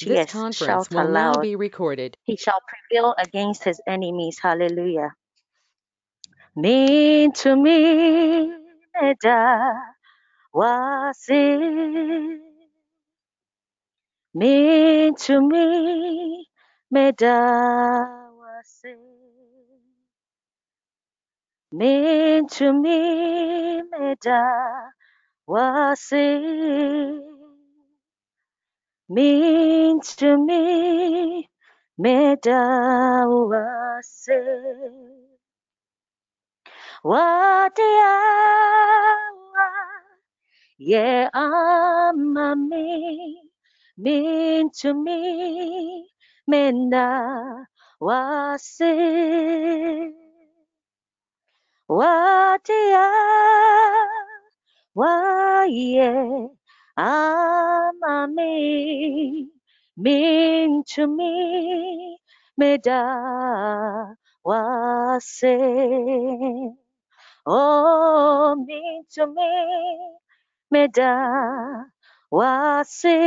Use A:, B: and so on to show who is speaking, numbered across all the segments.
A: This
B: Yes,
A: conference will now be recorded.
B: He shall prevail against his enemies. Hallelujah. Mean to me, meda wasi. Me to me, meda wasi. Me to me, meda wasi. Me to me, meda wasi. Wadiawa, yeah, amami, mean to me, mena wasi. Wadia, wa mean to me, meda wasi. Oh, me to me, meda wasi.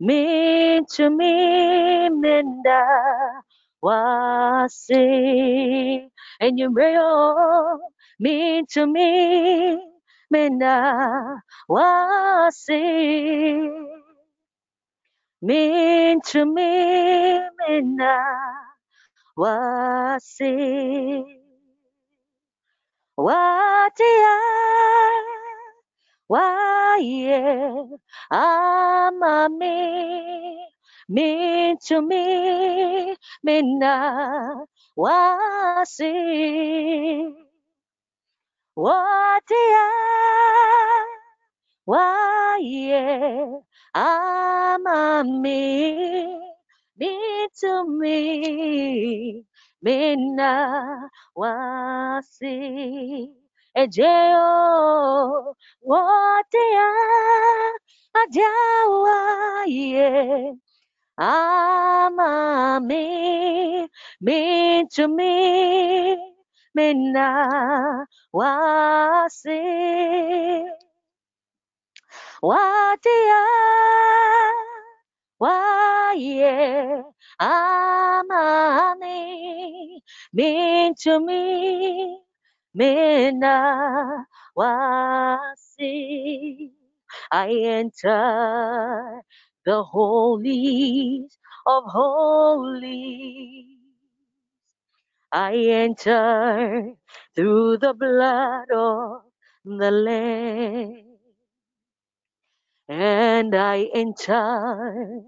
B: Me to me, menda wasi. And you real me to me, menda wasi. Me to me, menda wasi. Watia, waye, amami, me to me, minna, wasi. Watia, waye, amami, me to me, minna, wasi. Ejeo, watia, ajawa, yeah. Amami, me to me, minna, wasi. Wadia, waye, amani, mean to me, mina, wasi. I enter the holies of holies. I enter through the blood of the Lamb and I enter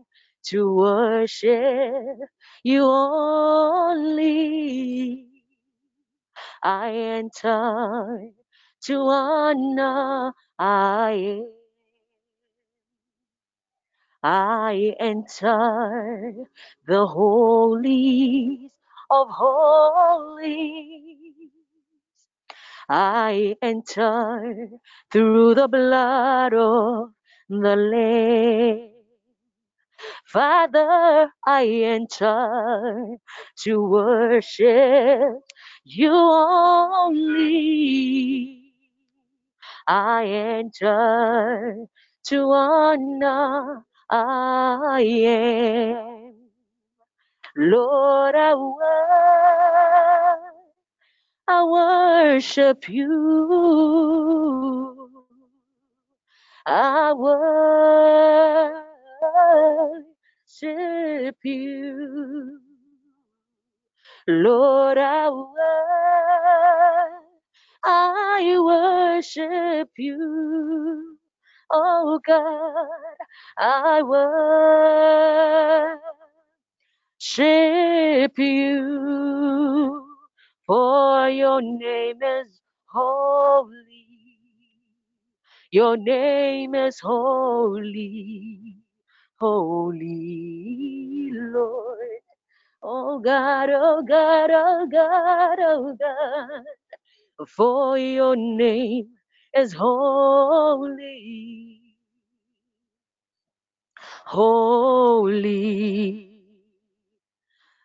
B: to worship you only. I enter to honor I I enter the holies of holies. I enter through the blood of the Lamb. Father, I enter to worship you only. I enter to honor I am. Lord, I, I worship you. I worship you. Lord, I, I worship you. Oh God, I worship you. For your name is holy. Your name is holy, holy Lord. Oh God, oh God, oh God, oh God. For your name is holy, holy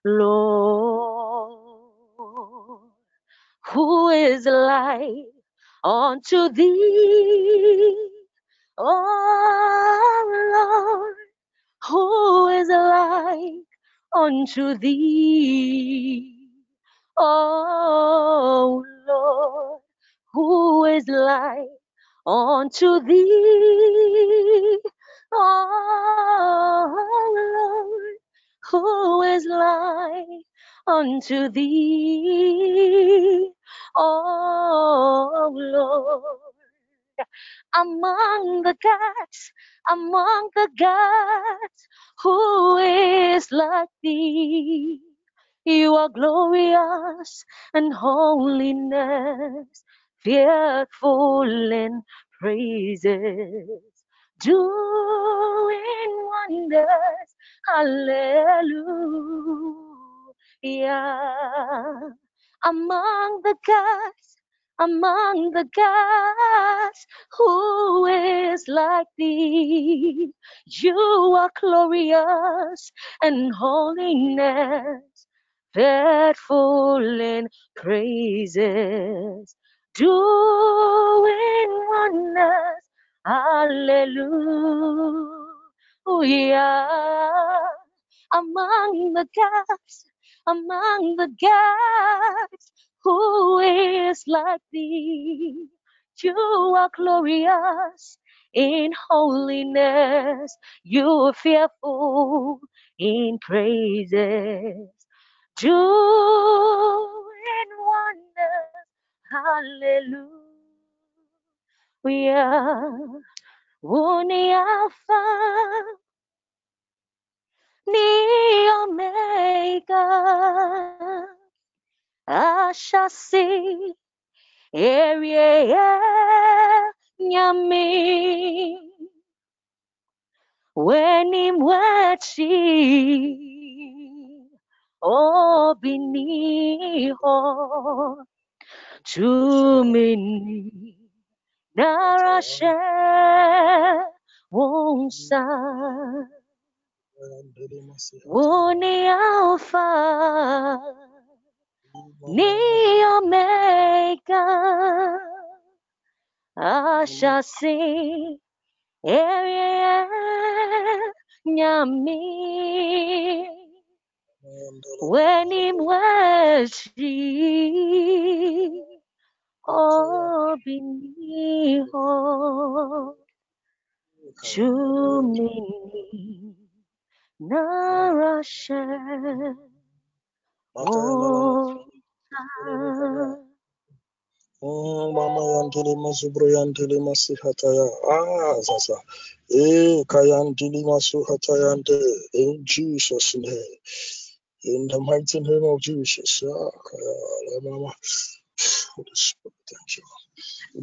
B: Lord. Who is like unto thee? Oh Lord, Who is like unto thee? Oh Lord, who is like unto thee? Oh Lord, who is like unto thee? Oh Lord, among the gods, among the gods, who is like thee? You are glorious and holiness, fearful in praises, doing wonders. Hallelujah. Among the gods, among the gods, who is like thee? You are glorious and holiness faithful in praises, doing wonders. Hallelujah. Among the gods, among the gods, who is like thee? You are glorious in holiness, you are fearful in praises doing wonders. Hallelujah. Alpha, ni Omega. I shall see area nyami when him obiniho tumini narashe wonsa woni alpha ni omega ashasi area nyami weni mweshi obiniho chumini narashe
A: Mama yantili masubro yantili masihataya. Ah, sasa. Eh, kayantili masuhatayante. In Jesus' name. In the mighty name of Jesus. Ah, Mama. Holy Spirit, thank you.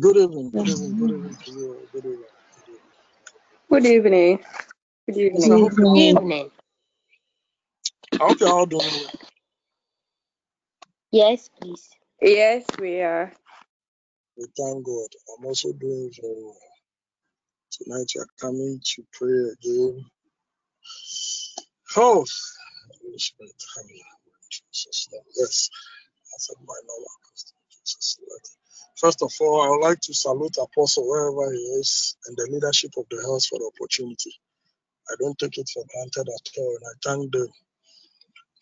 A: Good evening. Good evening. Good evening to you. Good evening.
C: Good evening. Good evening.
A: Yes, I hope
B: Good evening.
A: I hope you're all doing well.
B: Yes, please.
C: Yes, we are.
A: We thank God. I'm also doing very well. Tonight we are coming to pray again. Oh, Holy Spirit, come here. In Jesus' name. Yes, that's my normal question. First of all, I would like to salute Apostle wherever he is and the leadership of the house for the opportunity. I don't take it for granted at all, and I thank them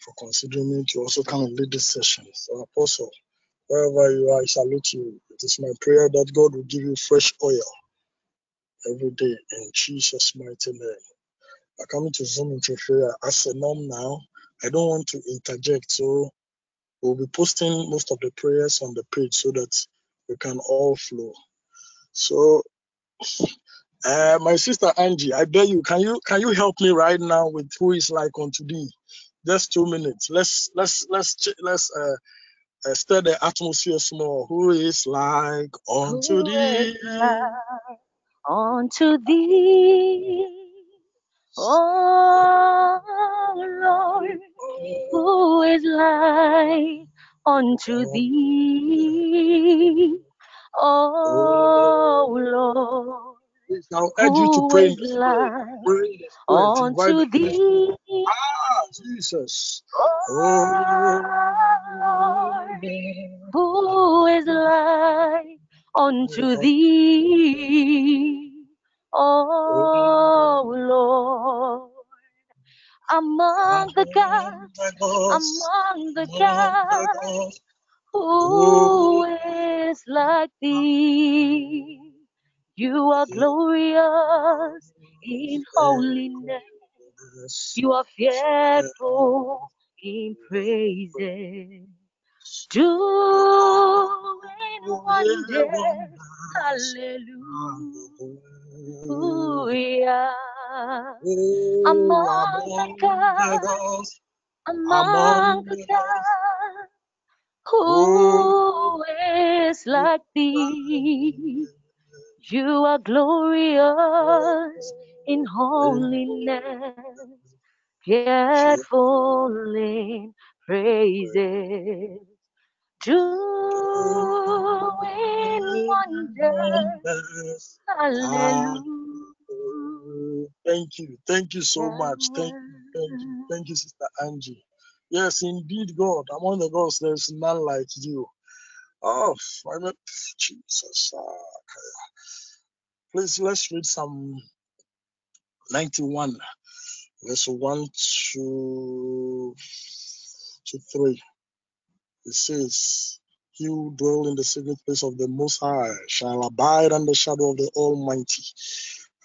A: for considering me to also come and lead this session. So, Apostle, wherever you are, I salute you. It is my prayer that God will give you fresh oil every day in Jesus' mighty name. I come to Zoom into prayer as a norm now. I don't want to interject, so we'll be posting most of the prayers on the page so that we can all flow. So, uh, my sister Angie, I beg you, can you can you help me right now with who is like unto thee? Just two minutes. Let's let's let's let's uh, uh, stir the atmosphere small. Who is like unto
B: Who
A: thee?
B: like unto thee? Oh Lord, who is like unto thee? Oh Lord, Please,
A: I'll urge you to pray in
B: is
A: the spirit.
B: like
A: Pray in the spirit. Invite
B: unto
A: the Holy Spirit.
B: thee?
A: Ah, Jesus.
B: Oh Lord, who is like unto thee? Oh Lord, among the gods, among the gods, who is like thee? You are glorious in holiness. You are fearful in praises. Doing wonders. Hallelujah. Among the gods, among the gods, who is like thee? You are glorious in holiness, fearful in praises, doing wonders. Hallelujah.
A: Thank you. Thank you so much. Thank you. Thank you. Thank you, Sister Angie. Yes, indeed, God. Among the gods, there's none like you. Oh, I mean, Jesus. Ah. Please, let's read Psalm 91, verse 1 to, to 3. It says, Who dwell in the secret place of the Most High shall abide under the shadow of the Almighty.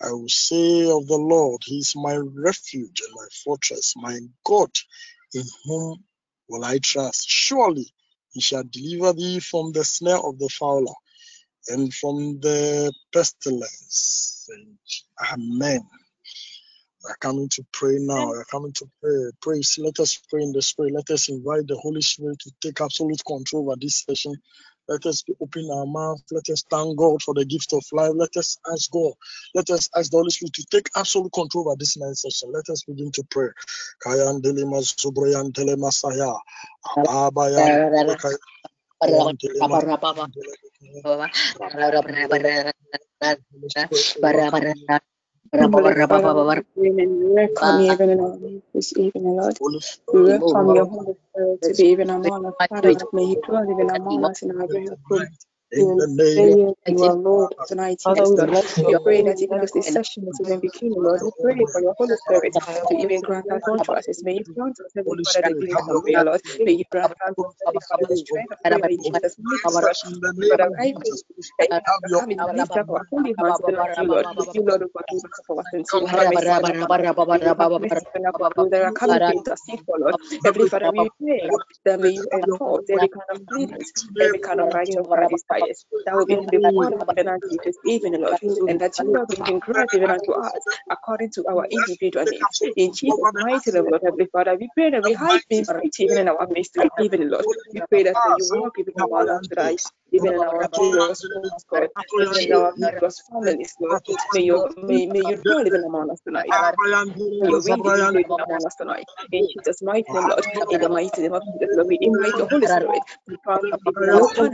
A: I will say of the Lord, He is my refuge and my fortress, my God, in whom will I trust. Surely He shall deliver thee from the snare of the fowler and from the pestilence. Amen. We're coming to pray now. We're coming to pray. Praise. Let us pray in the Spirit. Let us invite the Holy Spirit to take absolute control over this session. Let us open our mouth. Let us thank God for the gift of life. Let us ask God. Let us ask the Holy Spirit to take absolute control over this night session. Let us begin to pray. Kayan subrayan telema saya. Abayan
C: Heavenly Father, we welcome even in our this evening, Lord. We welcome your Holy Spirit to be even among us. Father, may you dwell even among us in our very.
A: In the name
C: yes, you Lord tonight, Lord. We pray that even as this session is even beginning, Lord, we pray for your Holy Spirit to even grant us utterances. May you grant us, Heavenly Father, the gift of prayer, Lord. May you grant us, Father, the strength of prayer in Jesus' name, Lord.
A: in the name
C: Father,
A: of
C: I pray that you
A: Have
C: come and lift up our holy hands you Lord. You Lord, who forgive us of our sins, you have mercy upon us. May you have us. Those that are coming to for, Lord. Heavenly Father, we pray that may you enforce every kind of pleadings, every kind of righteous heart desires. That will be be out even unto you this evening, Lord. And that you will even grant even unto us according to our individual needs. In Jesus' mighty name, Lord, Heavenly Father, we pray that we hide being right even in our midst this evening, Lord. We pray that you even among us tonight, even in our various homes, God, even in our various families, Lord. May you may, may you dwell even among us tonight. May your will be done even among us tonight. In Jesus' mighty name, Lord. In the mighty name of Jesus, Lord, we invite the Holy Spirit to come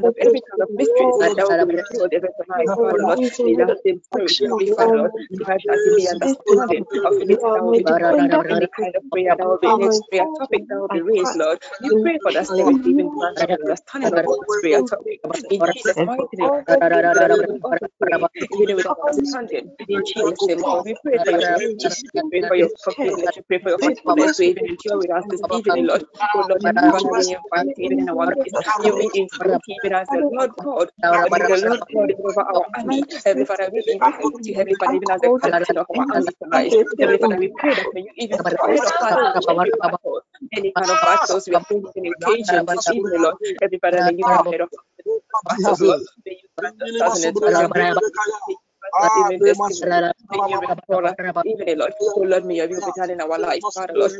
C: of every kind of mysteries that will be revealed even tonight, Father, Lord. May that same spirit, Heavenly Father, Lord, grant us to be understanding of anything that will be declared, any kind of prayer that will be, any prayer topic that will be raised, Lord. We pray for that spirit to even grant us understanding of this prayer topic. In Jesus' mighty name, we pray that we will also pray, even with understanding. In Jesus' name, Lord, we pray for your mercy. We pray for your forgiveness. We pray for your faithfulness to even endure with us this evening, Lord. Oh, Lord, Heavenly Father, we invite even in our midst. You will invite even as the Lord God, Lord God over our army. Heavenly Father, we invite you, Heavenly Father, even as the captain of our army tonight. Heavenly Father, we pray that may you even go ahead of us in every battle, any kind of battles we are facing in occasion this evening, Lord. Heavenly Father, may you go ahead of us battles, Lord. May you grant us an eternal even testimony. May you restore us even, Lord. Lord, may your will be done in our life, Father, Lord.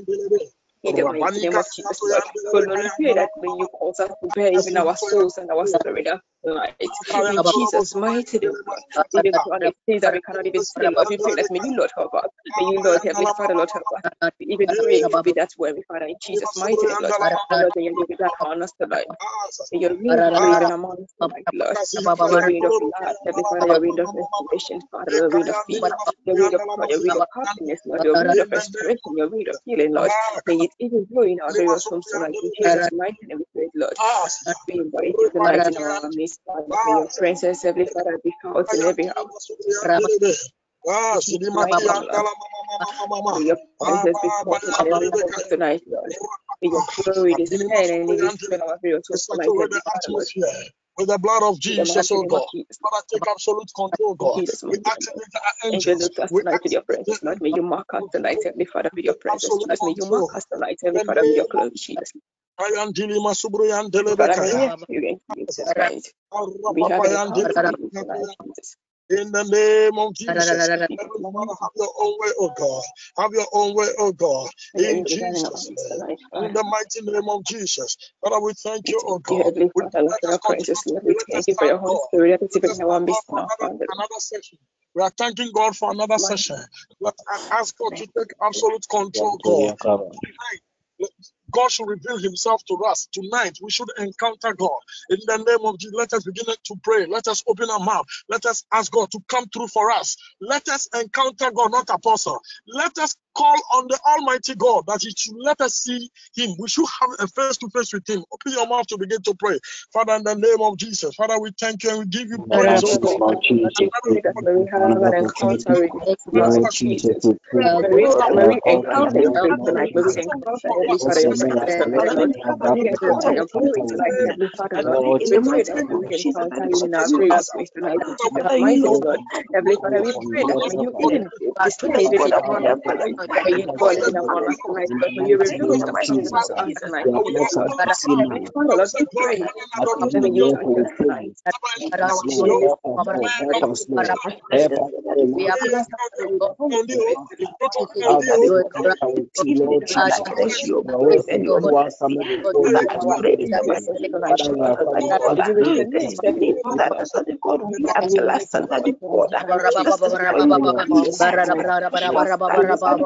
C: In the mighty name of Jesus, Lord. So, Lord, we pray that may you cause us to bear even our souls and our spirit of light. In Jesus' mighty name. Even other things that we cannot even see, Lord. We pray that may you, Lord, help us. May you, Lord, Heavenly Father, Lord, help us. We even pray with that word, Father, in Jesus' mighty name, Lord. Lord, may you be done on us tonight. May your will be even among us tonight, Lord. Your wind of life, Heavenly Father, your wind of restoration, Father, your wind of peace, your wind of joy, your wind of happiness, Lord, your wind of restoration, your wind of healing, Lord. May it even blow in our various homes tonight. In Jesus' mighty name, we pray, Lord. We invite you tonight in our midst, Father. May your presence, Heavenly Father, every house.
A: Ah,
C: Lord. Your the house tonight, Lord. And Lord.
A: atmosphere with the blood of Jesus, oh God. Father, take absolute control, God. We activate our
C: Angels
A: angels.
C: lift us
A: We
C: tonight with your presence, Lord. May you mark us tonight, Heavenly Father, with your presence,
A: absolute
C: May you mark us tonight, Heavenly Father, with your glory, Jesus.
A: Ayan Dili Masubruyan
C: Father, may we
A: Delebekaya.
C: experience you tonight. We have an
A: Arapapayan
C: encounter with you tonight,
A: Delebekaya.
C: Jesus.
A: In the name of Jesus.
C: Jesus'
A: Heavenly
C: name.
A: Father, have your own way, oh God. Have your own way, oh God. In
C: be done in our
A: Jesus' name. In the mighty name of Jesus. Father, we thank you, oh God. We,
C: Father, Lord, for your
A: continue
C: precious
A: to
C: Lord.
A: pray.
C: We thank you for your Holy Spirit that is
A: Let
C: even
A: us
C: in our
A: thank God
C: midst
A: for
C: now,
A: another, session. We are thanking God for another session. Let us ask God to take absolute control, God. Tonight, let- God should reveal Himself to us. Tonight, we should encounter God. In the name of Jesus, let us begin to pray. Let us open our mouth. Let us ask God to come through for us. Let us encounter God, not apostle. Let us call on the Almighty God that He should let us see Him. We should have a face to face with Him. Open your mouth to begin to pray. Father, in the name of Jesus, Father, we thank you and we give you praise, oh God.
C: Father, Lord, we pray that may we have an encounter with you tonight, Jesus. May we, may we encounter your grace tonight. May we encounter, Heavenly Father, your presence tonight, Lord. May we glory tonight, Heavenly Father, Lord. We pray that may we encounter you in our very place tonight, in Jesus' mighty name, Lord. Heavenly Father, we pray that may you even descend even upon us tonight. May you dwell even upon us tonight, Lord. You reveal yourself even unto us tonight, in Jesus' name. Heavenly Father, Lord, we pray that may you tonight. May you Father, may you overshadow us tonight, Heavenly Father. May your presence be among us tonight. May your glory be upon us tonight. In Jesus' mighty name, Lord. In the mighty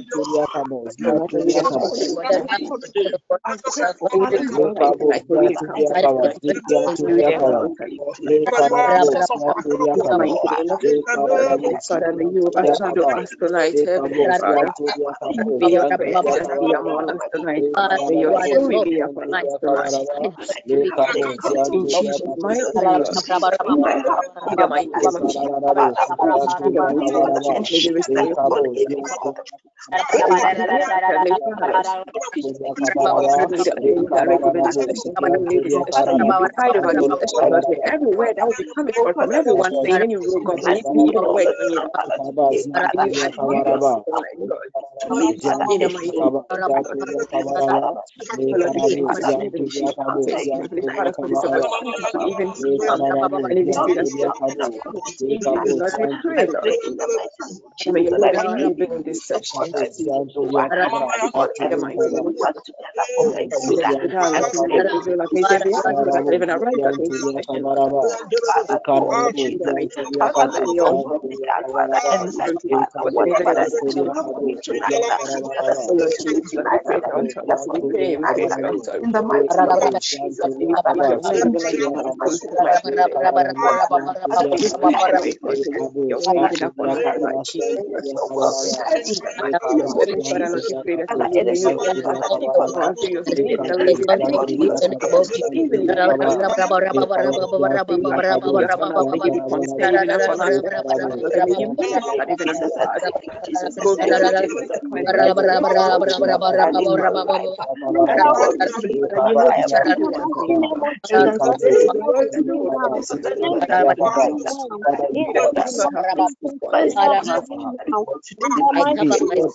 C: restore your people. Heavenly Father, Lord. May the may you direct even this session. May you lead this session. May you preside over this session, Lord. May every word that will be coming from everyone saying even from you. Lord. In the you even opportunity to even come and even see the Lord, we pray, Lord. May your will be even in this session. In the mighty name of Jesus. Without us, we will reveal like may there be angels that even arise at this session, Lord. In the mighty name of Jesus, may your whatever the session is for me tonight. Oh Lord Jesus, Lord, we pray for your authority. We pray, we pray for your authority. In the mighty name of Jesus, may you have your way even like you have come to my way. We pray every God, may you have your way even upon our life. Jesus. Father, Lord,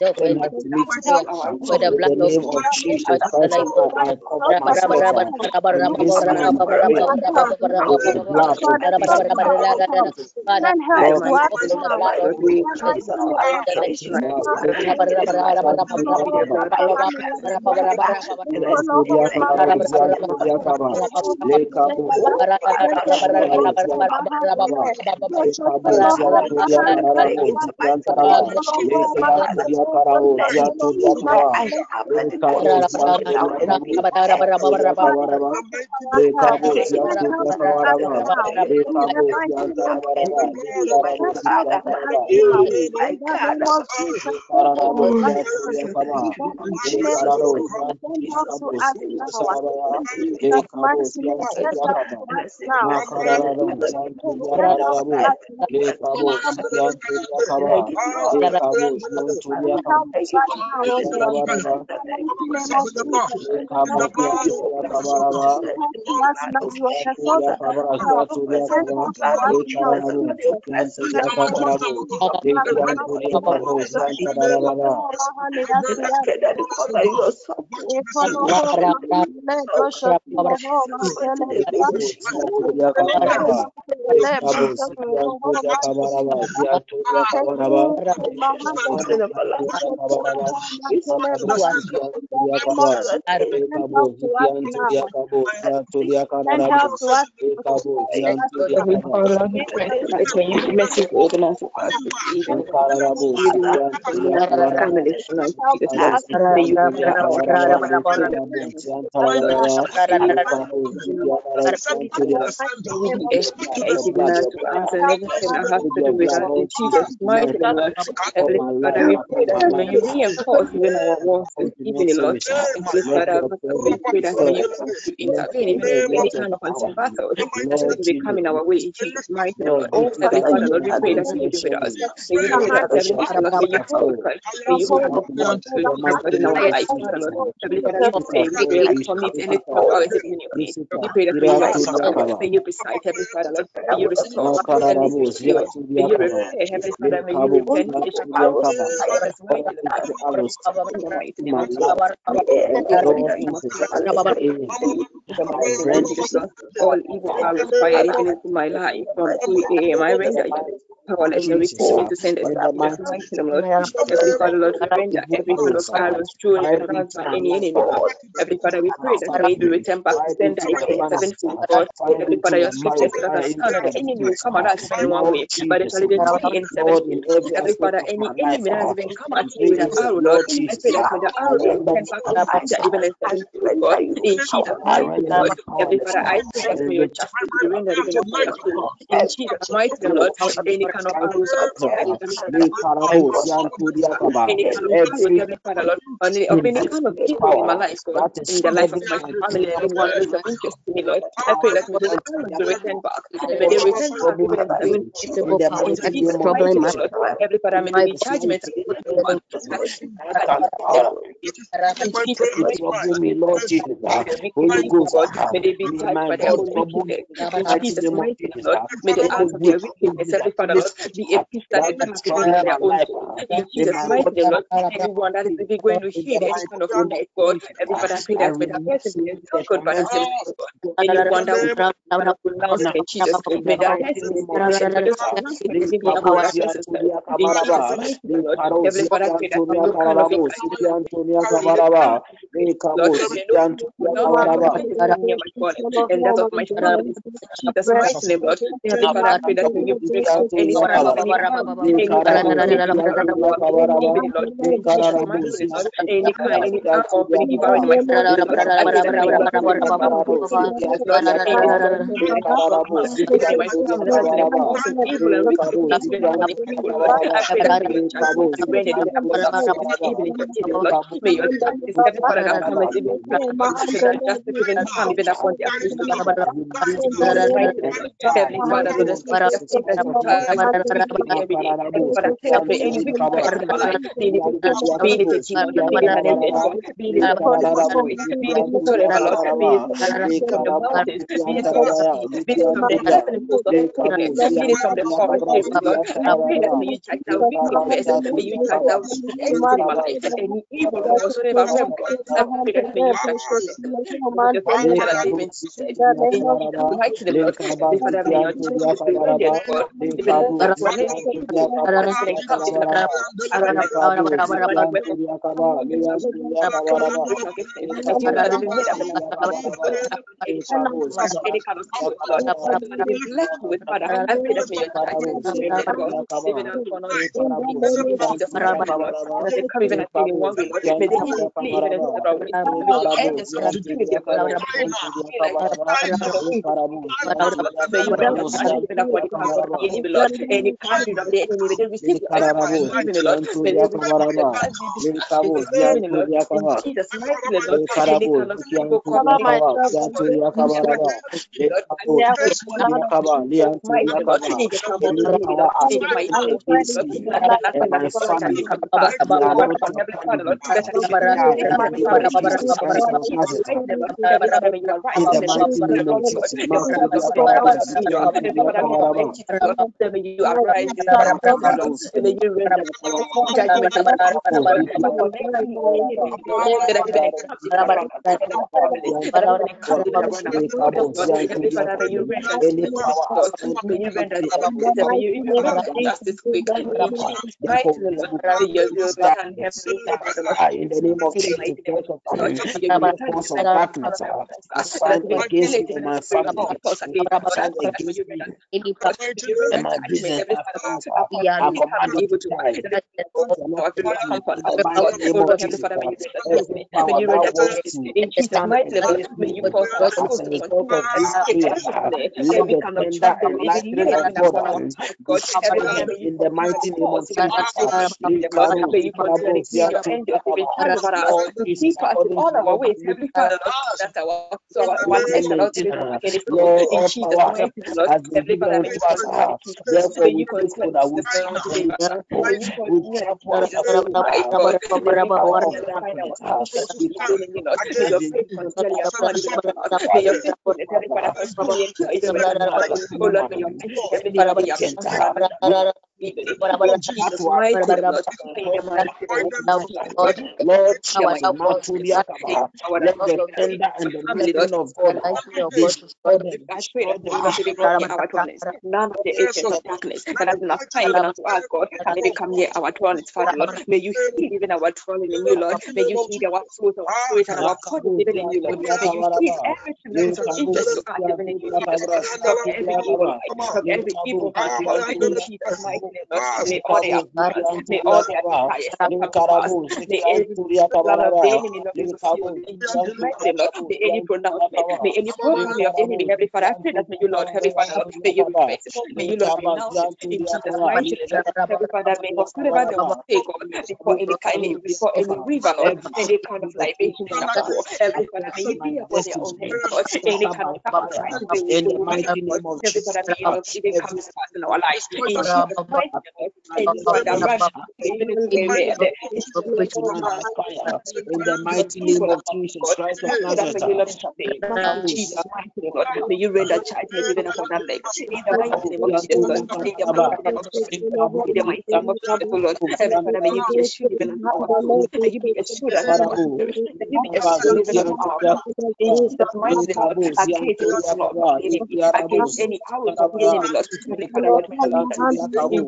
C: myself right now by know each and every one of me. And you have said in the word to do we do not have. We don't have
B: I cover myself with
C: our
B: the blood of Jesus.
C: Lord, we come to our session tonight. may you reinforce even our even Lord. Father, we pray that may you come to intervene even any kind of battle that will be coming our way in Jesus' mighty name. Oh, Heavenly Father, Lord, we pray that you be with us. May we pray that Heavenly Father, Lord, may you hold us. May you down to in our life, Father, Lord. Heavenly Father, we pray, we pray like commit any in name. We pray that may you May you beside Heavenly Father, Lord. May you restore. Father, May you repair, Heavenly Father. May you replenish our Jesus' mighty All evil arrows even into my life from 2 a.m. I render you powerless me to send. Just mighty name, Lord. Every Father, Lord, we render every kind of arrows thrown around by any enemy, Lord. Every Father, we pray that may be return back to sender even in sevenfold, God. Every Father, your scriptures that are stand the enemy will come at us in one way, but it shall even be in sevenfold. Every Father, any enemy that has even come at me with an arrow, Lord, I pray that may the arrow be returned back to sender even in sevenfold, God. In Jesus' mighty name, Lord. Every Father, I pray that may your justice be rendered even upon your soul. In Jesus' mighty name, Lord. Any kind of arrows of any kind of arrows, Heavenly Father, Lord, of any kind of evil in my life, God, in the life of my family, everyone who is of interest to me, Lord. I pray that may those arrows be returned back. May they return back even in seven people. In Jesus' mighty name, Lord. Every Father, may there judgment mighty name, Lord Jesus. In Jesus' Jesus' Lord. Jesus, Jesus' Lord. That you things you that wicked in my life, any evil from whatsoever realm, God. That may you check the scripture that David said in the mighty name of the Father, may your justice be rendered, God, even any country of the enemy, may they receive the Lord. May they receive the Jesus' mighty name, Lord. Any kind of evil covenant, you in the you. render judgment
D: in the name of Jesus Christ of Nazareth, of darkness, assigned against me and my family, assigned against me and my business, I command you to die. In the mighty name of Jesus Christ, every power that wants to stand against me because of this prayer, let the tender and lightning of God be in the mighty name of Jesus.
C: all our ways, every Father, that's our so one nation, Lord,
D: Lord, all power has been given unto us. ah. Therefore, we faithful that we we trample, we trample upon the power of darkness. ah. We pray that
C: May your faithfulness tell your family, may your faithfulness tell your family, oh may your mercy, everything Jesus, mighty Lord,
D: Lord, my Matulia Kaba, let the tender and the lightning of God destroy them, destroy them, destroy them.
C: None of the agents of darkness that has been assigned unto us, God, may they come near our Father Lord. May you heal even our in you, Lord. May you heal our souls, our spirit, and our bodies even in you, Lord. May you heal everything that is of interest to us even in you. Stop every evil, stop every evil heart, Lord. In Jesus' mighty name, Lord. May all their may all their desires come to. May of the enemy not be fulfilled. In Jesus' mighty name, Lord. May any pronouncement, may any program of enemy, Heavenly Father, I pray that may you, Lord, Heavenly Father, may you replace it. May you, Lord, renounce. In Jesus' mighty name. Heavenly Father, may whatsoever they will say, God, before any kind, before any river, Lord, any kind of libation in the power. Heavenly Father, may you be upon their own head, Lord. Any kind of sacrifice,
D: In the mighty name of
C: Heavenly
D: Jesus,
C: Father, may you, Lord, even come to pass in our lives. In the
D: the mighty name of Jesus Christ of Nazareth.
C: May you render judgment even upon that leg. The the the even unto our souls. May you be a shield our spirit. May you be a even our. In Jesus' mighty name, Against the the any the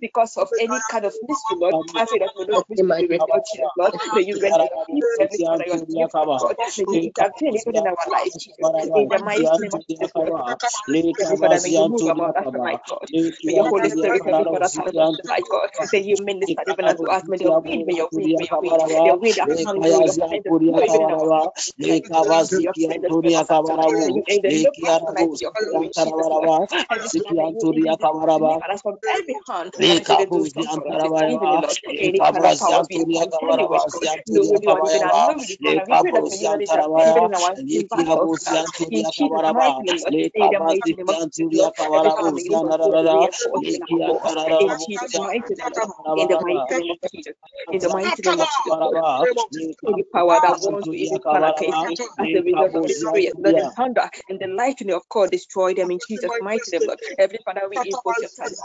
C: because of any kind of mystery, Lord. I pray that may those mysteries be revealed, Jesus, Lord. May you render peace every Father, your gift, God. May you intervene even in our lives, Jesus. In the mighty name of Jesus, Lord. Heavenly Father, may you move among us tonight, God. May your Holy Spirit, Heavenly Father, come upon us tonight, God. May you minister even unto us. May your wind, may your wind, may your wind. The wind that comes, may your wind that blow even in our lives. May your presence fill us up tonight. May you in the look us tonight with your glory, Jesus, Lord. Heavenly Father, may you even Father, from every hand, that is even to from Father, we Lord. Any kind of power being contending with God, knowingly or even unknowingly, Father, we pray that may you let that even in our in battles, God, in Jesus' mighty name, Lord, in the mighty name of Jesus, Lord, every Father, may you Lord, go away and forth in our cause, in Jesus' mighty name, Lord, in the mighty name of Jesus, in the mighty name of Jesus, Lord. Any power that wants to even stand against me as a result of this prayer, Lord, the thunder and the lightning of God destroy them in Jesus' mighty name. Every Father, we invoke your thunder,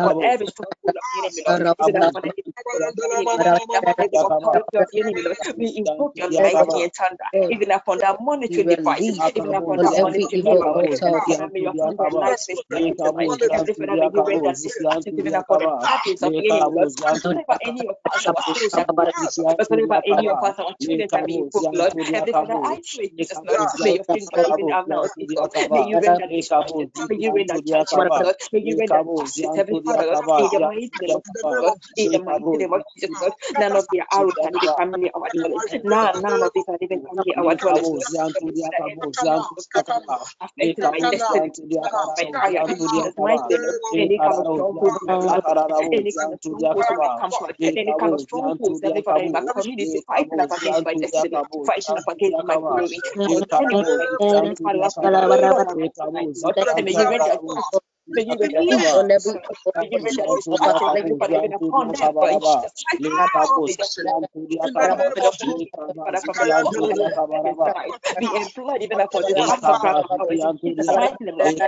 C: we invoke your lightning, Lord, even upon every stronghold of the enemy, Lord, even upon every stronghold of the enemy, Lord, upon every authority of the enemy, Lord. We invoke your lightning and thunder, even upon that monitoring device, even upon that monitoring mirror, Lord. Every Father, may your thunder and lightning it. Every Father, you render this even upon the habits of enemy, any of us, our souls are whatever any of us, our children are being invoked, Lord. Every Father, I pray, Jesus, Lord, may your finger even have now, May you render destruction. May you render judgment, Lord. May you render justice, Heavenly Father, Lord. In the of Jesus, Lord. In the mighty name of Jesus, Lord. None of their arrows can even come near our dwelling. None, none of these can even come our dwelling. Affecting my destiny by fire in Jesus' mighty name. Any kind of stronghold in my blood, any kind of stronghold in my comfort, any kind of strongholds, Heavenly Father, in my community, fighting up against my destiny, fighting up against my glory, contending with my destiny, Father, Lord, may you render May you. May you render destruction. Let me even upon them, in Jesus' mighty name, may the blood, of the Father, from the bottom of the side, be employed even upon this battleground. In Jesus' name, Lord,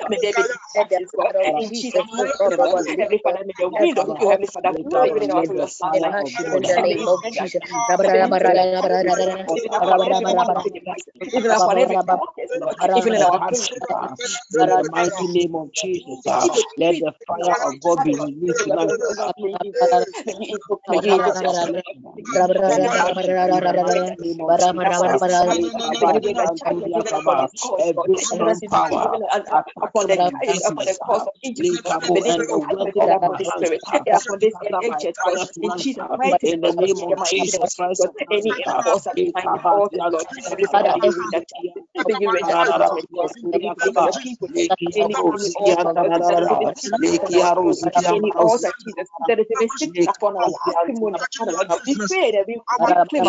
C: may there be destruction, God. In Jesus' mighty name, Lord, Heavenly Father, may the wind of you, Heavenly Father, blow even in our favor, sound like
B: in the name of Jesus.
C: even upon every monitoring device, even upon every protest, Lord, even in our prayer.
D: In the mighty name of Jesus, uh, let the fire of God be released tonight.
C: You may you invoke may you invoke your spirit. May you invoke your power.
D: In the mighty name of Jesus,
C: Upon this
D: uh,
C: family, may you bring a judgment even upon this cause, Lord.
D: every
C: Even as
D: strong
C: you did
D: power
C: even uh, uh, upon the
D: attacking
C: carriage, upon the
D: business,
C: cause
D: uh,
C: of Egypt, Lord.
D: Lekabo
C: May they
D: and
C: bring
D: the work
C: judgment
D: of
C: even
D: our
C: upon this
D: hands,
C: spirit,
D: uh,
C: and upon this
D: scatter by
C: agent, Lord.
D: fire
C: In
D: tonight.
C: Jesus'
D: uh,
C: mighty
D: In the
C: name, Lord.
D: name
C: In
D: of
C: the mighty name of
D: Jesus
C: Jesus,
D: Christ
C: Lord.
D: of
C: Any
D: Nazareth, uh,
C: enforcer behind this altar, Lord. Every Father, may you render justice. May you render judgment, God. May you deliver people, Any any altar, Lord, that is even sitting on our throne, any altar, Jesus, that is even sitting upon our testimony, Father, Lord. We pray that we, we claim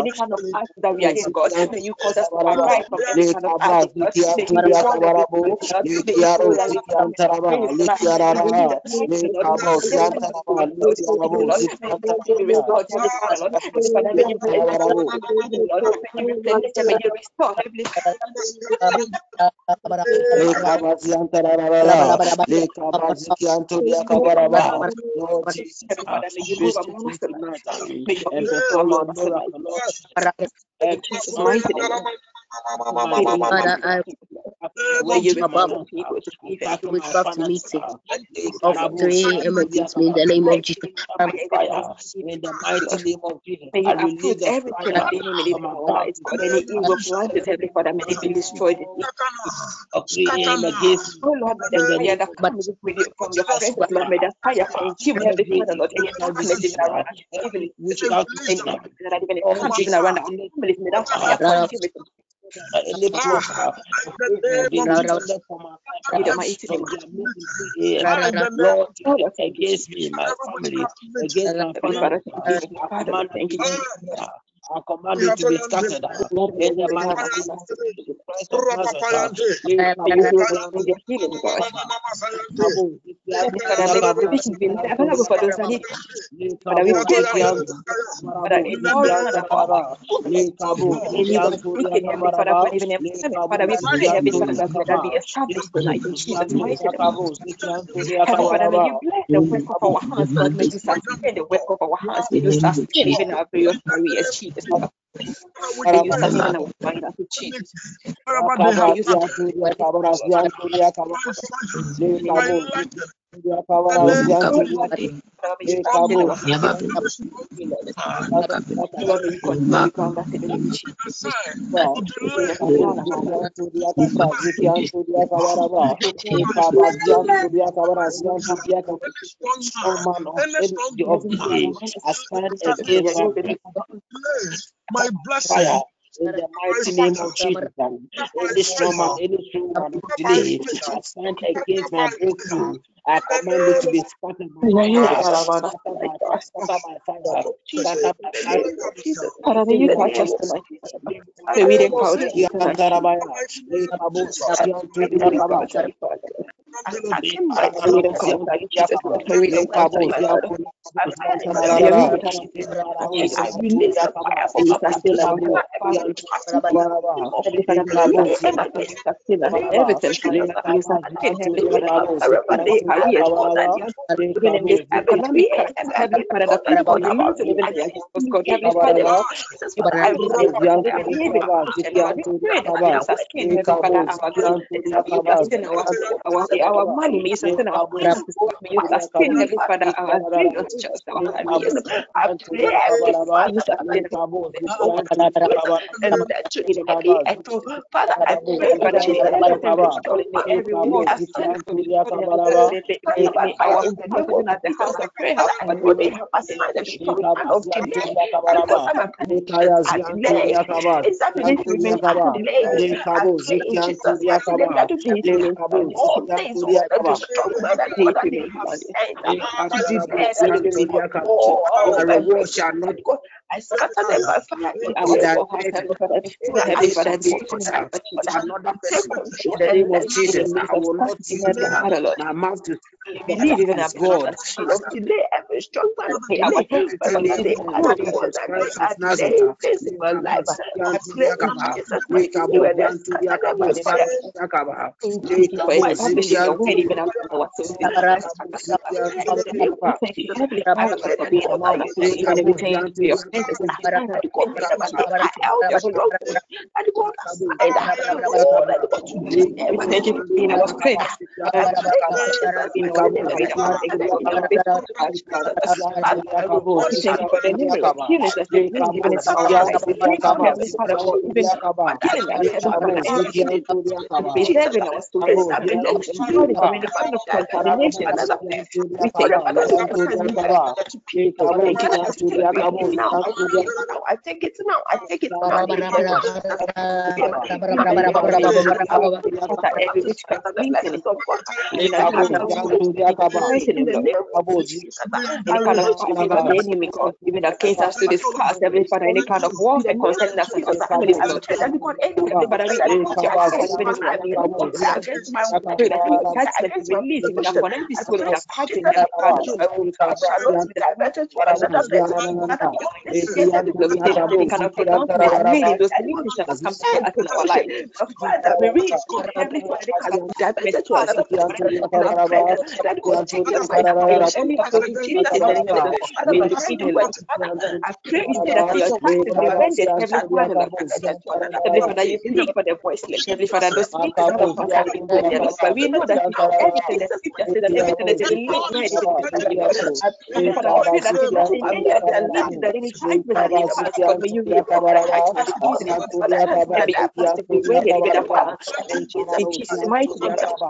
C: any kind of act that are in, God, may you cause us to arise from every kind of addict, Lord. May you fall every spirit, Lord. May you fall every spirit of pain tonight. In Jesus' mighty name, Lord. May the one who will go through evil, Lord. May victory be restored, Heavenly Father, Lord. Heavenly Father, may you bless them, Lord. May you replenish them, may you restore, Heavenly
D: Lord Jesus,
C: Father, may you move among us tonight.
D: tonight
C: May your
D: and
C: angels go
D: perform your
C: among us tonight.
D: miracle, Lord.
C: In
D: Every
C: Jesus' mighty name,
D: attacking
C: you
D: business,
B: Father,
C: restore
B: I
C: your
D: uh,
C: people, Lord.
D: attacking my
C: May you
D: work of my
C: restore
B: above
C: your
D: hands,
C: people to even
D: attacking my
B: meeting of 3 a.m. in the name of Jesus.
C: name
D: it
C: of
D: by
C: Jesus,
D: fire in the mighty name of Jesus.
C: May you uproot everything of the enemy living in our lives, God. Evil planted, Heavenly Father, may it be destroyed.
D: of 3 a.m. against me
C: Oh Lord, may the
D: in name of
B: But
C: comes with you, from your presence, Lord, may that fire. consume every
D: Every
C: father, any darkness around even
D: witchcraft
C: any
D: meeting,
C: darkness that even
D: Lord
C: comes even
D: Jesus,
C: around our families, may that fire. consume it.
D: Any plot of evil being intended for my
C: In
D: life
C: the mighty name
D: from
C: of
D: their
C: Jesus.
D: meeting 3 a.m. Lord,
C: Lord, thank you,
D: against me, my family, against my
C: Heavenly Father,
D: finances,
C: thank you.
D: I command it to be
C: Jesus.
D: scattered. I command it to be scattered uh, in the
C: healing
D: mighty
C: have
D: name
C: upon
D: of
C: us.
D: Jesus Christ of Nazareth.
C: May you do
D: Lekabo,
C: bring your healing, God.
D: Lekabo,
C: Heavenly Father, may
D: Lekabo,
C: provisions be made available for those that need it. Father, we
D: Lekabo,
C: pray for your
D: Zikianto,
C: Father,
D: Barabo,
C: in all kind
D: Zikianta,
C: of power,
D: Baraba, Lekabo,
C: any of
D: Zikianto,
C: wicked, Heavenly Father,
D: Yakabaraba,
C: God, even employment. Father,
D: Lekabo,
C: we pray, Heavenly
D: Zikianto,
C: Father, God, may that be
D: Yakaba,
C: established tonight in
D: Lekabo,
C: Jesus'
D: Zikianto,
C: mighty name.
D: Yakabo, Zikianto,
C: Heavenly Father, may
D: Yakabaraba,
C: you bless the work of our hands, May you sustain the work of our hands. May you sustain even our various careers, Jesus. May you sustain our finances, Jesus.
D: Yakaba,
C: May you
D: Zikianto,
C: sustain
D: Yakabara, Zikianto, Yakaba, Lekabo,
A: my
D: Zian Turia Kabara, Ba,
C: Continue
D: Le
C: to
D: Kaba, Zian
A: delay.
D: Turia Kabara, Zian Turia Kabara.
A: Any strong man,
D: man of
A: any
D: any
A: strong
D: of
C: every
A: woman
D: delay,
C: mind
D: I
A: used to
D: stand
A: stagnate
D: against my
A: to delay my
D: fire
A: blessing,
D: in the mighty name of Jesus. um, Any
A: favor,
D: any strong man of
A: my
D: delay, stand against my breakthrough. I command it to be scattered by fire,
C: Father,
D: scattered by fire, scattered by fire,
A: Jesus.
D: scattered by
C: In the
D: fire.
C: name of Jesus.
D: In
C: Father, may you
D: the
C: catch
D: name
C: us
D: of
C: tonight.
D: Jesus.
A: In
C: May
A: the
C: we
A: name of
C: encounter you
A: Jesus.
C: tonight.
A: In the
D: Yantarabaya,
A: mighty name of
D: Lekabo,
A: Jesus.
C: May we
D: Zianturia
C: encounter you, Father.
A: Mandela
C: May we encounter you, Jesus. May we encounter you, Lord. May your will be done on earth as it is in heaven. May you sustain our health, Father. Heavenly Father, may you sustain us. May you sustain us. Everything, Father. May you sustain, Heavenly Father. Our to money. May sustain our finances. May you sustain, Heavenly Father, our various jobs, our careers. I pray, Heavenly Father, and that be Father, I pray, Father, may everything be stolen, may every to at the house of prayer, Father, Lord, may help us in the strong man of delay. Because some of the delay is that we need to remain delayed. I pray in Jesus' mighty name that we need to remain all things work to strong man that God that you have sent to delay that to be
D: My
A: all my
D: reward shall
A: breakthrough.
D: not
A: God, I scatter them by fire in
C: our
A: the name of
C: storehouse,
A: Jesus.
C: Every food,
A: I
C: Heavenly Father, every
A: subdue
C: witch in the
A: them
C: name of
D: to
C: Jesus.
D: another
A: take
D: person. In
A: control
D: the
A: and
D: name of
A: let
C: In the
D: Jesus,
C: midst
D: I will not
C: scarcity,
D: use
C: Heavenly
D: my,
C: Father, Lord,
D: my mouth to
C: we
D: speak
C: believe even
D: his
C: our plan
D: God.
C: of
A: of
C: Jesus.
A: delay every strong man of
C: May our
A: delay.
C: Hope be
A: Father,
C: in
D: Any
C: the
A: they
C: of
A: the
C: Jesus.
A: ones
D: Jesus
A: that they
D: Christ of
A: are
D: Nazareth.
A: delaying things in my life. I pray in
D: Lekabos,
A: Jesus' mighty name
D: Lekabos,
A: and I scatter them by fire.
D: Yakaba,
C: In
A: In
C: Jesus,
A: the
C: for
D: Lekabos,
A: mighty
C: establishing
A: name
C: your
A: of
C: word
A: Jesus.
C: even
D: Zikian,
C: upon our souls.
A: I scatter them by fire in the name
C: We
A: of
C: thank you,
A: Jesus.
C: Heavenly
A: I
C: Father,
A: pray
C: for
A: that
C: being
A: God
C: among
A: that
C: us,
A: you
C: Lord,
A: send
C: even
A: them
C: if we
D: Lekabos,
C: thank you for your presence in Jesus'
A: that
C: mighty
A: God
C: name.
A: never take I held your stronghold. That God aside. That God to use them.
C: We thank you for being our strength.
A: I
C: Heavenly
A: pray
C: Father, for
A: Jesus'
C: being our
A: mighty name
C: redeemer
A: and
C: in
A: I
C: the mighty
A: scatter
C: name
A: them
C: of your faithfulness, Heavenly Father.
A: by fire.
C: We thank you for the numerous healings that you bring even into our lives. We thank you, Father, for even healing us, Heavenly Father, everything and preserving our souls and, and, and destroying from any kind of Father, Father, every at the house of prayer. In Jesus' mighty
A: In
C: name,
A: the
C: Lord.
A: name of Jesus, I
C: Any kind of
A: release
C: fighting
A: your
C: that the
A: grace.
C: enemy cause, even against us to
A: Thank
C: this
A: you, Holy
C: past, Heavenly Father, any
A: Holy
C: kind of
A: Ghost. In the
C: warfare
A: name
C: concerning
A: of
C: us and our
A: Jesus,
C: families,
A: I
C: Lord.
A: pray that God, any
C: Heavenly Father, we
A: that you
C: put
A: put
C: your
A: your
C: fire
A: hands on
C: even
A: my
C: into our
A: life,
C: midst,
A: to
C: Lord.
A: pray
C: We
A: against my
C: pray that any
A: to pray
C: judgment
A: against
C: be
A: my
C: released even
A: promotion.
C: upon every
A: I
C: soul
A: pray
C: that are
A: in
C: fighting
A: Jesus'
C: this
A: mighty
C: battle.
A: name. I shall not be to another blessing. Another God, this year, let it
C: So we
A: be
C: pray that any
A: now.
C: kind of pronouncement
A: I
C: made in
A: pray
C: those
A: that you will
C: meetings that come to
A: receive
C: in our
A: promotion.
C: lives.
A: The fire that
C: We
A: be
C: pray,
A: released, God,
C: Heavenly Father,
A: to
C: us,
A: that, God
C: take any in you
A: hand
C: defeat
A: do
C: them,
A: well
C: Lord.
A: to Father.
C: I pray instead that your
A: Jesus.
C: justice be rendered, Heavenly Father, Lord. Heavenly Father, you speak for the voiceless. Heavenly Father,
A: Jesus'
C: those speakers do not contact the void, dear Lord. But we know that everything the scripture says that everything that is in lit right is in you, Lord.
A: I pray
C: Heavenly
A: that
C: Father, I
A: God
C: pray
A: is
C: that in any of the lies that any judgment against us, God, may you remove them right now in the mighty name of Jesus. And may your justice be rendered even upon us. In Jesus' in Jesus' mighty name, Lord.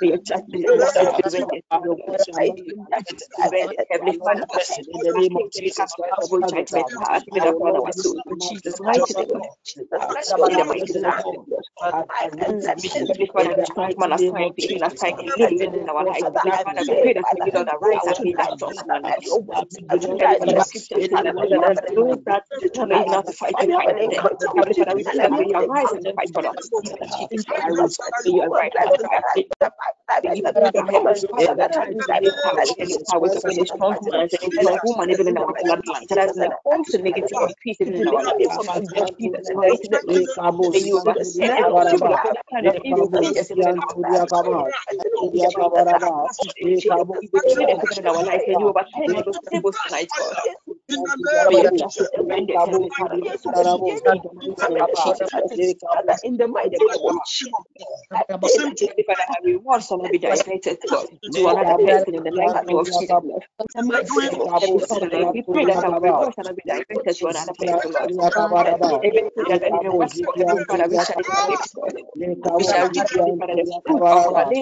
C: May your justice, may your justice be rendered. May your will
D: shall not
C: be
D: be
C: justice be rendered. Heavenly Father,
D: in the name of
C: against any kind
D: Jesus
C: of
D: Christ of
C: evil
D: Nazareth.
C: judgment cast even
D: I will
C: upon
D: not
C: our
D: use
C: In
D: mouth to
C: Jesus'
D: judge
C: mighty name, Lord.
A: Jesus Christ,
D: stand
A: in the
D: against
A: mighty
D: the
A: name of
D: law
A: Jesus.
D: as I read
A: And
D: to
A: that
D: me
C: Heavenly
D: in
C: Father,
D: the
C: destroy
D: mighty
C: man
D: name
C: assigned
D: of
C: to even
D: Jesus.
C: assigned
A: let
C: illegally
A: it
C: in our lives.
D: Of
C: Heavenly
A: I
C: Father,
D: darkness,
C: we
A: pray,
C: that may Lord arise
A: I
C: and that
A: not
C: judge.
A: stand at your word.
C: As
A: I
C: as
A: will
C: you
A: not
C: said the
A: use
C: scriptures,
A: my
C: Father,
D: Anyone
C: Lord,
A: tongue
C: that,
A: as
C: that
D: wants
A: an
D: to
C: that
A: instrument to
C: determine even
A: lie.
C: how to fight,
A: I
C: we
A: have
C: fight for them.
A: anointing to
C: Heavenly Father, we
A: decree
C: that
A: I
C: may
A: will
C: you
A: say
C: arise
A: good
C: and
A: things to
C: for
A: them.
C: us. In
A: In
C: Jesus'
D: I
C: mighty
A: Jesus'
C: name.
D: respect
A: mighty
C: May you
A: name,
C: arise
A: let
C: and
A: it
C: fight.
A: arise, let
C: you
A: arise,
C: build a
A: let
C: heavenly
A: it
C: Father
D: in the
C: that
A: India,
C: Baba,
A: in the mighty of the name.
C: We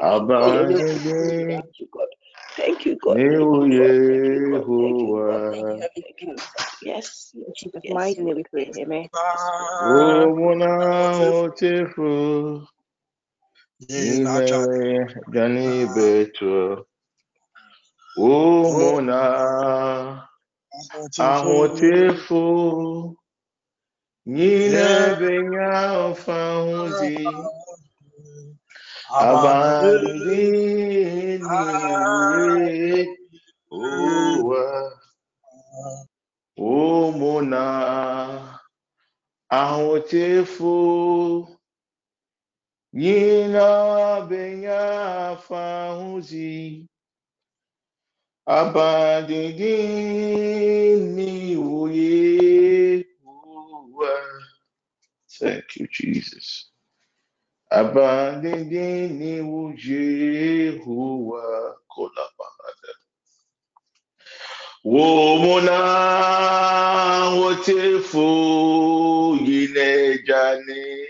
C: Abba. Thank you, God. Thank you, God. Thank you, God. Yes. In Jesus' yes. mighty name we pray. Amen.
E: Omuna Nime Gani Betu Omuna Ahotefu nyina benya ọfa ahozi abandị niile ụwa ụmụ na ahụchefu nyina benya ọfa ahozi abandị niile ụwa uwa Thank you, Jesus. Abandini ujehuwa kolabada. Womuna wotefu yinejani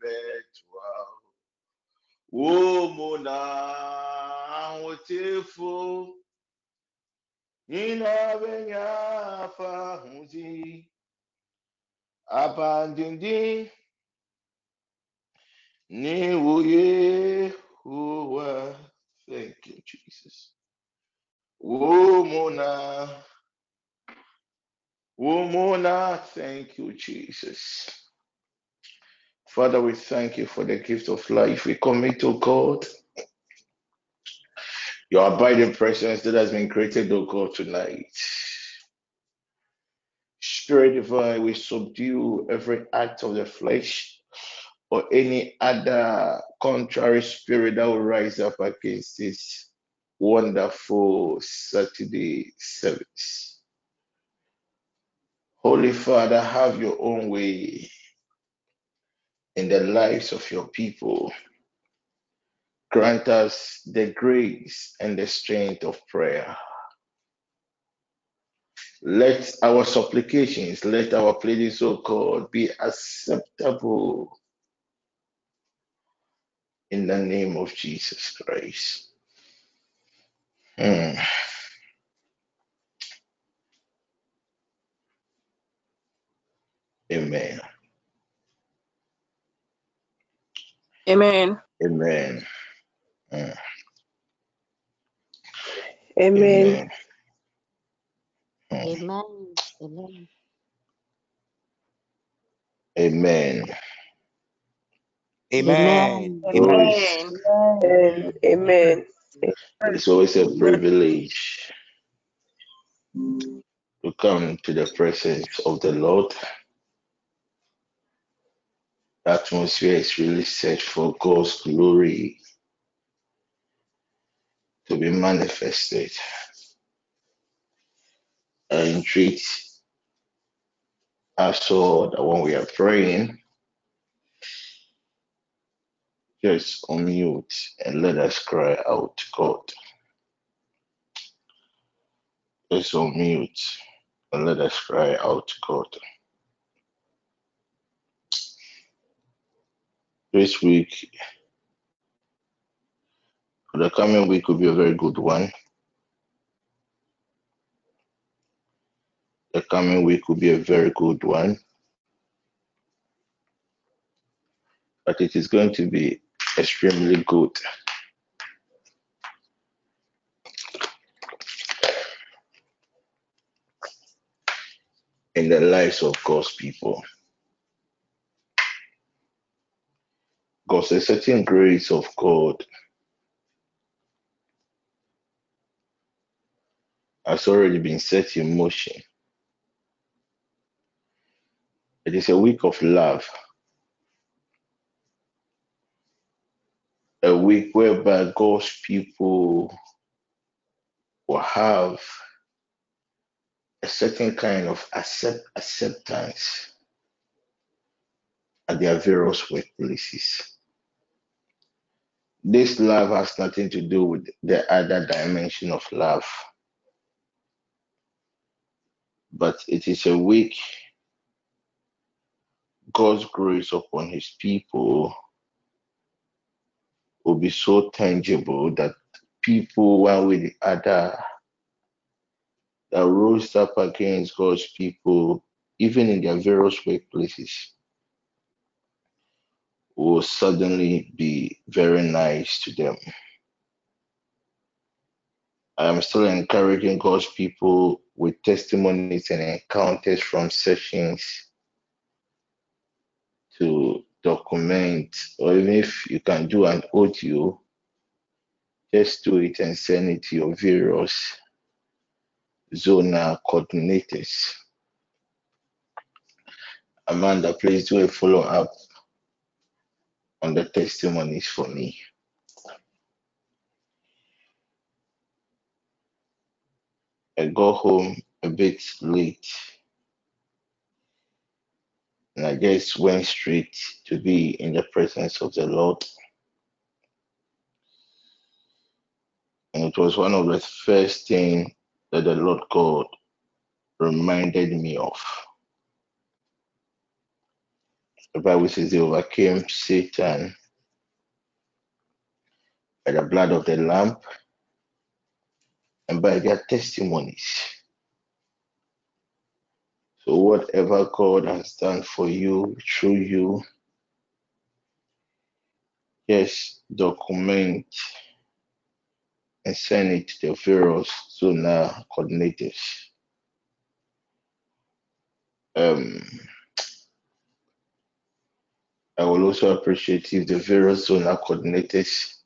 E: betwa. Womuna wotefu yina benya fahuzi. Abandini Ni wuye huwa. Thank you, Jesus. Womona. Womona. Thank you, Jesus. Father, we thank you for the gift of life. We commit to God your abiding presence that has been created, O God, tonight. Spirit divine, uh, we subdue every act of the flesh or any other contrary spirit that will rise up against this wonderful Saturday service. Holy Father, have your own way in the lives of your people. Grant us the grace and the strength of prayer. Let our supplications, let our pleadings, O God, be acceptable in the name of Jesus Christ. Hmm. Amen.
C: Amen.
E: Amen. Hmm.
C: Amen.
E: Amen.
B: Amen.
E: Amen.
B: Amen.
F: Amen.
B: Amen.
F: Amen.
C: Amen. Amen.
E: It's always a privilege to come to the presence of the Lord. The atmosphere is really set for God's glory to be manifested. I entreat us all that when we are praying, just unmute and let us cry out to God. Just unmute and let us cry out to God. This week, the coming week, will be a very good one. The coming week will be a very good one. But it is going to be extremely good. In the lives of God's people. Because a certain grace of God has already been set in motion. It is a week of love, a week whereby God's people will have a certain kind of accept, acceptance at their various workplaces. This love has nothing to do with the other dimension of love, but it is a week God's grace upon his people will be so tangible that people, one or the other, that rose up against God's people, even in their various workplaces, will suddenly be very nice to them. I am still encouraging God's people with testimonies and encounters from sessions to document, or even if you can do an audio, just do it and send it to your various zonal coordinators. Amanda, please do a follow up on the testimonies for me. I got home a bit late and I just went straight to be in the presence of the Lord. And it was one of the first things that the Lord God reminded me of. The Bible says they overcame Satan by the blood of the Lamb and by their testimonies. So, whatever God has done for you, through you, yes, document and send it to the various zonal coordinators. Um, I will also appreciate if the various zonal coordinators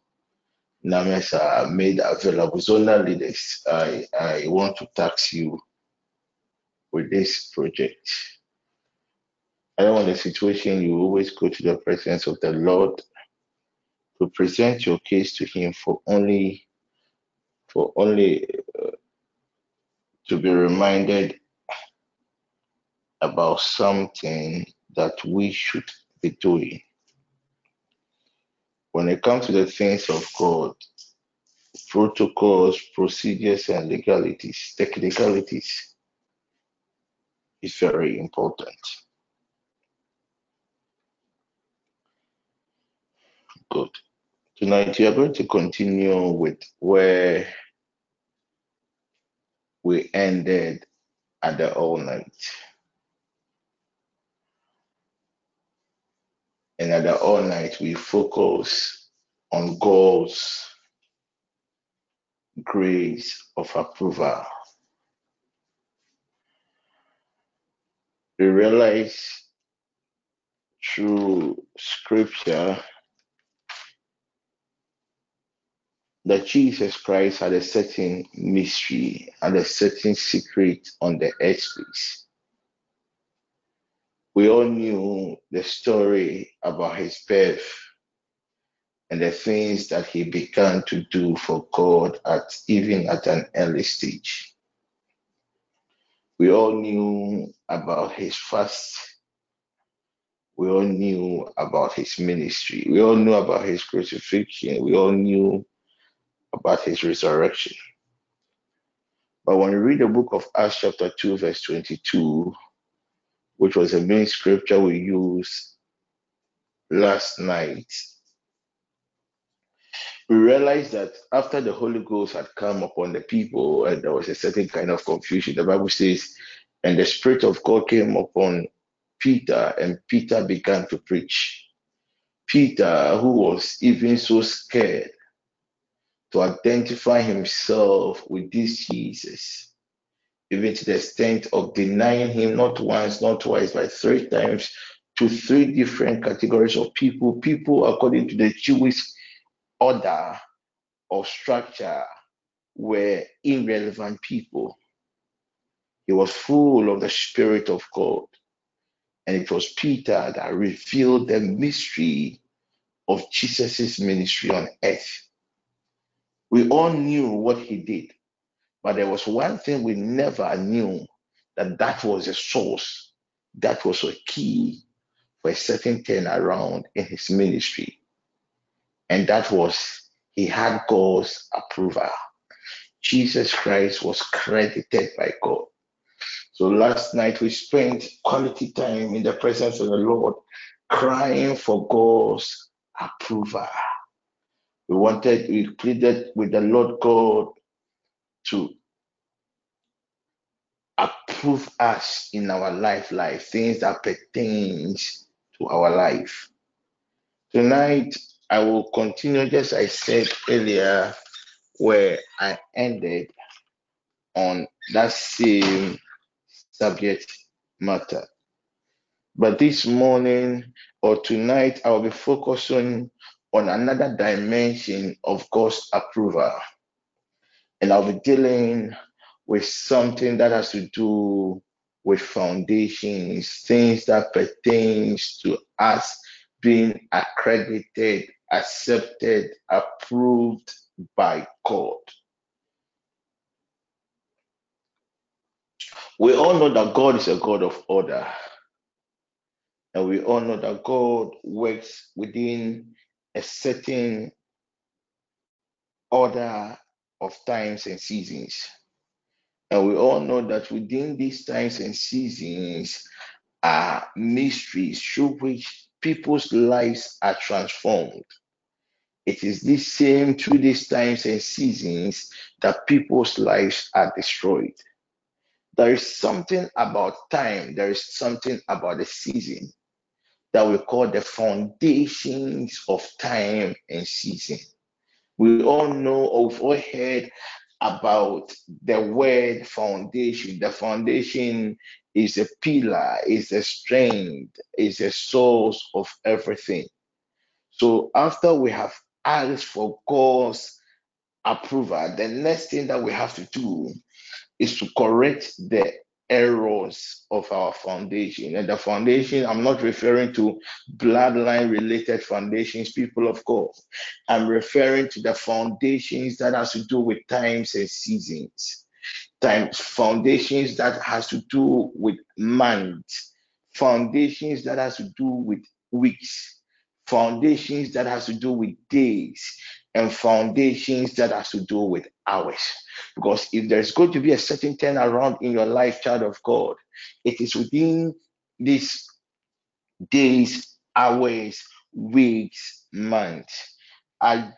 E: names are made available. Zonal leaders, I, I want to tax you with this project. I don't want a situation you always go to the presence of the Lord to present your case to Him for only for only uh, to be reminded about something that we should be doing. When it comes to the things of God, protocols, procedures, and legalities, technicalities is very important. Good. Tonight, we are going to continue with where we ended at the all night. And at the all night, we focus on God's grace of approval. We realize through scripture that Jesus Christ had a certain mystery and a certain secret on the earth space. We all knew the story about his birth and the things that he began to do for God at even at an early stage. We all knew about his fast. We all knew about his ministry. We all knew about his crucifixion. We all knew about his resurrection. But when you read the book of Acts, chapter 2, verse 22, which was the main scripture we used last night, we realized that after the Holy Ghost had come upon the people and there was a certain kind of confusion, the Bible says, and the Spirit of God came upon Peter, and Peter began to preach. Peter, who was even so scared to identify himself with this Jesus, even to the extent of denying him not once, not twice, but three times to three different categories of people. People, according to the Jewish order or structure, were irrelevant people. He was full of the Spirit of God. And it was Peter that revealed the mystery of Jesus' ministry on earth. We all knew what he did, but there was one thing we never knew that that was a source, that was a key for a certain turnaround in his ministry. And that was he had God's approval. Jesus Christ was credited by God. So last night we spent quality time in the presence of the Lord, crying for God's approval. We wanted, we pleaded with the Lord God to approve us in our life, life, things that pertains to our life. Tonight, I will continue just I said earlier, where I ended on that same subject matter. But this morning or tonight, I will be focusing on another dimension of God's approval. And I'll be dealing with something that has to do with foundations, things that pertains to us being accredited, accepted, approved by God. We all know that God is a God of order. And we all know that God works within a certain order of times and seasons. And we all know that within these times and seasons are mysteries through which people's lives are transformed. It is this same through these times and seasons that people's lives are destroyed. There is something about time, there is something about the season that we call the foundations of time and season. We all know or we've all heard about the word foundation. The foundation is a pillar, is a strength, is a source of everything. So after we have asked for God's approval, the next thing that we have to do is to correct the errors of our foundation. And the foundation, I'm not referring to bloodline related foundations, people of God. I'm referring to the foundations that has to do with times and seasons. Times foundations that has to do with months, foundations that has to do with weeks, foundations that has to do with days, and foundations that has to do with hours. Because if there's going to be a certain turnaround in your life, child of God, it is within these days, hours, weeks, months. I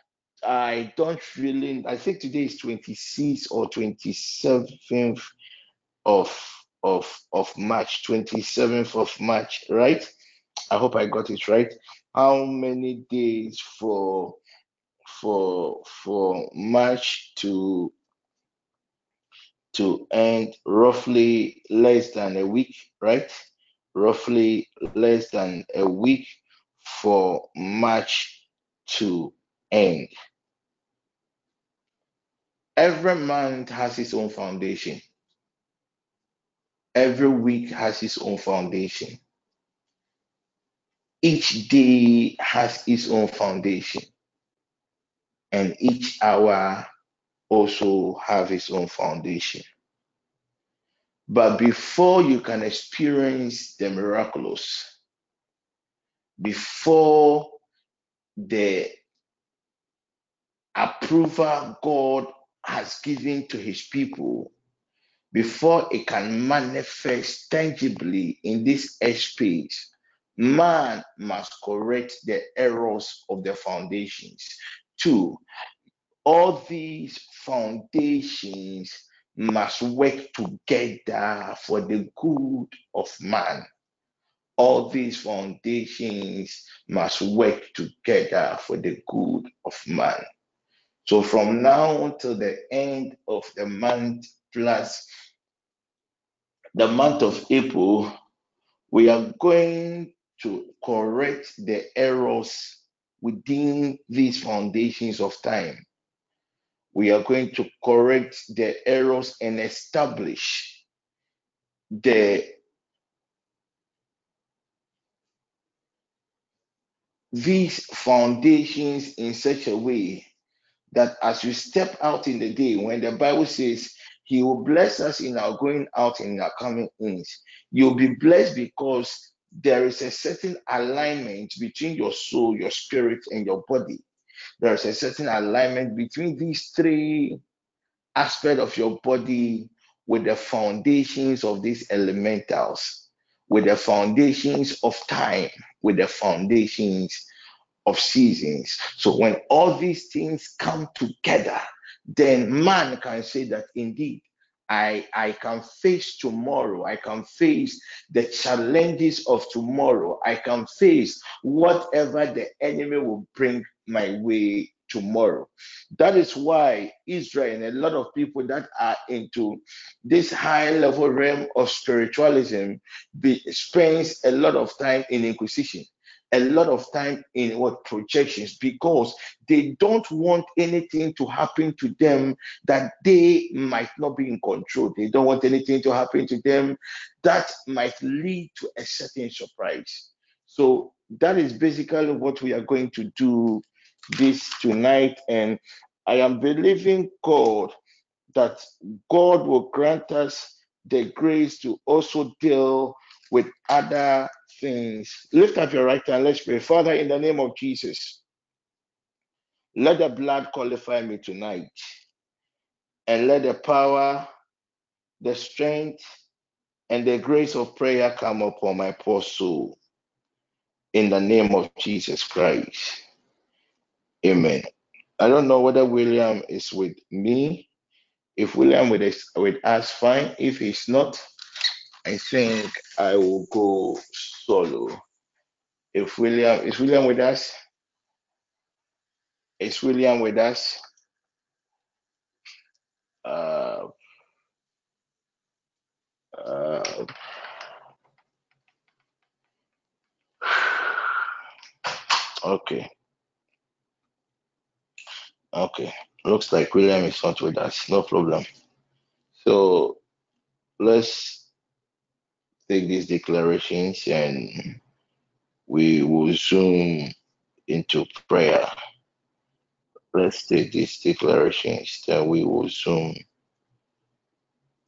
E: I don't really I think today is 26th or 27th of of of March, 27th of March, right? I hope I got it right. How many days for for for March to to end roughly less than a week, right? Roughly less than a week for March to end. Every month has its own foundation. Every week has its own foundation. Each day has its own foundation. And each hour also have its own foundation. But before you can experience the miraculous, before the approval God has given to his people, before it can manifest tangibly in this space, man must correct the errors of the foundations. Two, all these foundations must work together for the good of man. All these foundations must work together for the good of man. So from now until the end of the month plus the month of April, we are going to correct the errors within these foundations of time. We are going to correct the errors and establish the these foundations in such a way that as you step out in the day, when the Bible says he will bless us in our going out and our coming in, you'll be blessed because there is a certain alignment between your soul, your spirit, and your body. There is a certain alignment between these three aspects of your body with the foundations of these elementals, with the foundations of time, with the foundations of seasons. So when all these things come together, then man can say that indeed I, I can face tomorrow. I can face the challenges of tomorrow. I can face whatever the enemy will bring my way tomorrow. That is why Israel and a lot of people that are into this high level realm of spiritualism be, spends a lot of time in inquisition a lot of time in what projections because they don't want anything to happen to them that they might not be in control. They don't want anything to happen to them that might lead to a certain surprise. So that is basically what we are going to do this tonight. And I am believing God that God will grant us the grace to also deal with other things. Lift up your right hand. Let's pray. Father, in the name of Jesus, let the blood qualify me tonight. And let the power, the strength, and the grace of prayer come upon my poor soul. In the name of Jesus Christ. Amen. I don't know whether William is with me. If William with us, with us, fine. If he's not, I think I will go solo. If William is William with us, is William with us? Uh, uh, okay, okay. Looks like William is not with us. No problem. So let's take these declarations and we will zoom into prayer. Let's take these declarations, then we will zoom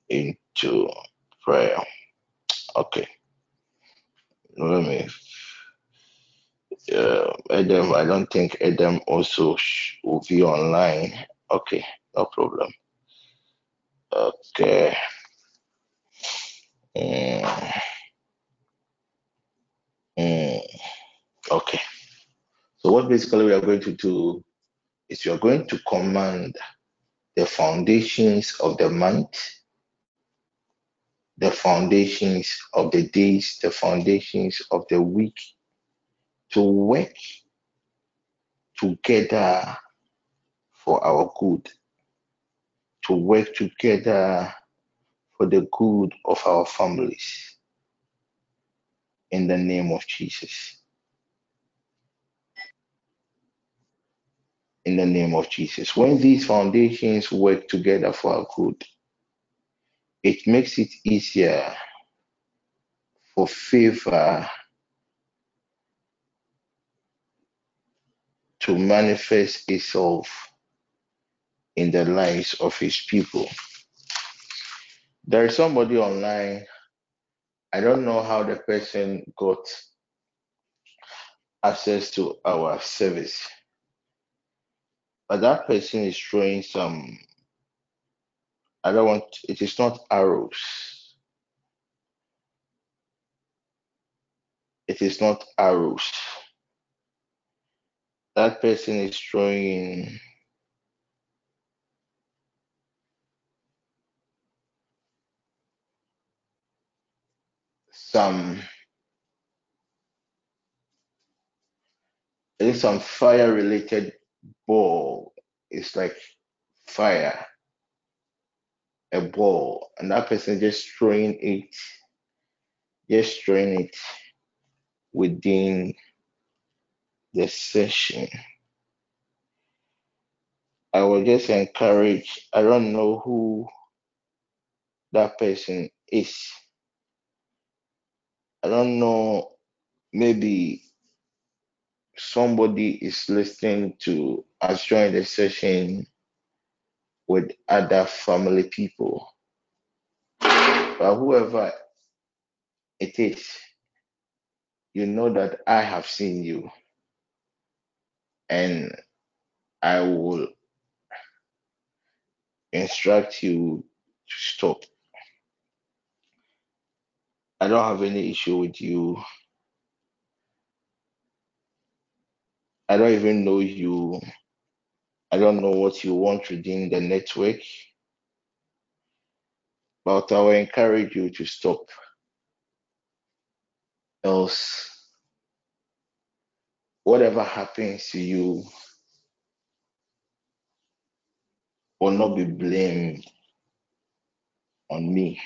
E: into prayer. Okay. Let me. Uh, Adam, I don't think Adam also sh- will be online. Okay, no problem. Okay. Mm, mm, okay. So what basically we are going to do is we are going to command the foundations of the month, the foundations of the days, the foundations of the week to work together for our good, to work together for the good of our families. In the name of Jesus. in the name of Jesus. When these foundations work together for our good, it makes it easier for favor to manifest itself in the lives of his people. There is somebody online. I don't know how the person got access to our service, but that person is throwing some. I don't want. It is not arrows. It is not arrows. That person is throwing some it is some fire related ball. It's like fire, a ball, and that person just throwing it, just throwing it within the session. I will just encourage, I don't know who that person is. I don't know, maybe somebody is listening to us join the session with other family people. But whoever it is, you know that I have seen you and I will instruct you to stop. I don't have any issue with you. I don't even know you. I don't know what you want within the network, but I will encourage you to stop. Else, whatever happens to you will not be blamed on me.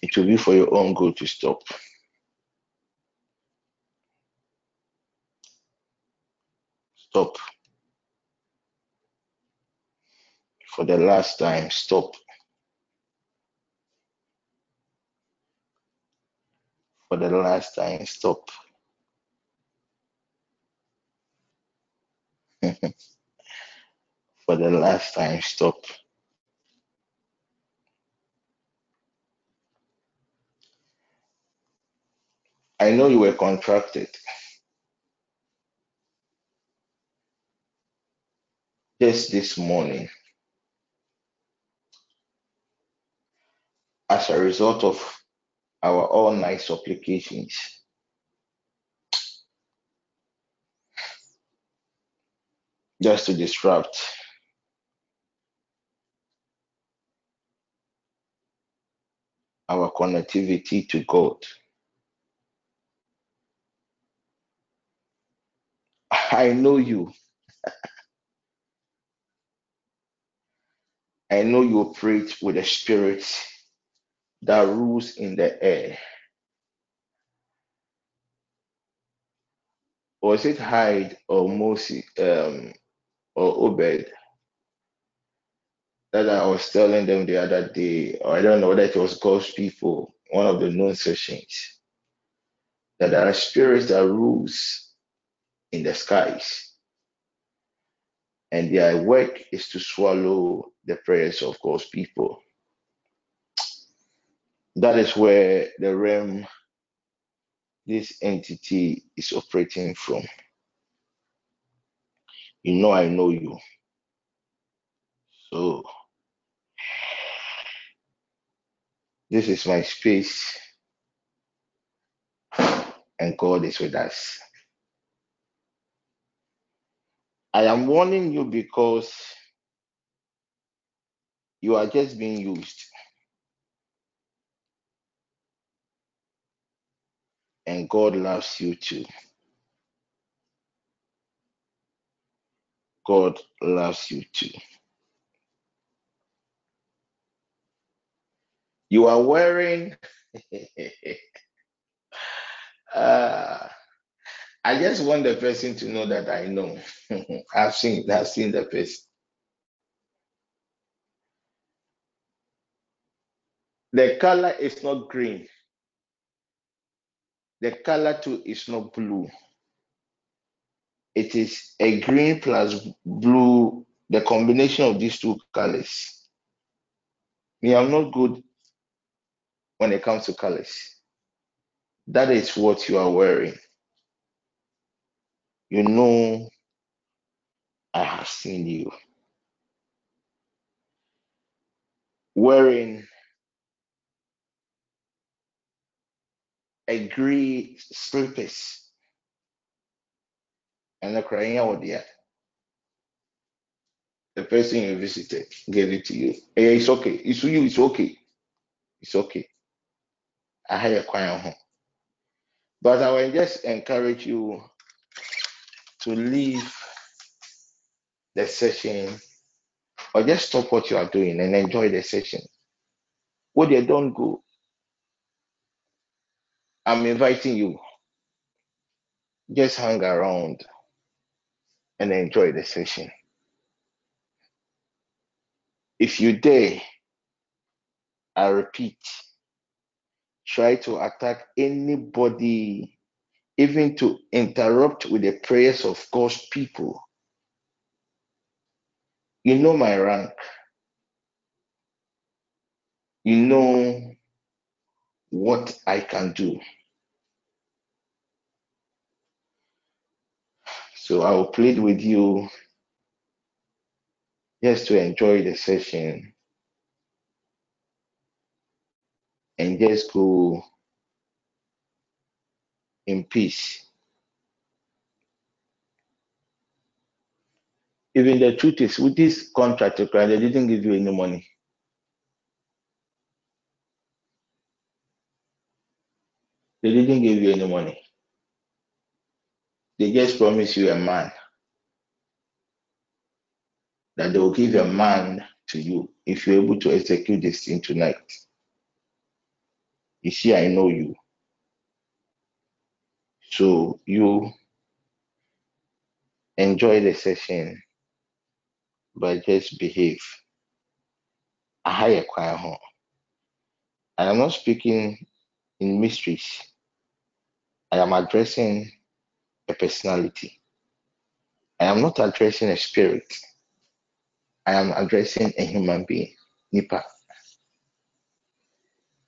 E: It will be for your own good to stop. Stop. For the last time, stop. For the last time, stop. For the last time, stop. I know you were contracted. Just this morning, as a result of our all night supplications, just to disrupt our connectivity to God. I know you. I know you operate with a spirit that rules in the air. Was it Hyde or Moses um, or Obed that I was telling them the other day, or I don't know whether it was God's people, one of the known sessions, that there are spirits that rules in the skies, and their work is to swallow the prayers of God's people. That is where the realm this entity is operating from. You know, I know you. So, this is my space, and God is with us. I am warning you because you are just being used. And God loves you too. God loves you too. You are wearing uh, I just want the person to know that I know. I've seen, I've seen the person. The color is not green. The color too is not blue. It is a green plus blue, the combination of these two colors. Me, I'm not good when it comes to colors. That is what you are wearing. You know, I have seen you wearing a green slippers and a crying out there. The person you visited gave it to you. Yeah, it's okay. It's you, it's okay. It's okay. I had a quiet home. But I will just encourage you to leave the session or just stop what you are doing and enjoy the session. What they don't go, I'm inviting you. Just hang around and enjoy the session. If you dare, I repeat, try to attack anybody, even to interrupt with the prayers of God's people. You know my rank. You know what I can do. So I will plead with you just to enjoy the session and just go in peace. Even the truth is, with this contract, they didn't give you any money. They didn't give you any money. They just promised you a man. That they will give a man to you if you're able to execute this thing tonight. You see, I know you. So you enjoy the session, but just behave. I am not speaking in mysteries. I am addressing a personality. I am not addressing a spirit. I am addressing a human being. Nipa.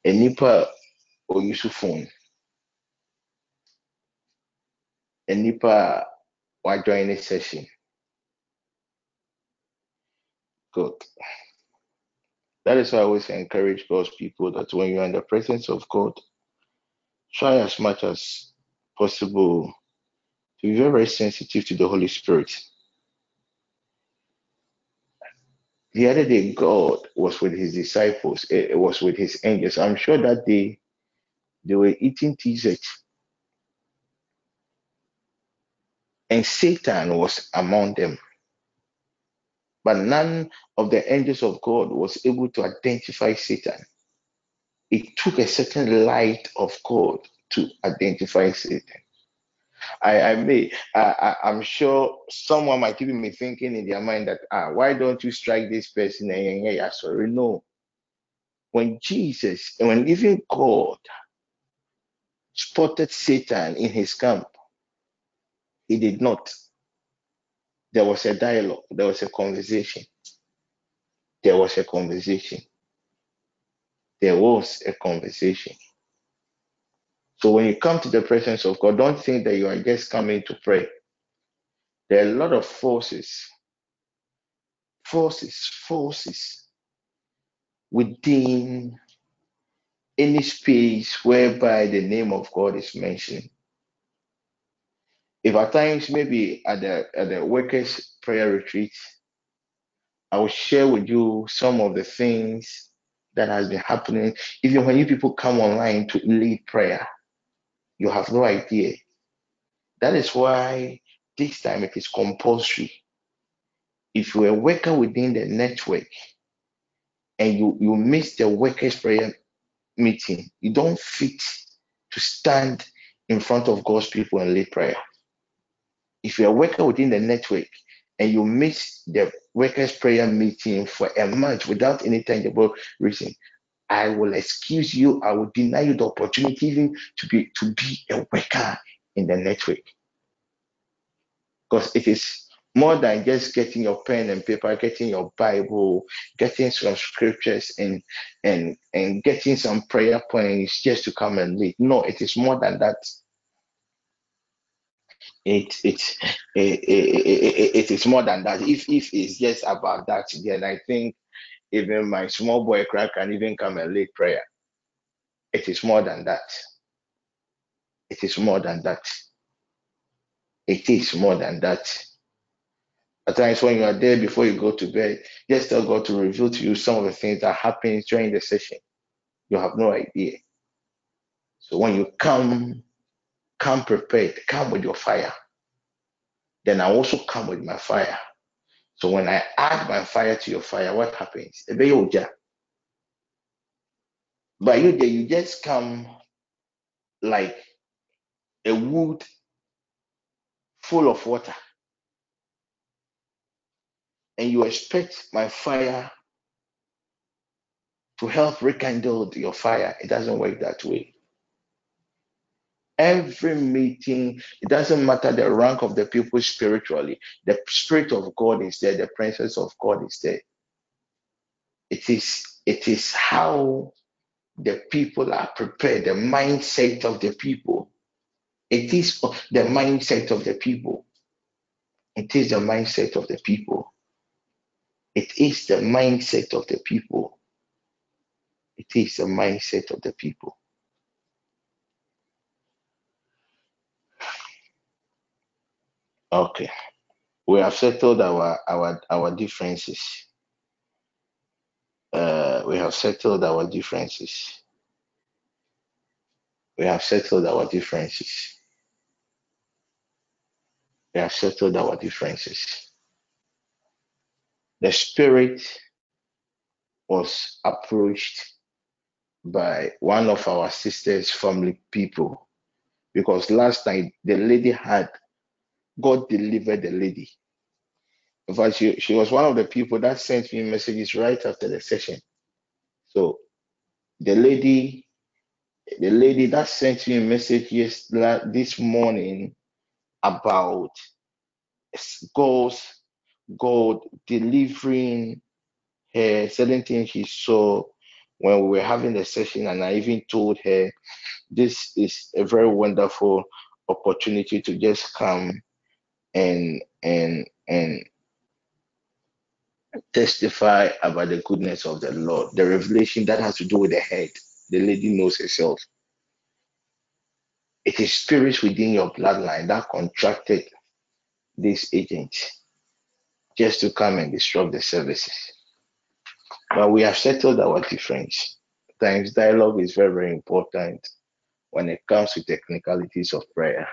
E: A nipa or phone. A nipa or join a session. Good. That is why I always encourage God's people that when you're in the presence of God, try as much as possible to be very, sensitive to the Holy Spirit. The other day, God was with his disciples, it eh, was with his angels. I'm sure that day they were eating t and Satan was among them. But none of the angels of God was able to identify Satan. It took a certain light of God to identify Satan. I, I may, I, I, am sure someone might even be thinking in their mind that, ah, why don't you strike this person? And Yeah, sorry, no. When Jesus, when even God spotted Satan in his camp, he did not. There was a dialogue, there was a conversation. There was a conversation. There was a conversation. So when you come to the presence of God, don't think that you are just coming to pray. There are a lot of forces, forces, forces within any space whereby the name of God is mentioned. If at times maybe at the at the workers' prayer retreat, I will share with you some of the things that has been happening. Even when you people come online to lead prayer, you have no idea. That is why this time it is compulsory. If you're a worker within the network and you, you miss the workers' prayer meeting, you don't fit to stand in front of God's people and lead prayer. If you're a worker within the network and you miss the workers' prayer meeting for a month without any tangible reason, I will excuse you. I will deny you the opportunity even to be to be a worker in the network. Because it is more than just getting your pen and paper, getting your Bible, getting some scriptures and and and getting some prayer points just to come and lead. No, it is more than that. It it it, it, it, is more than that. If if it's just about that, then I think even my small boy crack can even come and lead prayer. It is more than that. It is more than that. It is more than that. At times when you are there before you go to bed, just tell God to reveal to you some of the things that happen during the session. You have no idea. So when you come, come prepared, come with your fire. Then I also come with my fire. So when I add my fire to your fire, what happens? But you you just come like a wood full of water. And you expect my fire to help rekindle your fire. It doesn't work that way. Every meeting, it doesn't matter the rank of the people spiritually, the Spirit of God is there, the presence of God is there. It is, it is how the people are prepared, the mindset of the people. It is the mindset of the people. It is the mindset of the people. It is the mindset of the people. It is the mindset of the people. Okay. We have settled our our our differences. Uh, we have settled our differences. We have settled our differences. We have settled our differences. The spirit was approached by one of our sisters' family people because last night the lady had God delivered the lady. In fact, she, she was one of the people that sent me messages right after the session. So the lady, the lady that sent me a message yes, this morning about God's God delivering her certain things she saw when we were having the session, and I even told her this is a very wonderful opportunity to just come and and and testify about the goodness of the Lord. The revelation that has to do with the head. The lady knows herself. It is spirits within your bloodline that contracted this agent just to come and disrupt the services. But we have settled our difference. Times dialogue is very, very important when it comes to technicalities of prayer.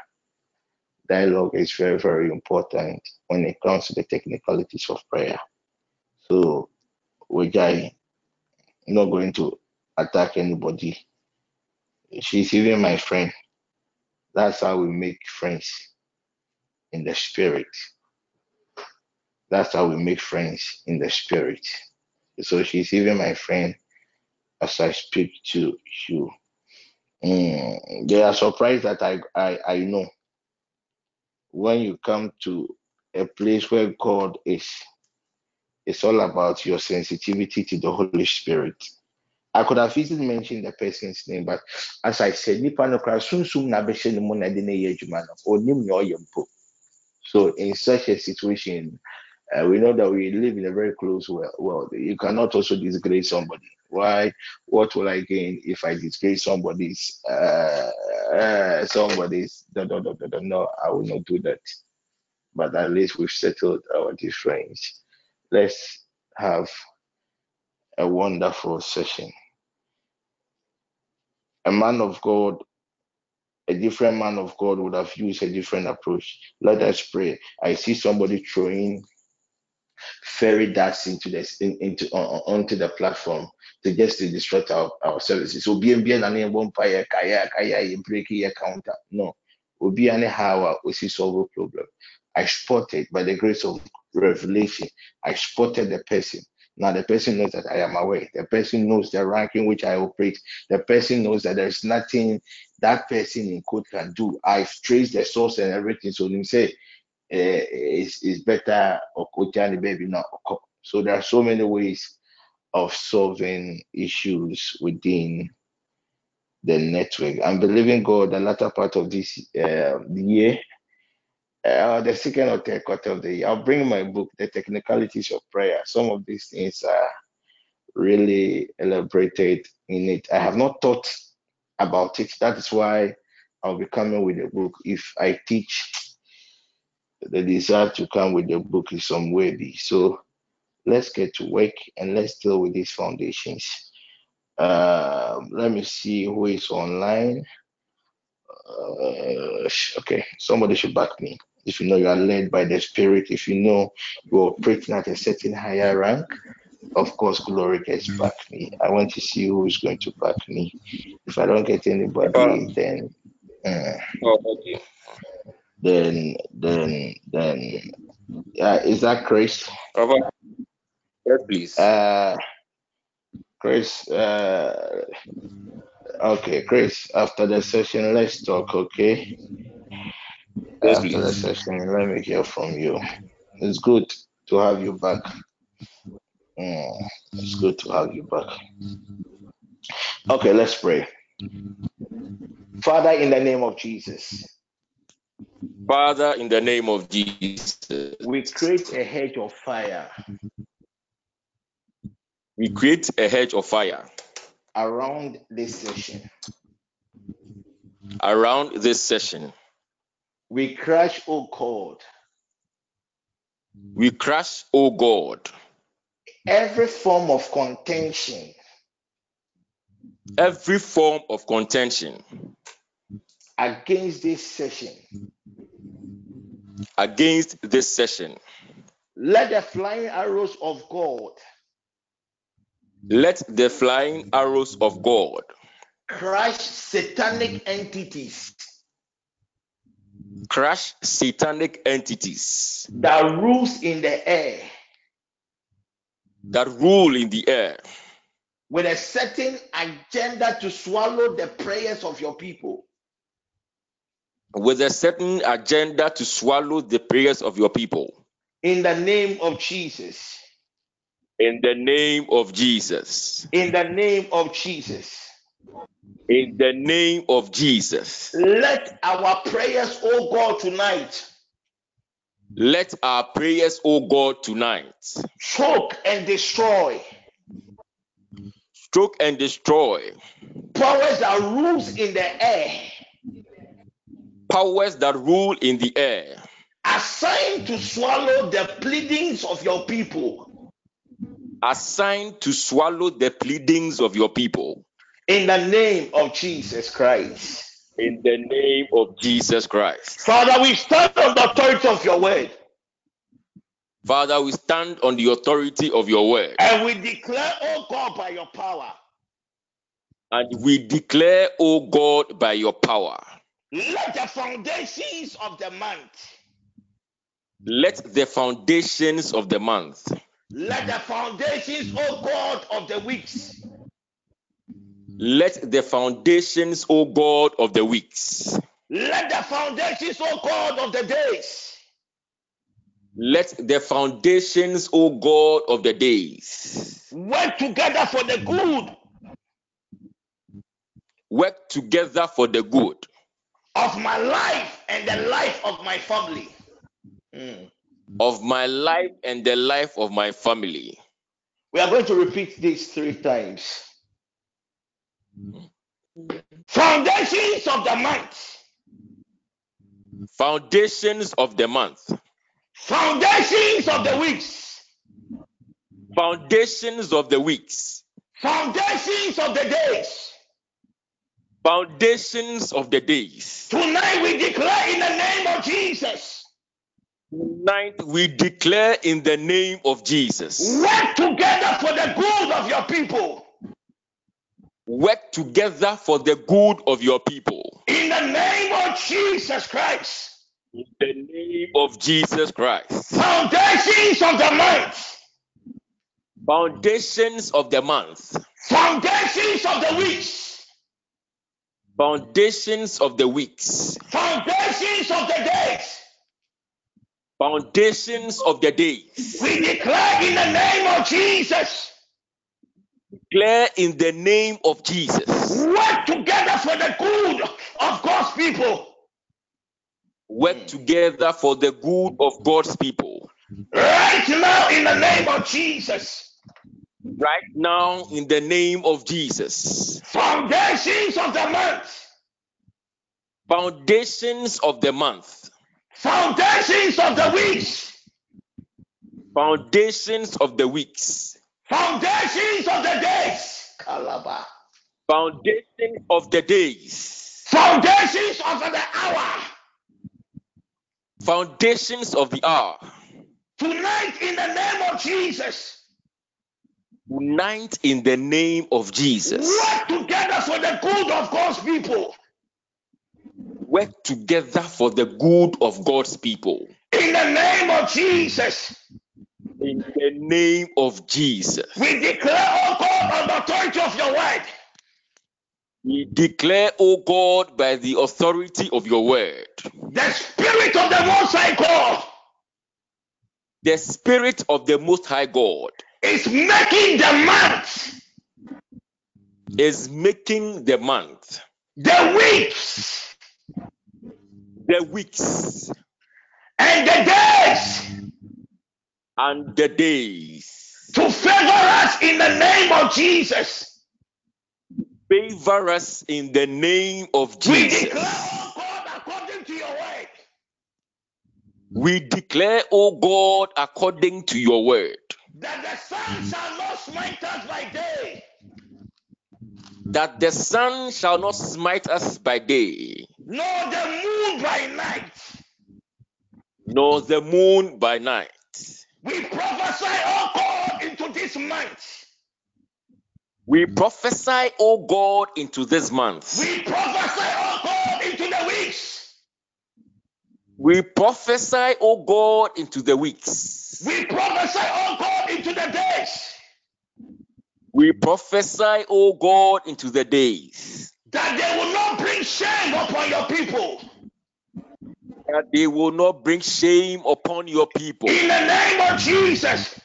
E: Dialogue is very, very important when it comes to the technicalities of prayer. So, I not going to attack anybody. She's even my friend. That's how we make friends in the spirit. That's how we make friends in the spirit. So she's even my friend as I speak to you. Mm, they are surprised that I, I, I know when you come to a place where God is, it's all about your sensitivity to the Holy Spirit. I could have easily mentioned the person's name, but as I said, nipa no. So in such a situation, uh, we know that we live in a very close world. You cannot also disgrace somebody. Why? What will I gain if I disgrace somebody's uh, uh somebody's? No, no, I will not do that. But at least we've settled our difference. Let's have a wonderful session. A man of God, a different man of God would have used a different approach. Let us pray. I see somebody throwing fairy darts into this in, into uh, onto the platform to just to disrupt our, our services. So be be an empire kaya kaya break your counter. No. Obi ane how we see solve problem. I spotted by the grace of revelation. I spotted the person. Now the person knows that I am aware. The person knows the rank in which I operate. The person knows that there's nothing that person in code can do. I've traced the source and everything. So they say it's, it's better or baby not. So there are so many ways of solving issues within the network. I'm believing God the latter part of this uh, year, uh, the second or third quarter of the year, I'll bring my book, The Technicalities of Prayer. Some of these things are really elaborated in it. I have not thought about it. That is why I'll be coming with a book. If I teach, the desire to come with the book is some worthy. So let's get to work and let's deal with these foundations. Uh, let me see who is online. Uh, okay, somebody should back me. If you know you are led by the Spirit, if you know you're operating at a certain higher rank, of course, glory gets back me. I want to see who is going to back me. If I don't get anybody, then uh, oh, okay. Then then then uh, is that Chris? Over.
F: Yes, please.
E: Uh, Chris, uh, okay, Chris, after the session, let's talk, okay? Yes, after please. the session, let me hear from you. It's good to have you back. Mm, it's good to have you back. Okay, let's pray. Father, in the name of Jesus.
F: Father, in the name of Jesus.
E: We create a hedge of fire
F: we create a hedge of fire
E: around this session.
F: Around this session.
E: We crush, oh God.
F: We crush, oh God.
E: Every form of contention.
F: Every form of contention.
E: Against this session.
F: Against this session.
E: Let the flying arrows of God
F: let the flying arrows of God
E: crush satanic entities.
F: Crush satanic entities
E: that rules in the air.
F: That rule in the air.
E: With a certain agenda to swallow the prayers of your people.
F: With a certain agenda to swallow the prayers of your people.
E: In the name of Jesus.
F: In the name of Jesus.
E: In the name of Jesus.
F: In the name of Jesus.
E: Let our prayers, oh God, tonight.
F: Let our prayers, oh God, tonight.
E: Choke and destroy.
F: Stroke and destroy.
E: Powers that rules in the air.
F: Powers that rule in the air.
E: Assigned to swallow the pleadings of your people
F: assigned to swallow the pleadings of your people.
E: In the name of Jesus Christ.
F: In the name of Jesus Christ.
E: Father, we stand on the authority of your word.
F: Father, we stand on the authority of your word.
E: And we declare, oh God, by your power.
F: And we declare, oh God, by your power.
E: Let the foundations of the month.
F: Let the foundations of the month
E: let the foundations, O God, of the weeks.
F: Let the foundations, O God, of the weeks.
E: Let the foundations, O God, of the days.
F: Let the foundations, O God, of the days
E: work together for the good.
F: Work together for the good
E: of my life and the life of my family.
F: Mm of my life and the life of my family.
E: We are going to repeat this three times. Foundations of the month.
F: Foundations of the month.
E: Foundations of the weeks.
F: Foundations of the weeks.
E: Foundations of the days.
F: Foundations of the days.
E: Tonight we declare in the name of Jesus
F: Tonight we declare in the name of Jesus.
E: Work together for the good of your people.
F: Work together for the good of your people.
E: In the name of Jesus Christ.
F: In the name of Jesus Christ.
E: Foundations of the month.
F: Foundations of the month.
E: Foundations of the weeks.
F: Foundations of the weeks.
E: Foundations of the days.
F: Foundations of the days.
E: We declare in the name of Jesus.
F: Declare in the name of Jesus.
E: Work together for the good of God's people.
F: Work together for the good of God's people.
E: Right now, in the name of Jesus.
F: Right now, in the name of Jesus.
E: Foundations of the month.
F: Foundations of the month.
E: Foundations of the weeks.
F: Foundations of the weeks.
E: Foundations of the days. Calabar.
F: Foundations of the days.
E: Foundations of the hour.
F: Foundations of the hour.
E: Tonight, in the name of Jesus.
F: Tonight, in the name of Jesus.
E: Work together for the good of God's people.
F: Work together for the good of God's people.
E: In the name of Jesus.
F: In the name of Jesus.
E: We declare, oh God, on the authority of your word.
F: We declare, O God, by the authority of your word,
E: The spirit of the Most High God
F: the Spirit of the Most High God
E: is making the month,
F: is making the month,
E: the weeks,
F: the weeks,
E: and the days.
F: And the days.
E: To favor us in the name of Jesus.
F: favor us in the name of Jesus.
E: We declare, oh God, according to your word,
F: We declare, O God, according to your word,
E: that the sun mm-hmm. shall not smite us by day,
F: that the sun shall not smite us by day,
E: nor the moon by night.
F: nor the moon by night.
E: We prophesy, oh God, into this month.
F: We prophesy, O God, into this month.
E: We prophesy, oh God, into the weeks.
F: We prophesy, O God, into the weeks.
E: We prophesy, oh God, into the days
F: We prophesy, O God, into the days
E: that they will not bring shame upon your people.
F: that they will not bring shame upon your people.
E: In the name of Jesus,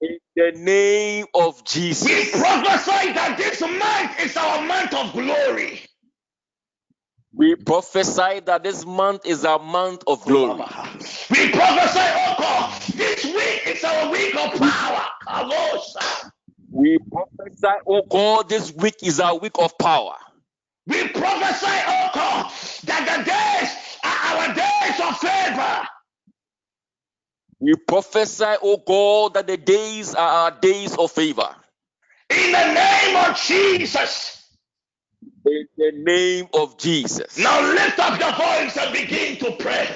F: In the name of Jesus.
E: we prophesy that this month is our month of glory.
F: We prophesy that this month is a month of glory.
E: We prophesy, oh God, this week is our week of power.
F: We prophesy, oh God, this week is our week of power.
E: We prophesy, oh God, that the days are our days of favor.
F: We prophesy, oh God, that the days are our days of favor.
E: In the name of Jesus.
F: In the name of Jesus.
E: Now lift up your voice and begin to pray.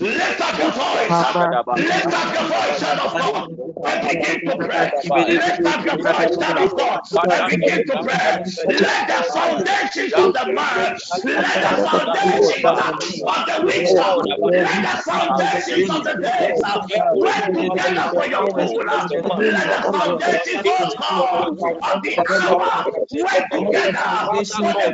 E: Lift up your voice. Lift up your voice, son of God, and begin to pray. Lift up your voice, son of God, and begin to pray. Let the foundations of the man, let the foundations of the wisdom, let the foundations of the days work together for your good. Let the foundations, oh God, of the hour work together for the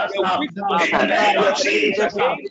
E: us. In the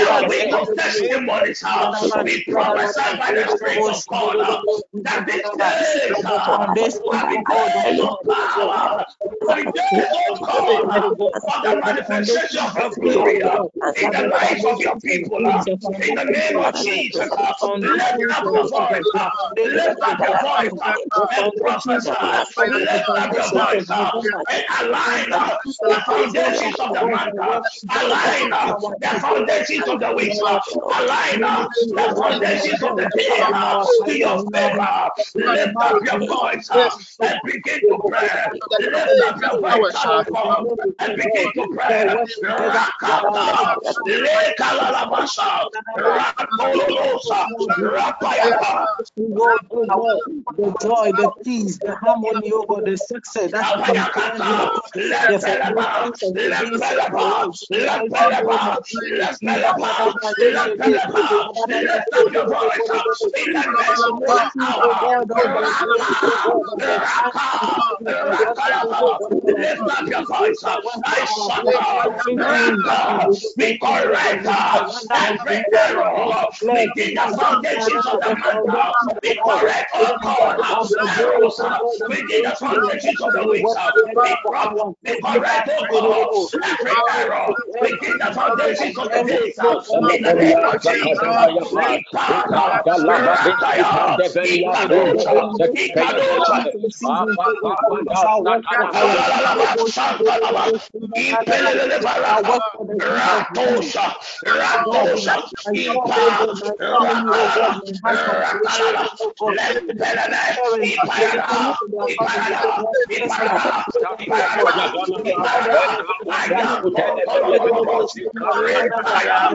G: a week of testimonies. Uh, we prophesy by the Spirit of God uh, that this day will be days of power, days of God for the manifestation of glory uh, in the life of your people. In the name of Jesus, lift up your voice, lift up your voice and prophesy, lift up your voice and align the foundations of the mantle, align the foundations of the week, align the foundations of the day to your favor. Lift up your voice uh, and begin to pray. Lift up your voice uh, and begin to pray. Rakata, Lekalalabasa, Rakolosa, Rapayapa.
E: The joy, the peace, the harmony, oh God, the success that you can the foundations of the days of the.
G: Lift up your voice in the next one hour. Lift up your voice. I summon be correct every error within the foundations of the mantle. Be correct, oh God, errors within the foundations of the week. Be, be correct, oh God, every error within the foundations of the. In the name of Jesus,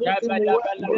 G: Rabba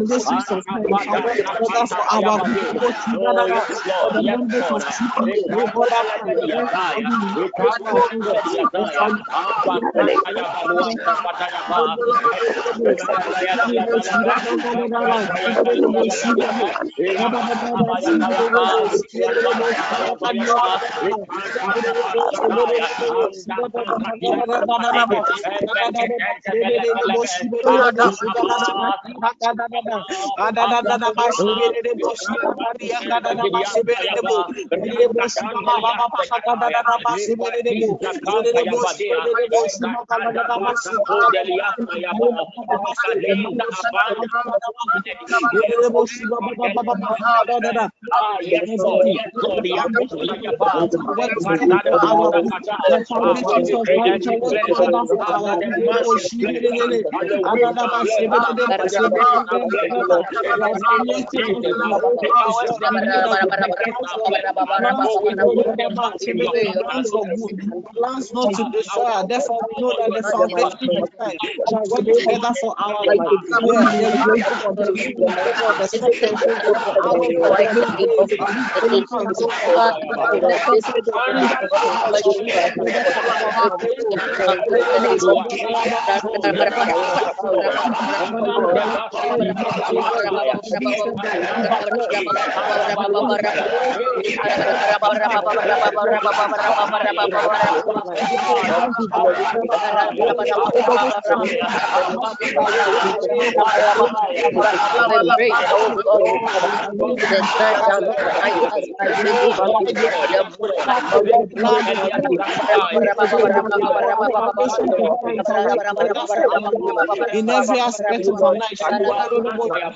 G: Ipayara, Ipayara, Ipayara, Ipayara, Our good. Yeah, yeah, we pray for the reading of the success of our good days.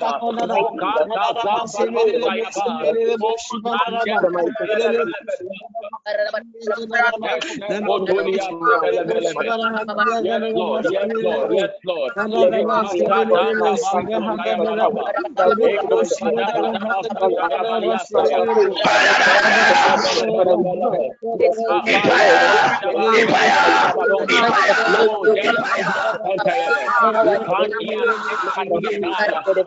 G: Any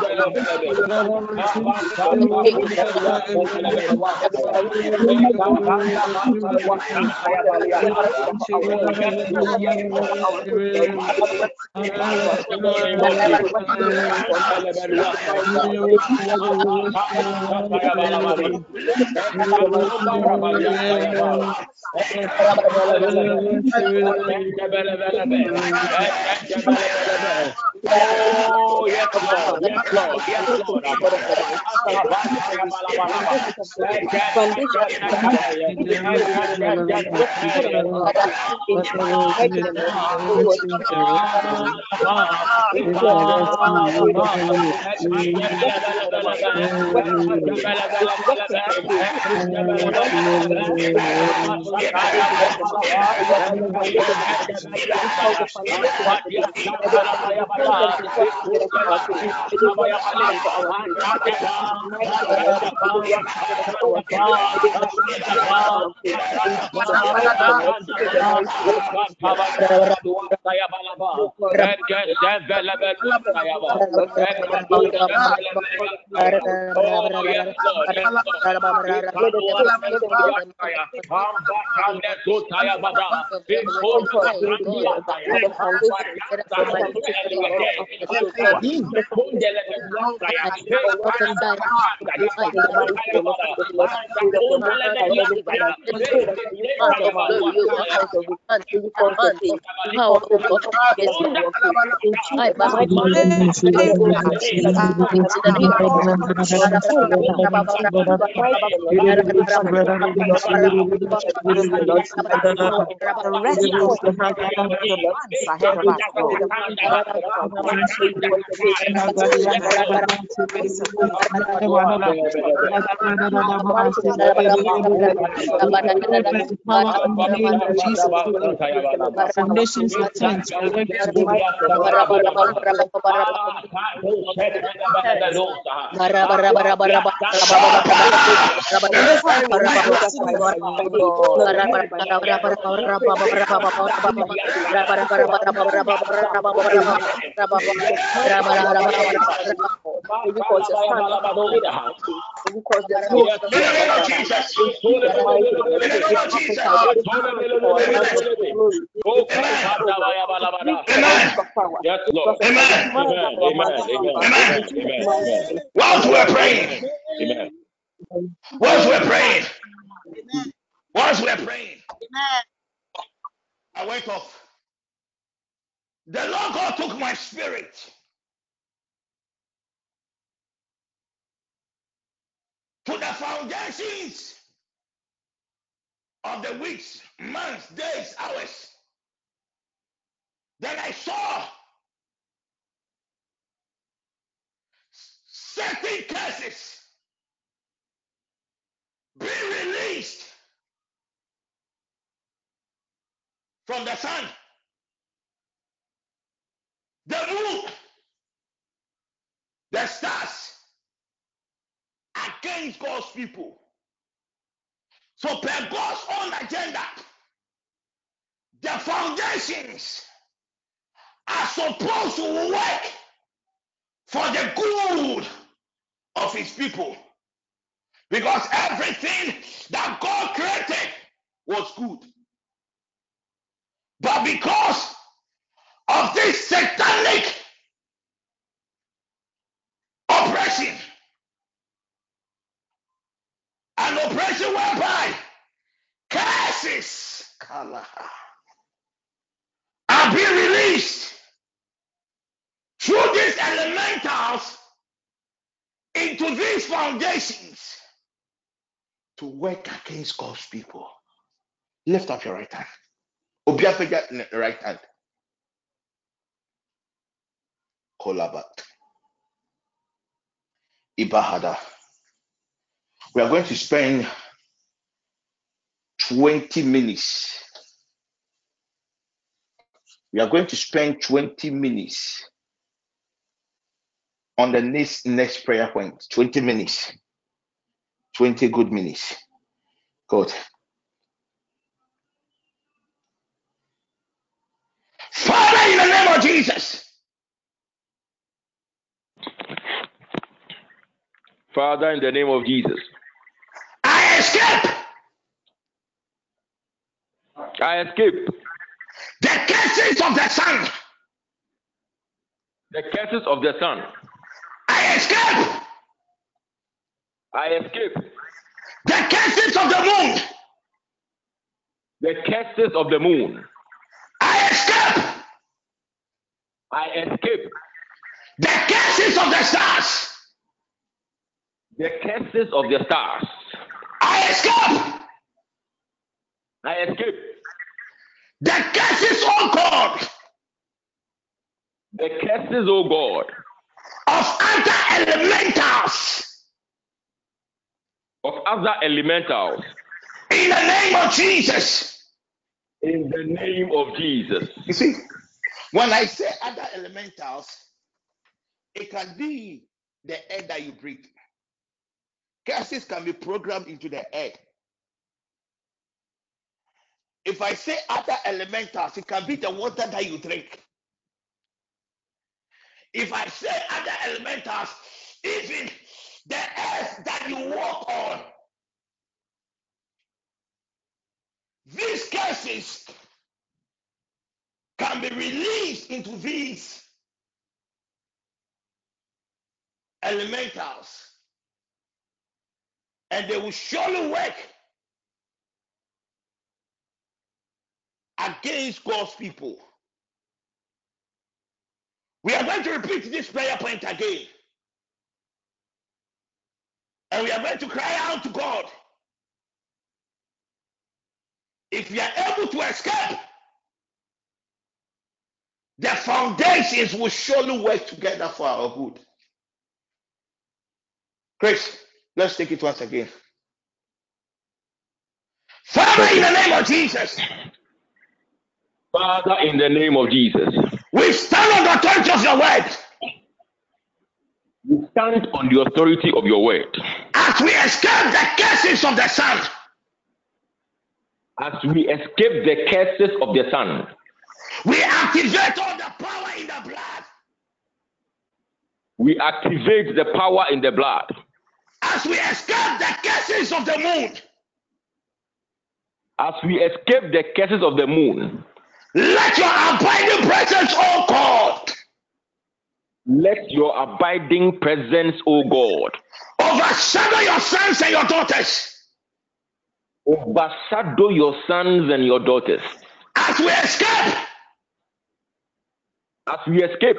G: hands, oh God, let us say the end of
C: Vibrate, oh God, the third of the night as I believe
G: in every aspect of our life.
F: Yes, Lord. Yes, Lord. Yes, Lord. Oh, yes, Lord. Yes, Lord. Yes, Lord. Oh, yes, Lord. Yes,
G: Foundations are turned to work
F: Yes, Lord. Amen. Amen. Amen. Amen. Amen.
E: Whilst we're praying,
F: Amen.
E: whilst we're praying, whilst we're praying, I went off. The Lord God took my spirit to the foundations of the weeks, months, days, hours Then I saw certain curses be released from the sun, the moon, the stars against God's people. So, per God's own agenda, the foundations are supposed to work for the good of his people. Because everything that God created was good. But because of this satanic oppression, an oppression whereby curses are being released through these elementals into these foundations to work against God's people. Lift up your right hand. The right hand. Kolabat. Ibahada. We are going to spend 20 minutes. We are going to spend 20 minutes on the next next prayer point. 20 minutes. 20 good minutes. Good. Father, in the name of Jesus,
F: Father, in the name of Jesus,
E: escape
F: I escape
E: the curses of the sun.
F: the curses of the sun.
E: I escape
F: I escape
E: the curses of the moon.
F: the curses of the moon.
E: I escape
F: I escape
E: the curses of the stars.
F: the curses of the stars.
E: I escape
F: I escape
E: the curses, oh God,
F: the curses, O God,
E: of other elementals.
F: of other elementals.
E: In the name of Jesus.
F: In the name of Jesus.
E: You see, when I say other elementals, it can be the air that you breathe. Curses can be programmed into the air. If I say other elementals, it can be the water that you drink. If I say other elementals, even the earth that you walk on. These curses can be released into these elementals, and they will surely work against God's people. We are going to repeat this prayer point again. And we are going to cry out to God. If we are able to escape, the foundations will surely work together for our good. Chris, let's take it once again. Father, in the name of Jesus,
F: Father, in the name of Jesus,
E: we stand on the authority of your word.
F: We stand on the authority of your word.
E: As we escape the curses of the sun.
F: as we escape the curses of the sun.
E: We activate all the power in the blood.
F: We activate the power in the blood
E: as we escape the curses of the moon.
F: as we escape the curses of the moon.
E: Let your abiding presence, oh God,
F: Let your abiding presence, O God,
E: overshadow your sons and your daughters
F: overshadow your sons and your daughters
E: as we escape
F: as we escape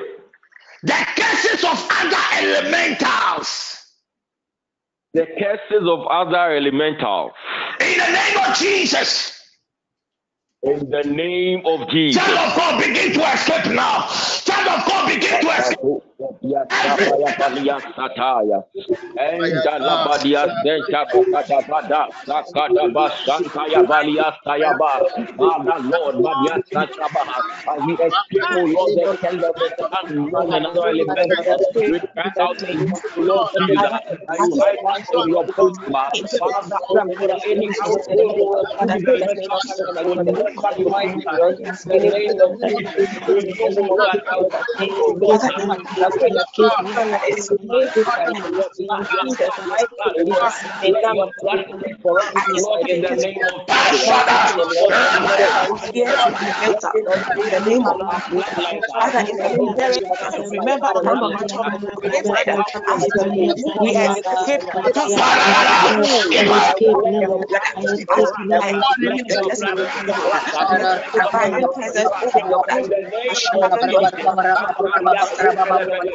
E: the curses of other elementals.
F: The curses of other elementals.
E: In the name of Jesus,
F: In the name of Jesus.
E: Child of God, begin to escape now. Child of God, begin to escape.
F: Sataya. Enda labadia senta bakada bada sakada balia sayaba. Father Lord, badia sataba. As we escape, O Lord, the tongue of unknown and other elements, we cry out Lord and you us in your bosom. Father, the name of destiny, O we are your blood, your sacrifice blood, O Lord. Let your blood speak for us, O Lord, in the name of Jesus.
C: in the name of
F: Our bloodline,
C: Father, in the name of Jesus, remember our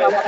C: number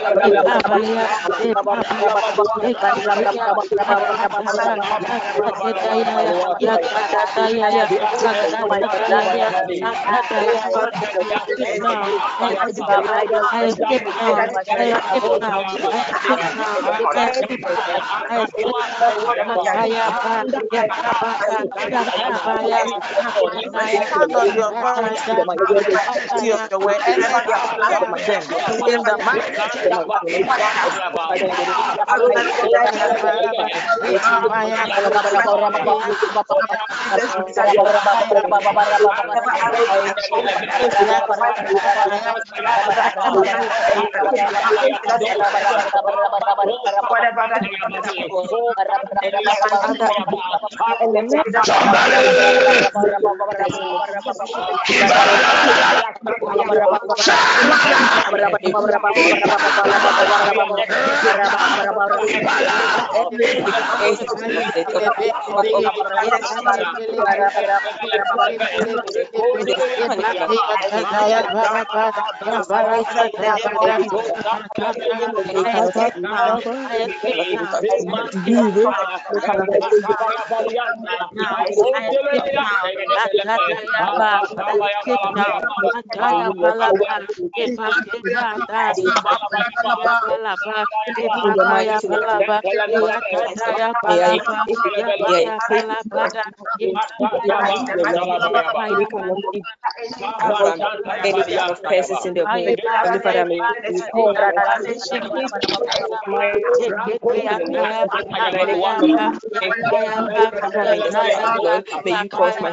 C: time you said that as we escape just
E: Parada, Ipa,
C: I feel the destiny divine presence over your
F: the name
C: I
F: of
C: send your
F: Jesus.
C: don't need a I shall send you that I will not allow the spirit of Father, I pray divine I speak divine presence over your
E: Oh God, my.
C: Oh, and and in the mighty name of
B: I escape now. I
C: Father, may you. cause my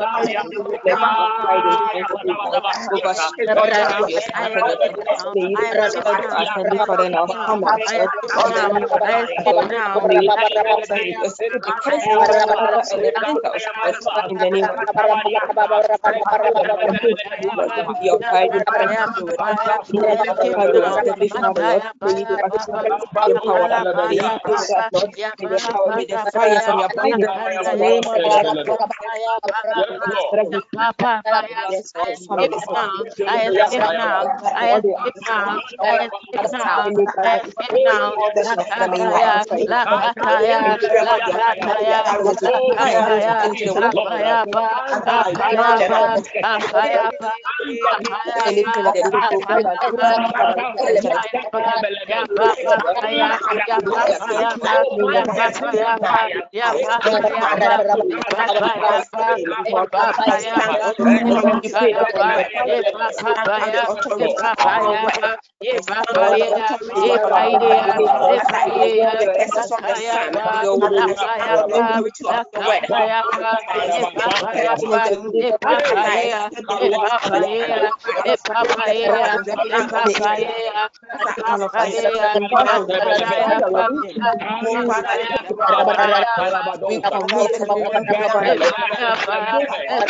C: mighty Empower me, the fire from your presence. Ya, I stand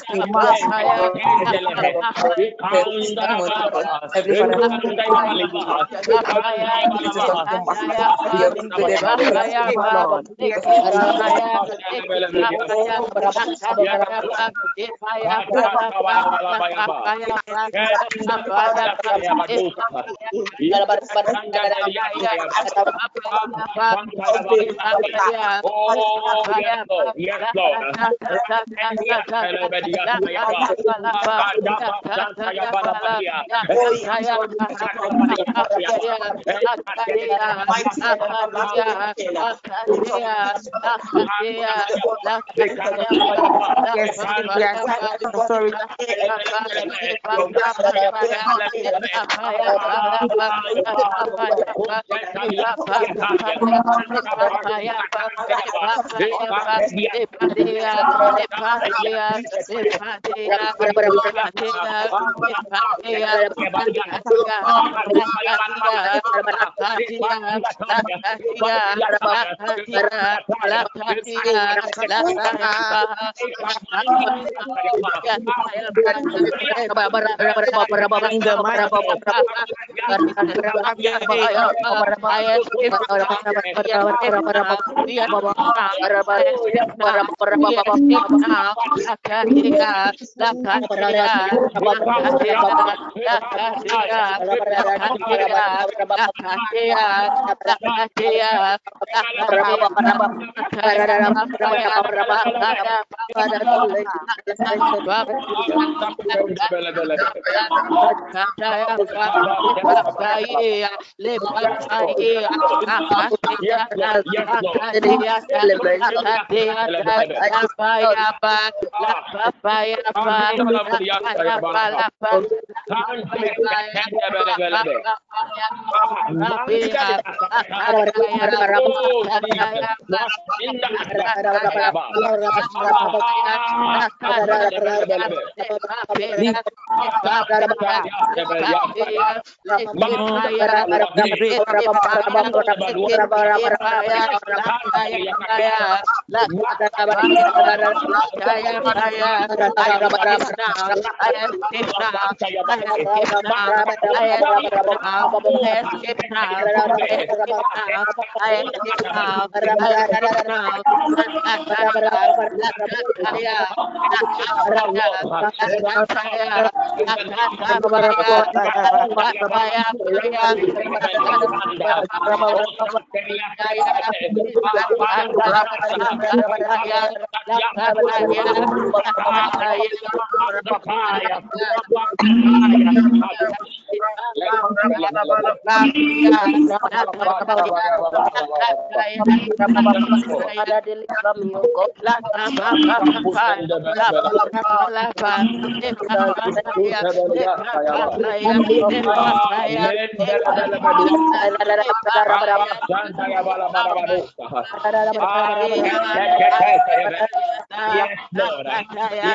C: us to. Yes, Lord. Yes, Para para para para Yes, saya saya Yes, Lord. Ya,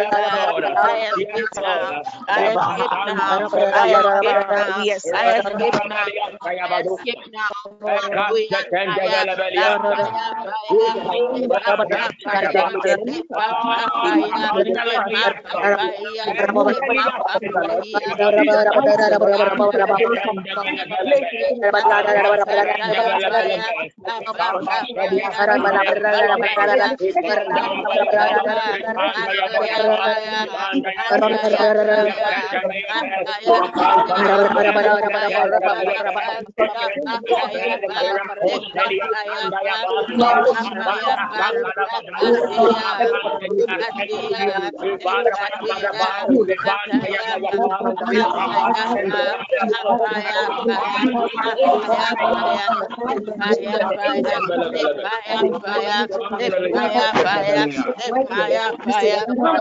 C: you. Overshadow us, Heavenly Father, and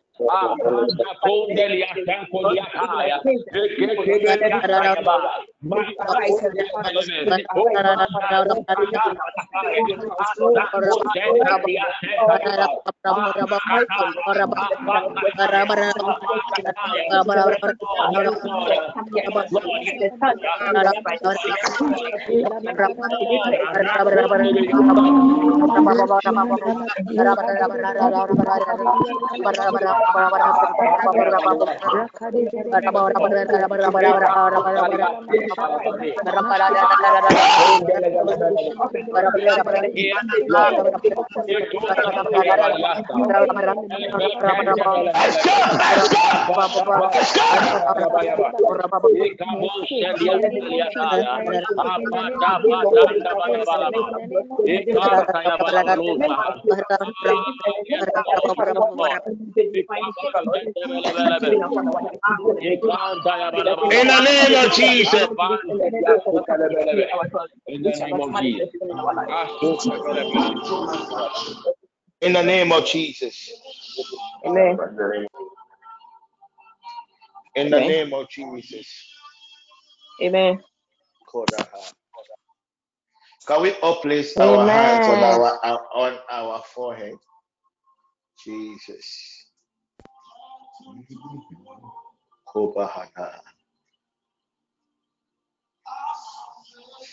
C: our families, Lord. In the name of Jesus, Lord. May you the name of Jesus. In the name of Jesus. In the name of
B: Jesus.
E: In the name of Jesus.
C: Amen.
E: In the name of Jesus.
C: Amen.
E: Can we all place our hands on our on our forehead? Jesus. Kobahana.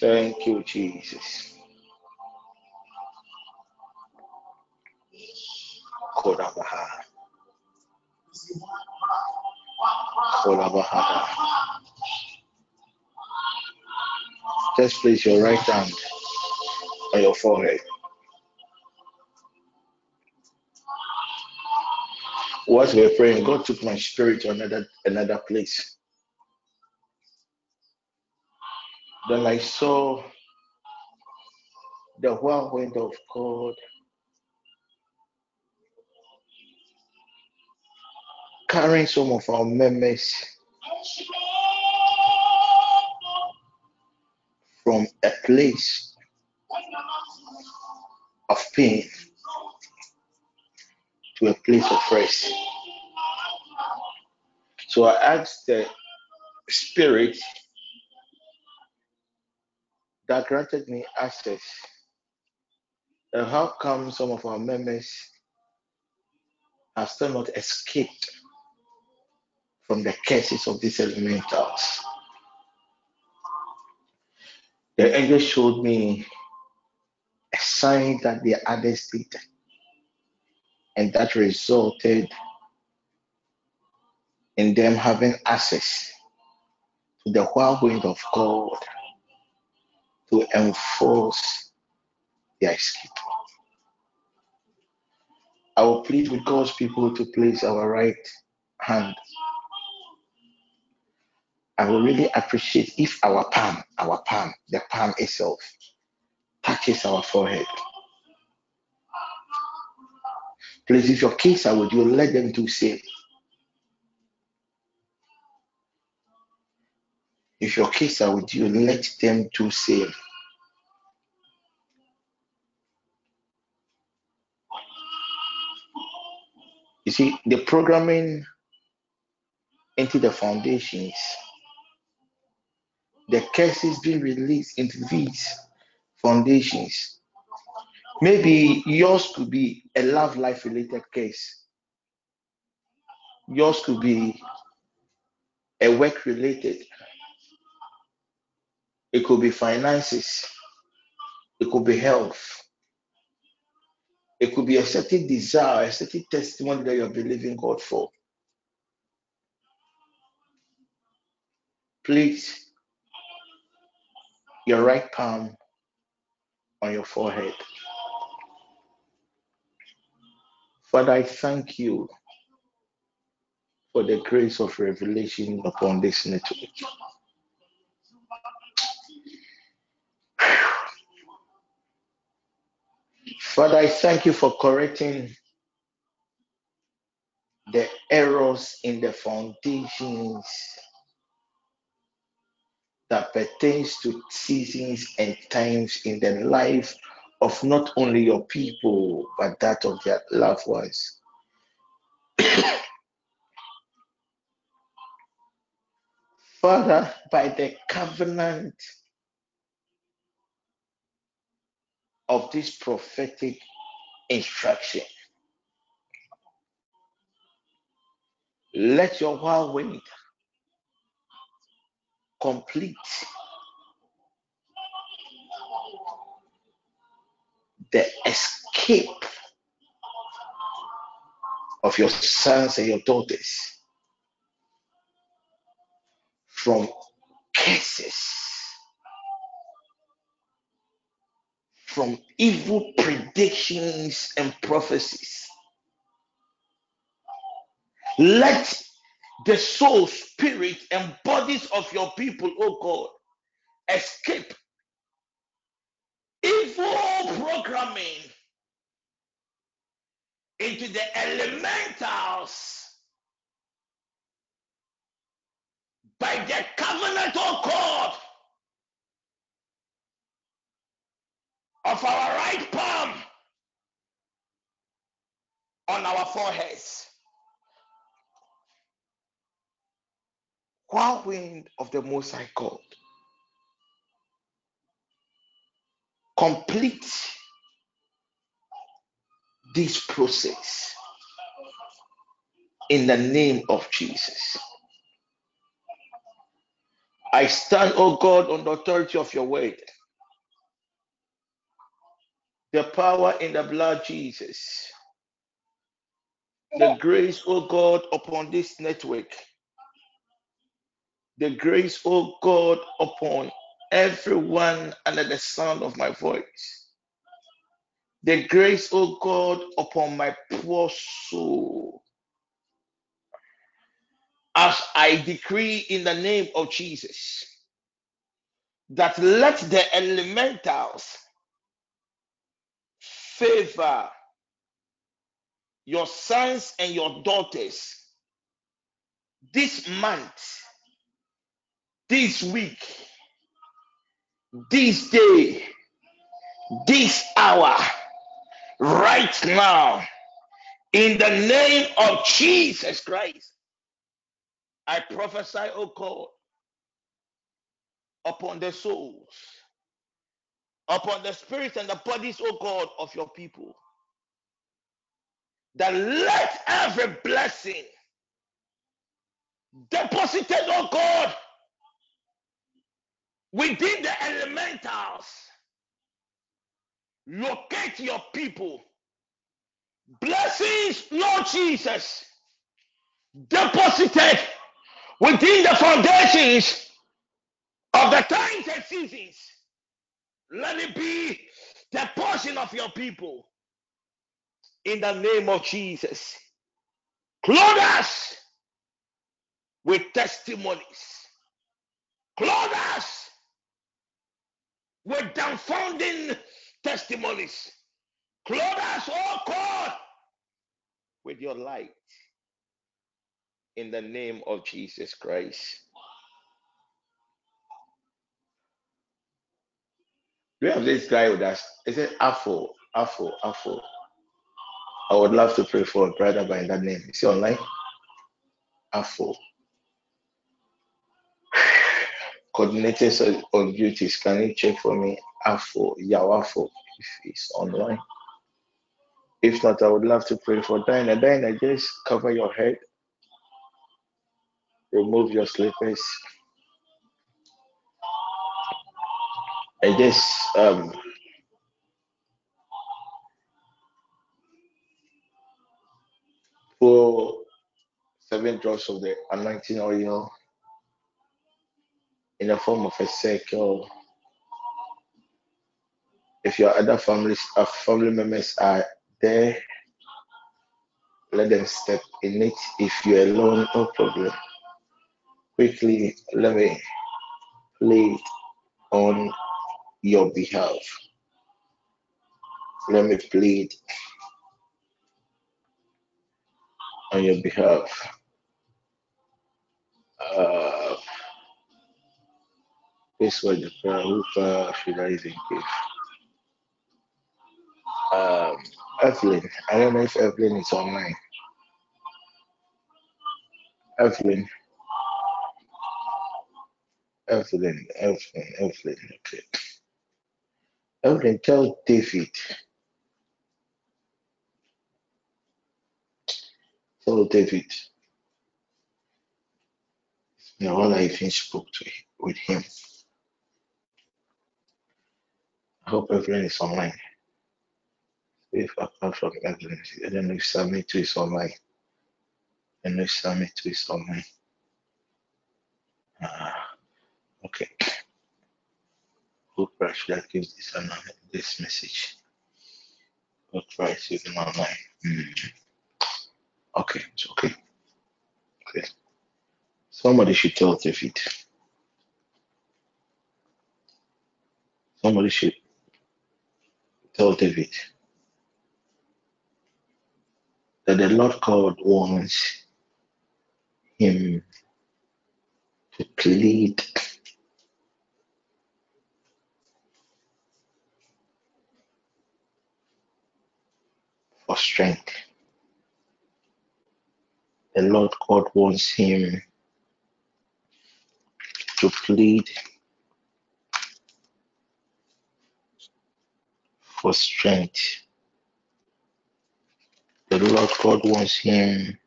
E: Thank you, Jesus. Kodabaha. Kodabahana. Just place your right hand on your forehead. Whilst we were praying, God took my spirit to another another place. Then I saw the whirlwind of God carrying some of our members from a place of pain to a place of rest. So I asked the spirit that granted me access. And how come some of our members have still not escaped from the curses of these elementals? The angel showed me a sign that the others did, and that resulted in them having access to the whirlwind of God to enforce their escape. I will plead with God's people to place our right hand I will really appreciate if our palm, our palm, the palm itself, touches our forehead. Please, if your kids are with you, let them do same. If your kids are with you, let them do same. You see, the programming into the foundations, the curses being released into these foundations. Maybe yours could be a love life related case. Yours could be a work related. It could be finances. It could be health. It could be a certain desire, a certain testimony that you're believing God for. Please, your right palm on your forehead. Father, I thank you for the grace of revelation upon this network. Father, I thank you for correcting the errors in the foundations that pertains to seasons and times in the life of not only your people but that of their loved ones. Father, by the covenant of this prophetic instruction, let your whirlwind complete the escape of your sons and your daughters from curses, from evil predictions and prophecies. Let the soul, spirit, and bodies of your people, oh God, escape evil programming into the elementals by the covenant of God of our right palm on our foreheads. Whirlwind of the Most High God, complete this process in the name of Jesus. I stand, oh God, on the authority of your word, the power in the blood, Jesus, the grace, oh God, upon this network, the grace, oh God, upon everyone under the sound of my voice, the grace, oh God, upon my poor soul, as I decree in the name of Jesus, that let the elementals favor your sons and your daughters this month, this week, this day, this hour, right now, in the name of Jesus Christ. I prophesy, O God, upon the souls, upon the spirits and the bodies, O God, of your people, that let every blessing deposited, O God, within the elementals locate your people. Blessings, Lord Jesus, deposited within the foundations of the times and seasons. Let it be the portion of your people in the name of Jesus. Clothe us with testimonies with dumbfounding testimonies. Clothe us, oh God, with your light in the name of Jesus Christ. We have this guy with us. Is it Afo? Afo, Afo. I would love to pray for a brother by that name. Is he online? Afo. Coordinators of- duties, can you check for me? Afo, Yawafo, if he's online. If not, I would love to pray for Dinah. Dinah, just cover your head, remove your slippers, and just um pour seven drops of the anointing oil in the form of a circle. If your other families, uh, family members are there, let them step in it. If you're alone, no problem. Quickly, let me play on your behalf. Let me plead on your behalf. Uh, this prayer. Who prayer should I? Um, Evelyn. I don't know if Evelyn is online. Evelyn. Evelyn. Evelyn. Evelyn. Okay. Evelyn, tell David. Tell David. Know, all I even spoke to with him. I hope Evelyn is online. If apart from Evelyn, I don't know if Sammy too is online. I know if Sammy too is online. Okay. Who should I give this this message? Who Christ is online? Hmm. Okay, it's okay. Okay. Somebody should tell David. Somebody should tell David that the Lord God wants him to plead for strength. The Lord God wants him to plead for strength. The Lord God wants him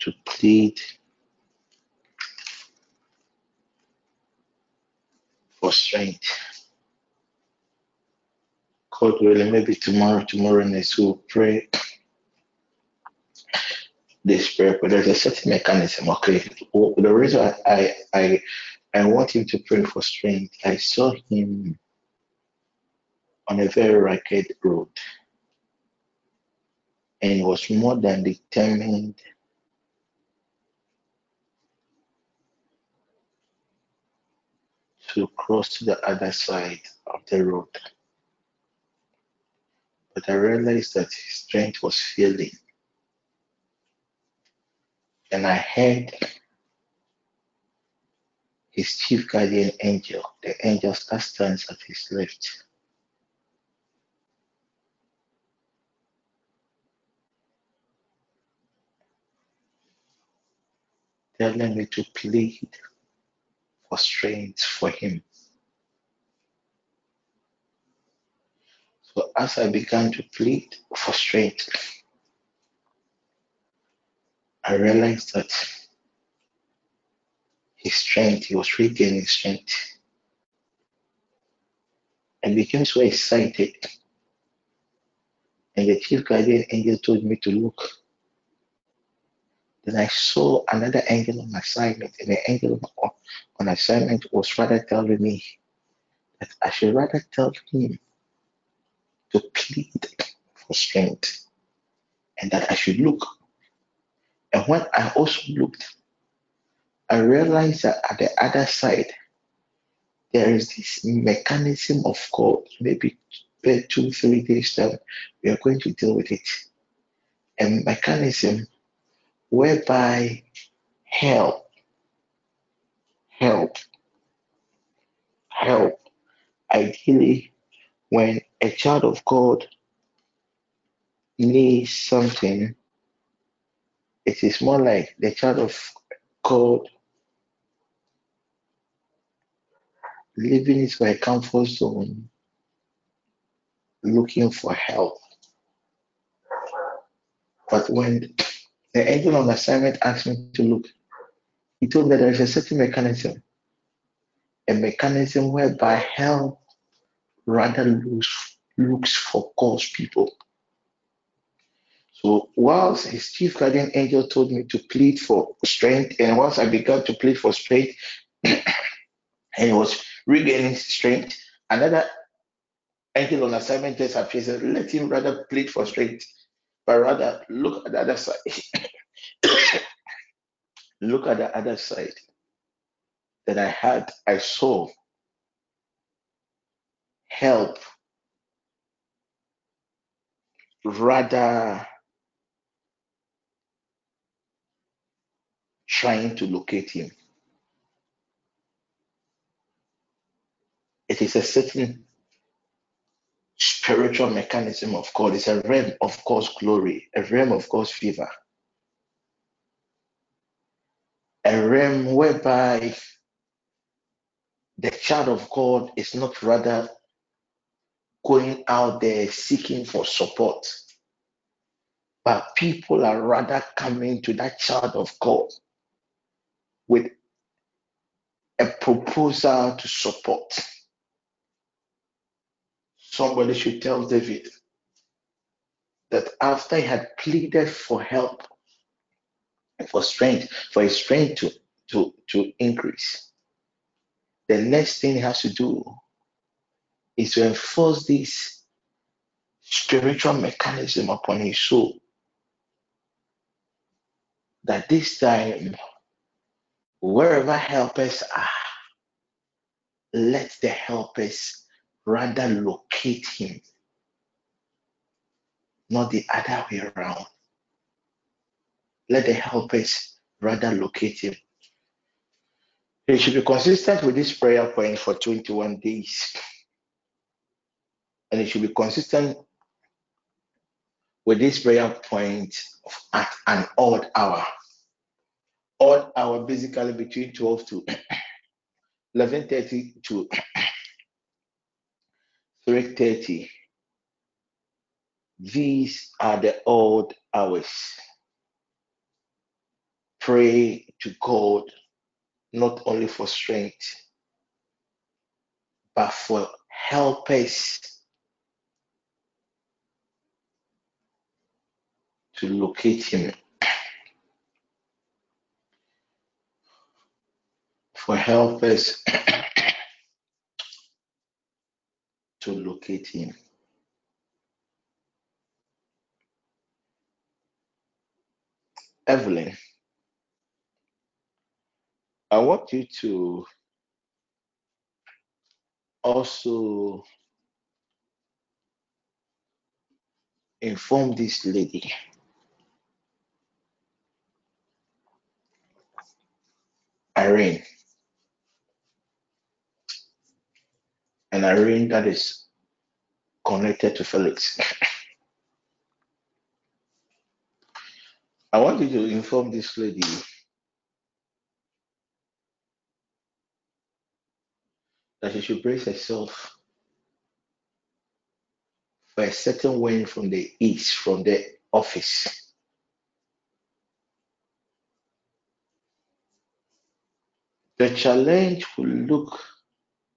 E: to plead for strength. God willing, maybe tomorrow, tomorrow next we'll pray this prayer, but there's a certain mechanism. Okay, the reason I I I want him to pray for strength, I saw him on a very ragged road, and was more than determined to cross to the other side of the road. But I realized that his strength was failing, and I heard his chief guardian angel, the angel that stands at his left, telling me to plead for strength for him. So as I began to plead for strength, I realized that his strength, he was regaining strength. I became so excited. And the chief guardian angel told me to look. Then I saw another angel on assignment, and the angel on- on assignment was rather telling me that I should rather tell him to plead for strength and that I should look. And when I also looked, I realized that at the other side there is this mechanism of God, maybe two, three days time, we are going to deal with it. A mechanism whereby help, help, help, ideally, when a child of God needs something, it is more like the child of God living in my comfort zone, looking for help. But when the angel on assignment asked me to look, he told me that there is a certain mechanism, a mechanism whereby help rather looks, looks for God's people. So whilst his chief guardian angel told me to plead for strength, and once I began to plead for strength, and he was regaining strength, another angel on assignment just appears and let him rather plead for strength, but rather look at the other side. look at the other side that I had, I saw help rather trying to locate him. It is a certain spiritual mechanism of God. It's a realm of God's glory, a realm of God's favor, a realm whereby the child of God is not rather going out there seeking for support, but people are rather coming to that child of God with a proposal to support. Somebody should tell David that after he had pleaded for help, for strength, for his strength to, to, to increase, the next thing he has to do is to enforce this spiritual mechanism upon his soul. That this time, wherever helpers are, let the helpers rather locate him, not the other way around. Let the helpers rather locate him. He should be consistent with this prayer point for 21 days. And it should be consistent with this prayer point at an odd hour. Odd hour basically between 12 to 11.30 to 3.30. These are the odd hours. Pray to God not only for strength, but for helpers to locate him. For help helpers to locate him. Evelyn, I want you to also inform this lady Irene and Irene that is connected to Felix. I want you to inform this lady that she should brace herself for a certain wind from the east, from the office. The challenge will look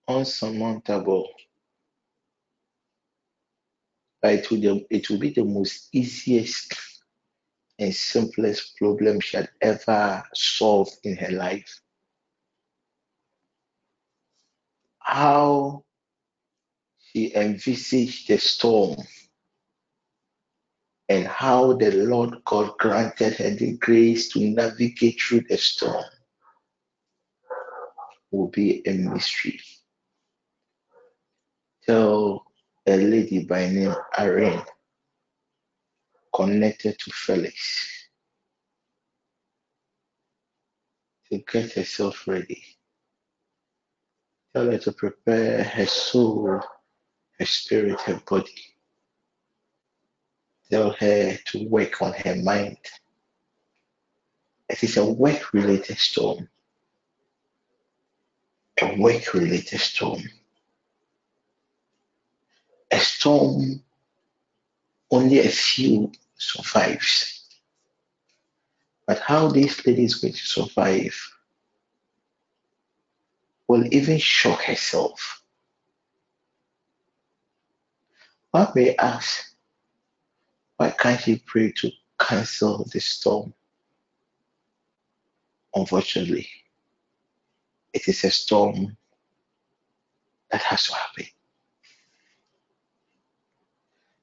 E: unsurmountable, it will, it will be the most easiest and simplest problem she had ever solved in her life. How she envisaged the storm and how the Lord God granted her the grace to navigate through the storm will be a mystery. Tell a lady by name Irene connected to Felix to get herself ready. Tell her to prepare her soul, her spirit, her body. Tell her to work on her mind. It is a work related storm. A work related storm. A storm only a few survives. But how this lady is going to survive will even shock herself. One may ask, why can't he pray to cancel the storm? Unfortunately, it is a storm that has to happen.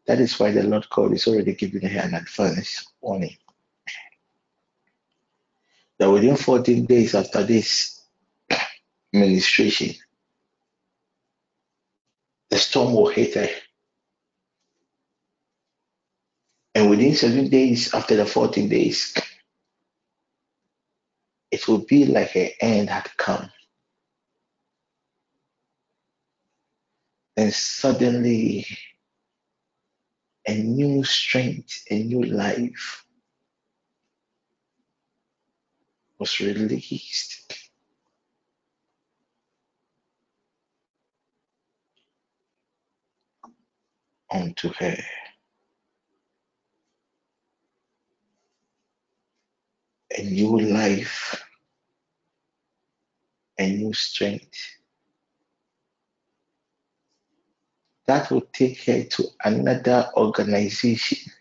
E: That is why the Lord God is already giving her an advance warning. That within 14 days after this ministration, the storm will hit her. And within seven days after the 14 days, it will be like her end had come. And suddenly, a new strength, a new life was released. Onto her. A new life, a new strength. That will take her to another organization.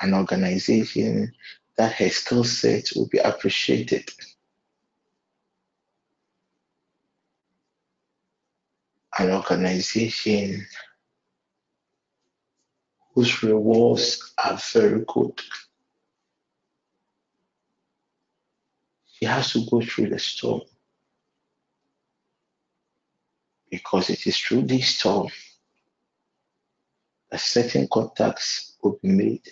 E: An organization that her skill set will be appreciated. An organization whose rewards are very good. She has to go through the storm because it is through this storm that certain contacts will be made.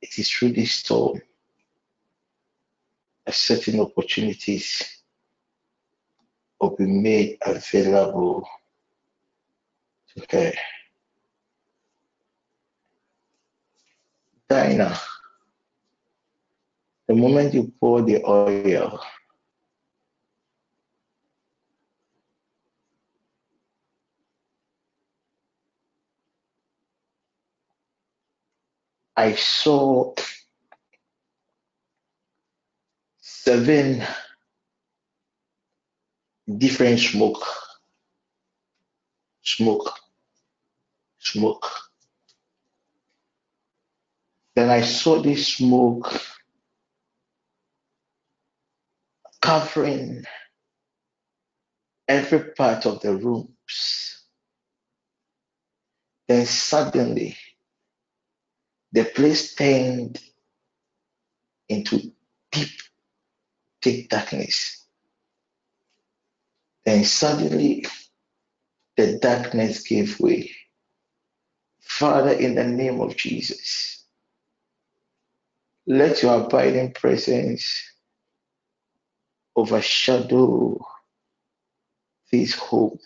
E: It is through this storm that certain opportunities will be made available to her. Dinah, the moment you pour the oil, I saw seven different smoke, smoke, smoke. Then I saw this smoke covering every part of the rooms. Then suddenly, the place turned into deep, thick darkness. Then suddenly, the darkness gave way. Father, in the name of Jesus, let your abiding presence overshadow this home.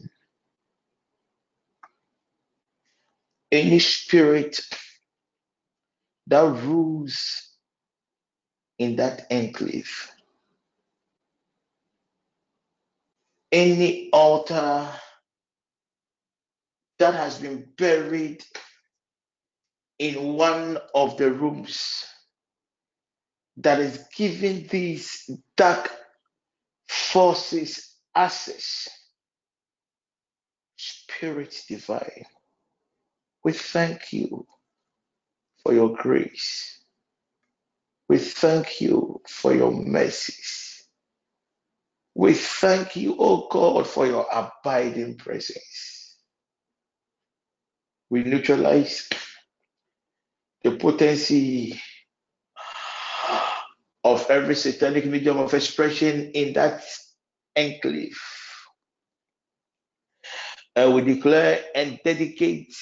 E: Any spirit that rules in that enclave, any altar that has been buried in one of the rooms that is giving these dark forces access. Spirit divine, we thank you for your grace. We thank you for your mercies. We thank you, O God, for your abiding presence. We neutralize the potency of every satanic medium of expression in that enclave. And we declare and dedicate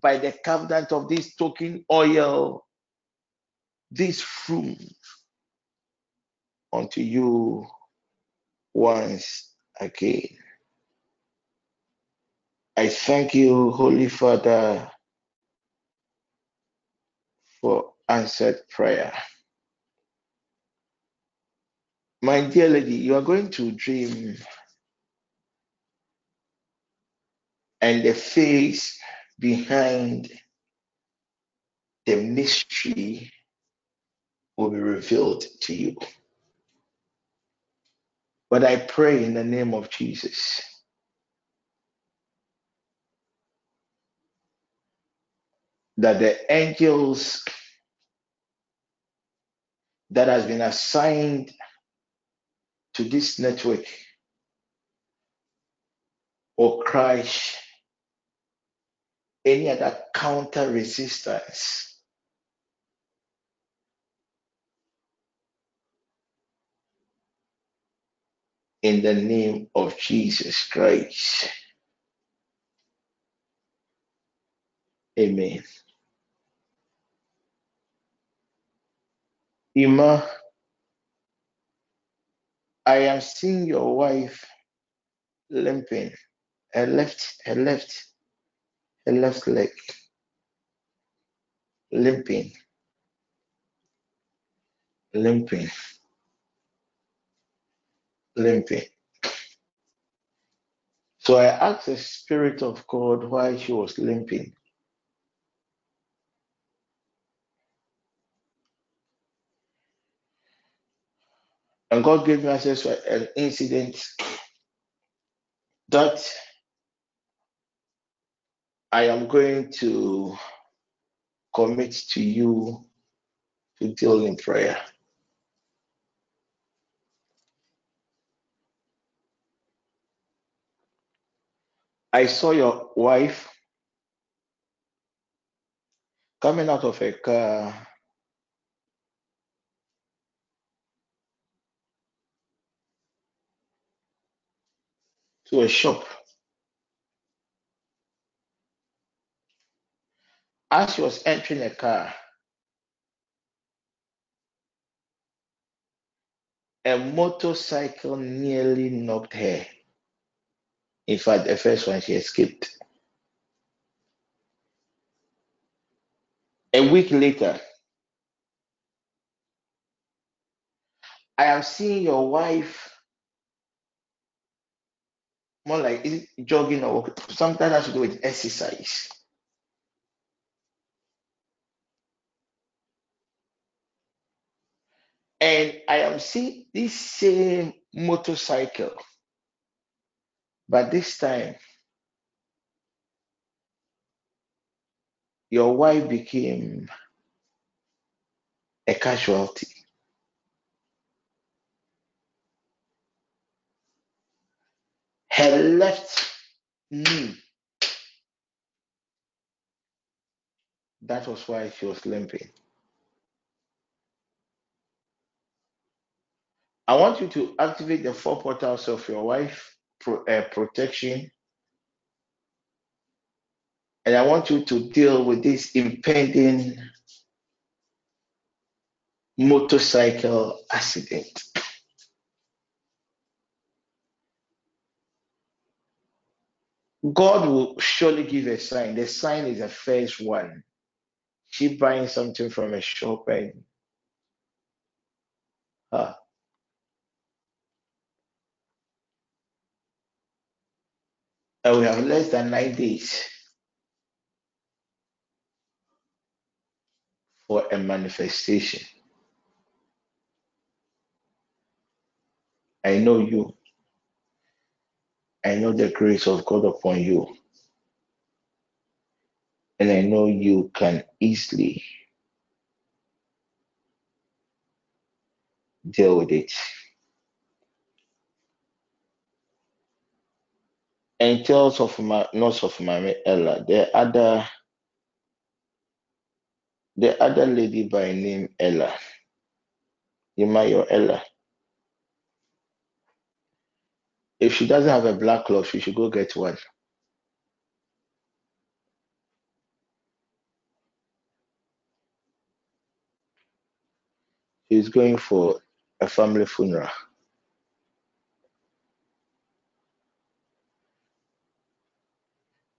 E: by the covenant of this token oil, this fruit unto you once again. I thank you, Holy Father, for answered prayer. My dear lady, you are going to dream, and the face behind the mystery will be revealed to you. But I pray in the name of Jesus that the angels that has been assigned to this network or crash any other counter resistance in the name of Jesus Christ. Amen. Ima, I am seeing your wife limping, her left, her left, her left leg limping, limping, limping. So I asked the Spirit of God why she was limping. And God gave me access to an incident that I am going to commit to you to deal in prayer. I saw your wife coming out of a car to a shop. As she was entering a car, a motorcycle nearly knocked her. In fact, the first one she escaped. A week later, I am seeing your wife more like jogging or something has to do with exercise. And I am seeing this same motorcycle, but this time your wife became a casualty. Her left knee, that was why she was limping. I want you to activate the four portals of your wife pro, uh, protection, and I want you to deal with this impending motorcycle accident. God will surely give a sign. The sign is the first one. She buying something from a shop and uh, and we have less than nine days for a manifestation. I know you. I know the grace of God upon you. And I know you can easily deal with it. and tells of my not of my Ella, the other the other lady by name Ella, Imayo Ella. If she doesn't have a black cloth, she should go get one. She's going for a family funeral.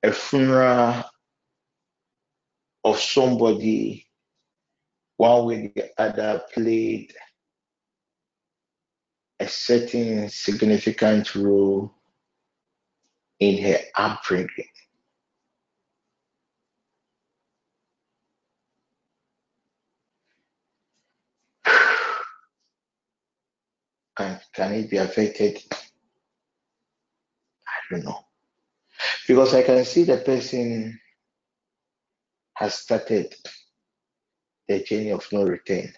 E: A funeral of somebody, one way or the other, played a certain significant role in her upbringing. Can, can it be affected? I don't know. Because I can see the person has started the journey of no return.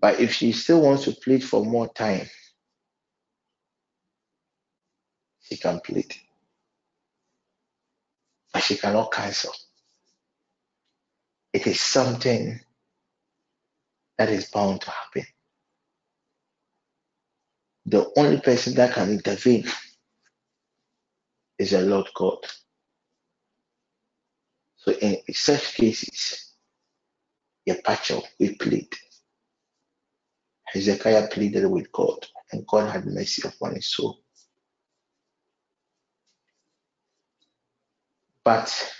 E: But if she still wants to plead for more time, she can plead. But she cannot cancel. It is something that is bound to happen. The only person that can intervene is the Lord God. So in such cases, Yepacho, we plead. Hezekiah pleaded with God, and God had mercy upon his soul. But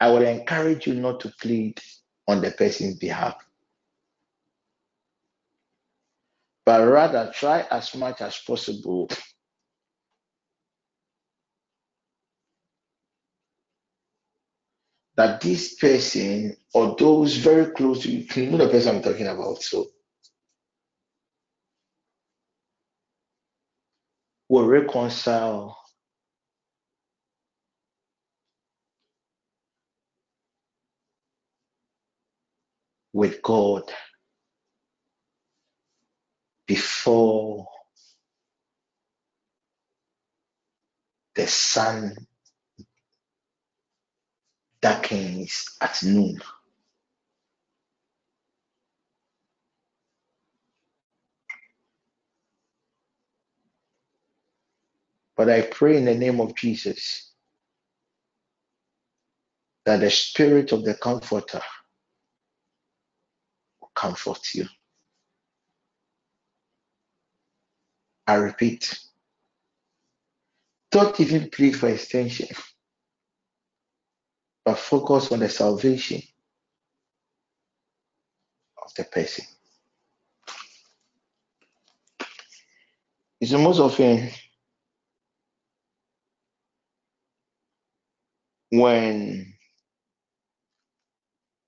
E: I would encourage you not to plead on the person's behalf, but rather try as much as possible. That this person or those very close to you, you know the person I'm talking about, so. Will reconcile. With God before the sun darkens at noon. But I pray in the name of Jesus that the spirit of the comforter will comfort you. I repeat, don't even plead for extension, but focus on the salvation of the person. It's most often when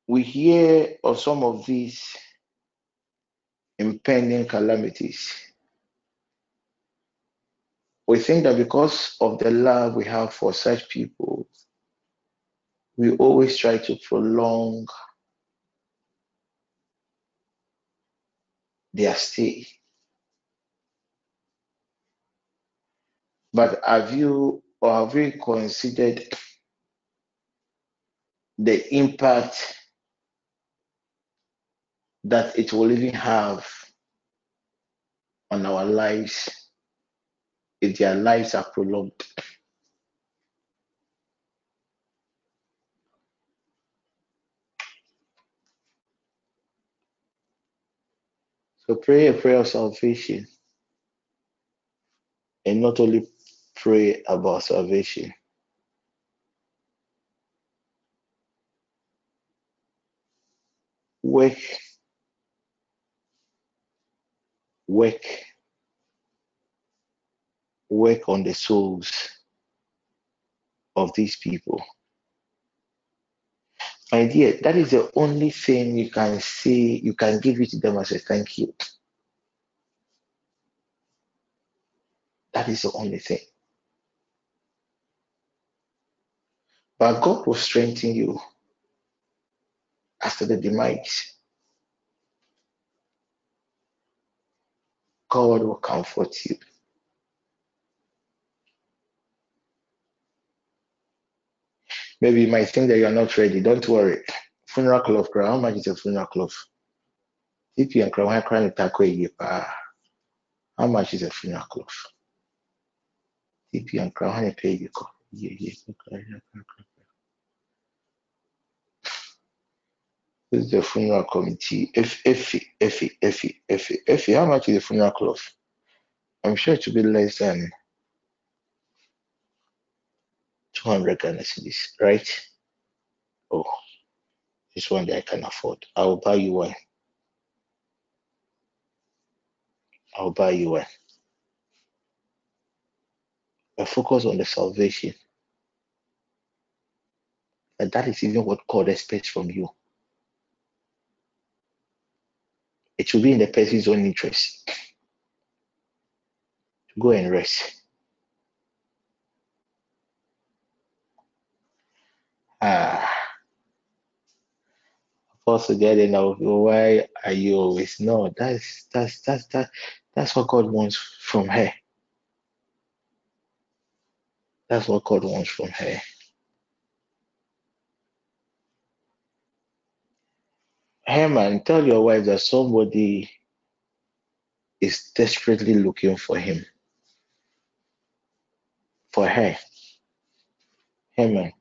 E: we hear of some of these impending calamities, we think that because of the love we have for such people, we always try to prolong their stay. But have you or have we considered the impact that it will even have on our lives if their lives are prolonged? So pray a prayer of salvation and not only pray about salvation. Work, work, work on the souls of these people. My dear, that is the only thing you can say, you can give it to them as a thank you. That is the only thing. But God will strengthen you after the demise. God will comfort you. Maybe you might think that you are not ready. Don't worry. Funeral cloth, how much is a funeral cloth? If you crying, how much is a funeral cloth? If you are crying. This is the funeral committee. If Effie, Effie, Effie, Effie, Effie, how much is the funeral cloth? I'm sure it should be less than 200 Ghana cedis, right? Oh, this one that I can afford. I will buy you one. I'll buy you one. But focus on the salvation. And that is even what God expects from you. It should be in the person's own interest. Go and rest. Ah. Also getting of why are you always no that's that's that's that that's what God wants from her. That's what God wants from her. Herman, tell your wife that somebody is desperately looking for him. For her. Herman,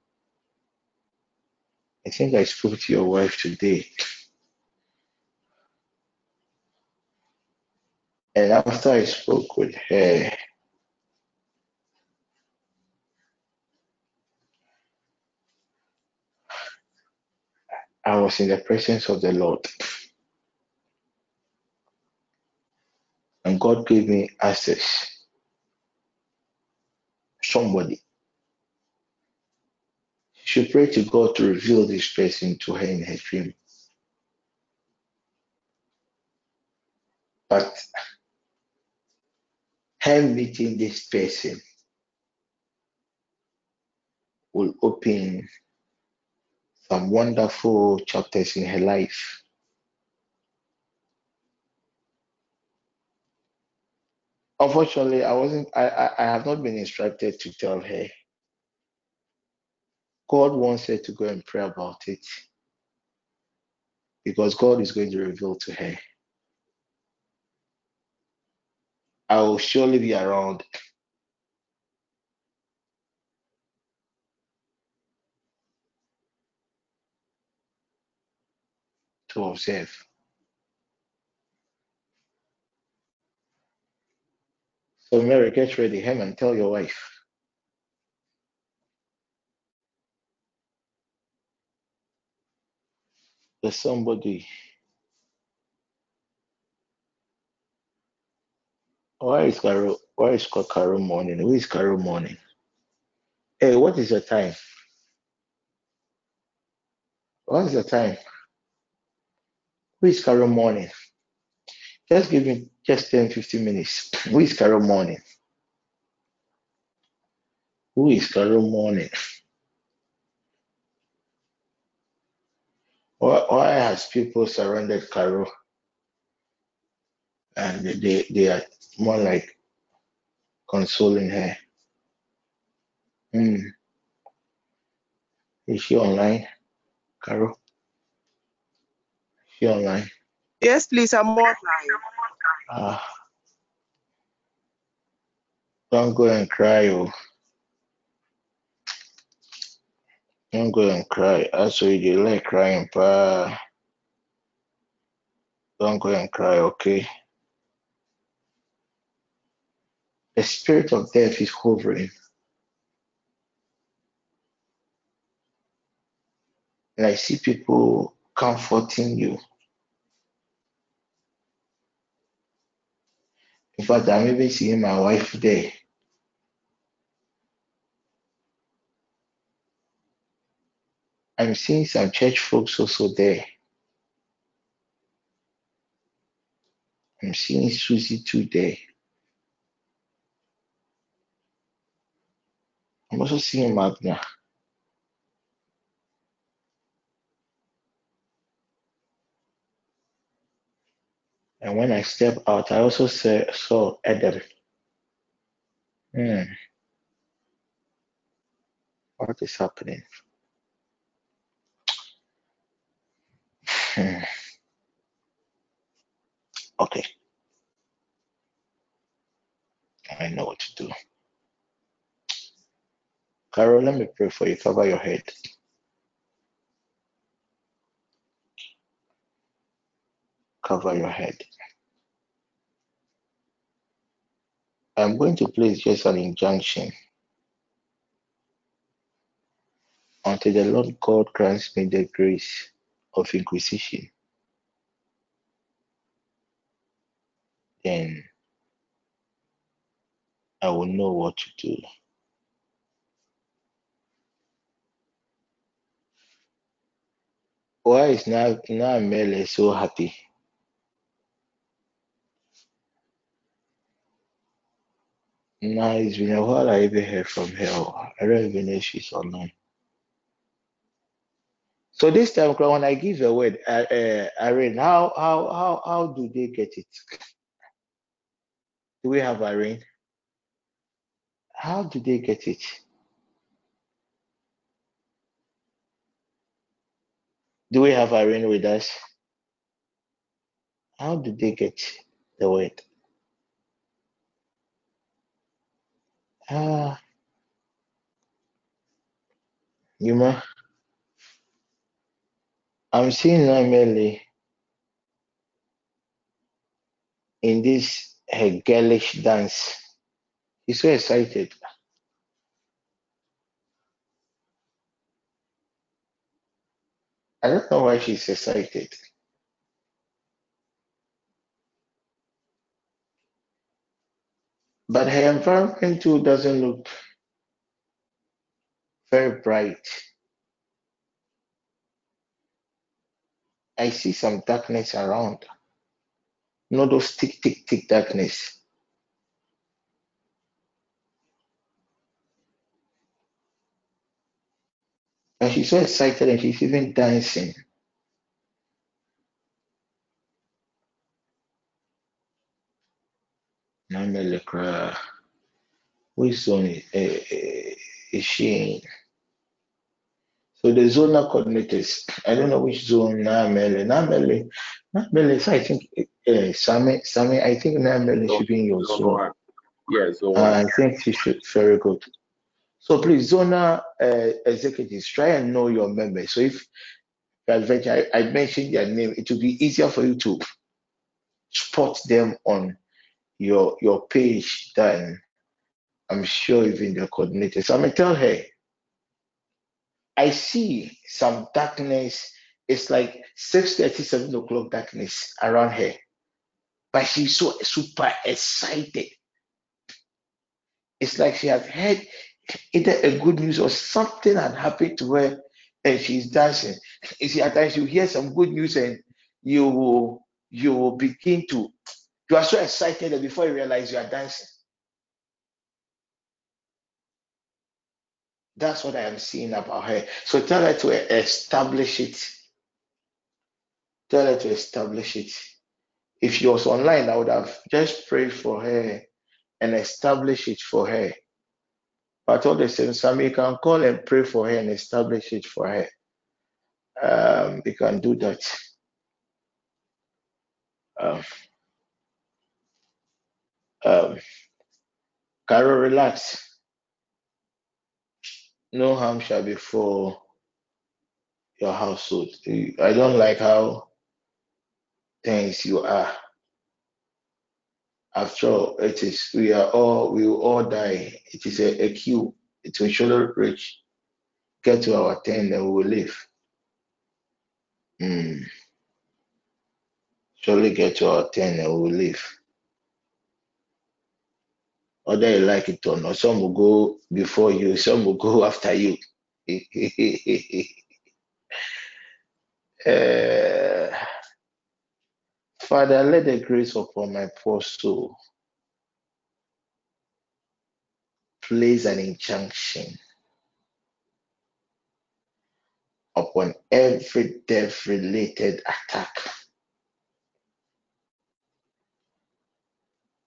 E: I think I spoke to your wife today. And after I spoke with her, I was in the presence of the Lord. And God gave me access. Somebody. She prayed to God to reveal this person to her in her dream. But her meeting this person will open some wonderful chapters in her life. Unfortunately, I wasn't I, I, I have not been instructed to tell her. God wants her to go and pray about it. Because God is going to reveal to her. I will surely be around to observe. So Mary, get ready. Him and tell your wife. There's somebody. Why is Carol? Why is Carol mourning? Who is Carol mourning? Hey, what is your time? What is your time? Who is Carol mourning? Just give me just 10, 15 minutes. Who is Carol mourning? Who is Carol mourning? Why, why has people surrounded Carol and they, they are more like consoling her? Hmm. Is she online? Carol? Is she online?
G: Yes, please, I'm online.
E: Ah. Don't go and cry, oh. Don't go and cry. I saw you like crying, pa. Don't go and cry, okay? The spirit of death is hovering. And I see people comforting you. In fact, I'm even seeing my wife there. I'm seeing some church folks also there. I'm seeing Susie too there. I'm also seeing Magna. And when I step out, I also saw, saw Adam. Hmm. What is happening? Hmm. Okay. I know what to do. Carol, let me pray for you. Cover your head. cover your head. I'm going to place just an injunction until the Lord God grants me the grace of inquisition. Then I will know what to do. Why is now now Mele so happy? Now it's been a while I even heard from her. I don't even know if she's online. So this time when I give a word, uh, uh, Irene, how how how how do they get it? Do we have Irene? How do they get it? Do we have Irene with us? How do they get the word? Ah, Yuma, I'm seeing Nameli in this girlish dance. She's so excited. I don't know why she's excited. But her environment too doesn't look very bright. I see some darkness around. Not those tick, tick, tick darkness. And she's so excited and she's even dancing. Namely, cry. Which zone is, uh, is she in? So the zonal coordinators, I don't know which zone Namele. Namele, Namele, so I think uh, Sami, Sami, I think Namele should be in your zone.
F: Yeah, so
E: Uh, I think she should. Very good. So please, zonal uh, executives, try and know your members. So if adventure, I, I mentioned their name, it will be easier for you to spot them on your your page than I'm sure even the coordinators. So I'm gonna tell her, I see some darkness. It's like 6:30, 7 o'clock darkness around her. But she's so super excited. It's like she has heard either a good news or something had happened to her and she's dancing. You see, at times you hear some good news and you will you will begin to you are so excited that before you realize you are dancing. That's what I am seeing about her. So tell her to establish it. Tell her to establish it. If she was online, I would have just prayed for her and establish it for her. But all the same, Sam, you can call and pray for her and establish it for her. Um, you can do that. Um, um, Carol, relax. No harm shall befall your household. I don't like how tense you are. After all, it is we are all we will all die. It is a, a queue. It will surely reach. Get to our turn and we will live. Mm. Surely get to our turn and we will live. Whether you like it or not, some will go before you, some will go after you. Uh, Father, let the grace upon my poor soul place an injunction upon every death related attack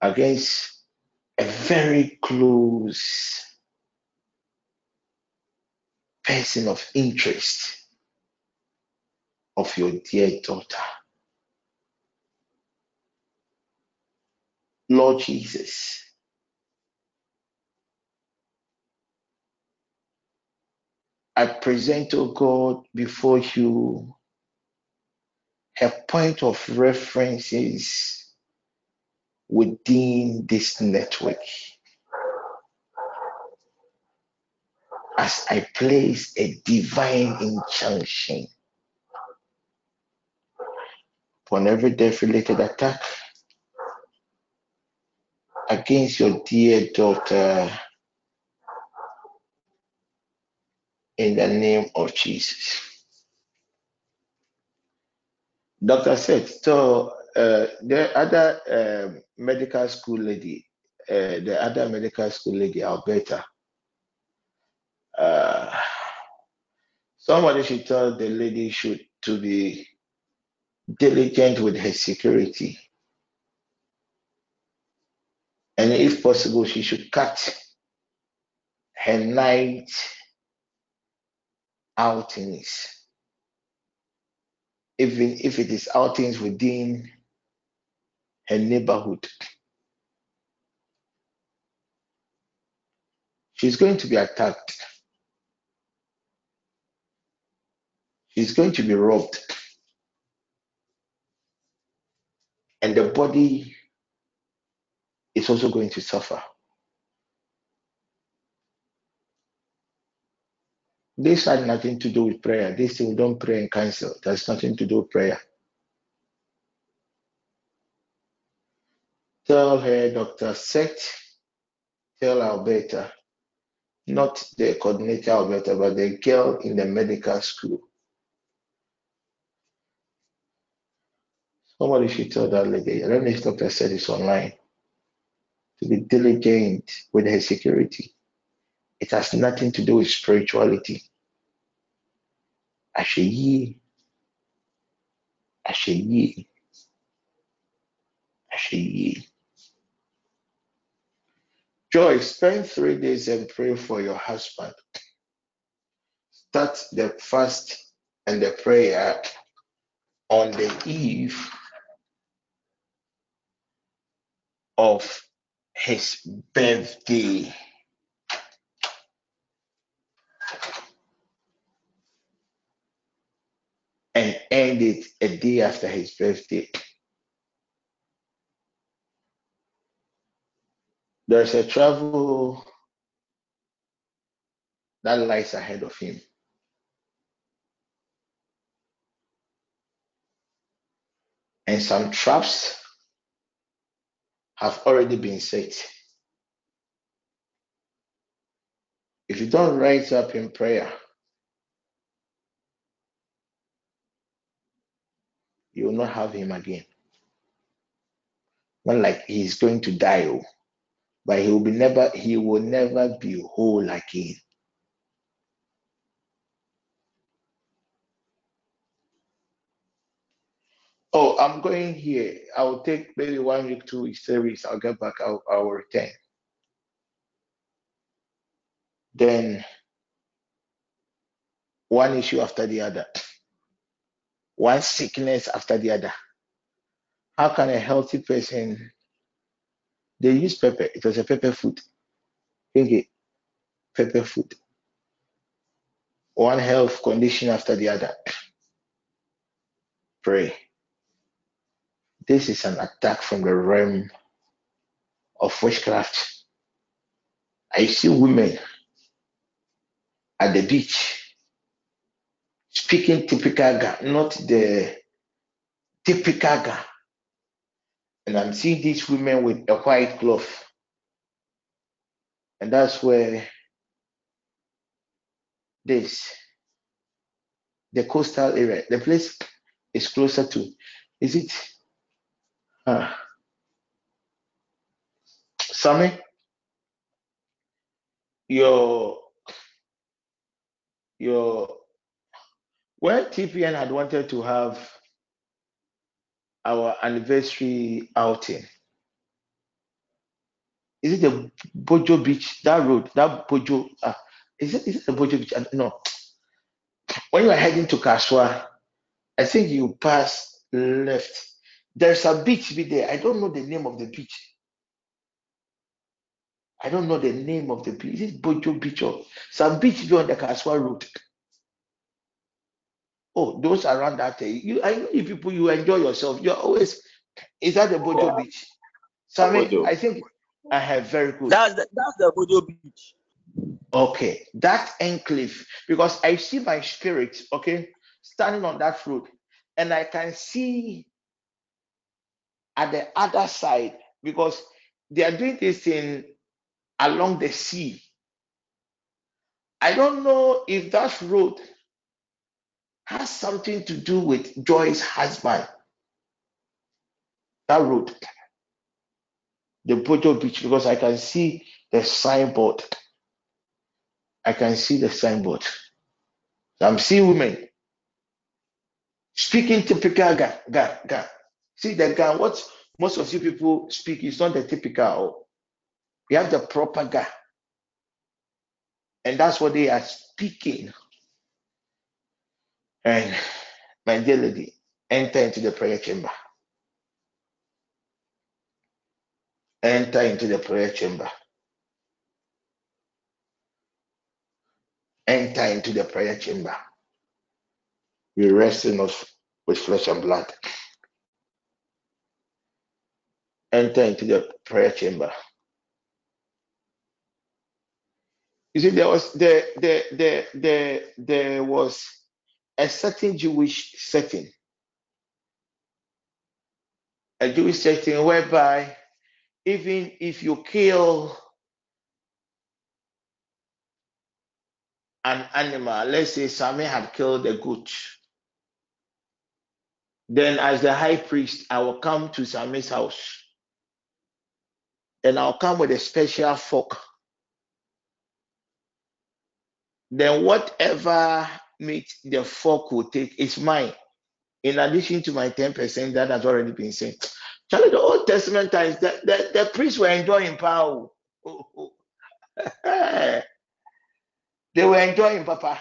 E: against a very close person of interest of your dear daughter. Lord Jesus, I present, O God, before you her point of references within this network. As I place a divine injunction upon every death related attack against your dear daughter in the name of Jesus. Doctor said, so uh, the other uh, medical school lady, uh, the other medical school lady, Alberta, uh, somebody should tell the lady should to be diligent with her security. And if possible, she should cut her night outings, even if it is outings within her neighborhood. She's going to be attacked. She's going to be robbed. And the body is also going to suffer. This had nothing to do with prayer. This thing we don't pray and cancel. That's nothing to do with prayer. Tell her, Dr. Set, tell Alberta, not the coordinator Alberta, but the girl in the medical school. Somebody should tell that lady. I don't know if Dr. Set is online. To be diligent with her security. It has nothing to do with spirituality. Àṣeyí, àṣeyí, àṣeyí. Joy, spend three days and pray for your husband. Start the fast and the prayer on the eve of his birthday. and end it a day after his birthday. There's a travel that lies ahead of him. And some traps have already been set. If you don't rise up in prayer, you will not have him again. Not like he's going to die, oh, but he will be never he will never be whole again. Oh, I'm going here. I'll take maybe one week, two weeks, three weeks. I'll get back. I'll, I'll return. Then one issue after the other, one sickness after the other. How can a healthy person? They use pepper. It was a pepper food. Okay, pepper food. One health condition after the other. Pray. This is an attack from the realm of witchcraft. I see women at the beach speaking typical not the typical. And I'm seeing these women with a white cloth. And that's where this, the coastal area, the place is closer to. Is it? Uh, Sammy, your your when TPN had wanted to have our anniversary outing, is it the Bojo Beach? That road, that Bojo, uh, is it is it the Bojo Beach? No. When you are heading to Kasoa, I think you pass left. There's a beach be there. I don't know the name of the beach. I don't know the name of the beach. Is it Bojo Beach or some beach be on the Kasoa road? Oh, those around that area. You I know you people you enjoy yourself. You're always is that the Bojo
F: Yeah.
E: Beach?
F: Bojo.
E: I think I have very good.
F: That's the, that's the Bojo Beach.
E: Okay, that enclave, because I see my spirit, okay, standing on that road, and I can see at the other side because they are doing this in along the sea. I don't know if that road has something to do with Joy's husband. That road, the Bojo Beach, because I can see the signboard. I can see the signboard. I'm seeing women speaking typical guy, guy, Ga. See the guy, what most of you people speak is not the typical. Oh. We have the proper guy. And that's what they are speaking. And my dear lady, enter into the prayer chamber. Enter into the prayer chamber. Enter into the prayer chamber. We wrestle not with flesh and blood. Enter into the prayer chamber. You see, there was there there there there there was a certain Jewish setting, a Jewish setting whereby even if you kill an animal, let's say Sami had killed a goat, then as the high priest, I will come to Sami's house and I'll come with a special fork. Then whatever meat the fork will take is mine. In addition to my 10% that has already been sent. Charlie, the Old Testament times, the, the, the priests were enjoying power. they were enjoying Papa.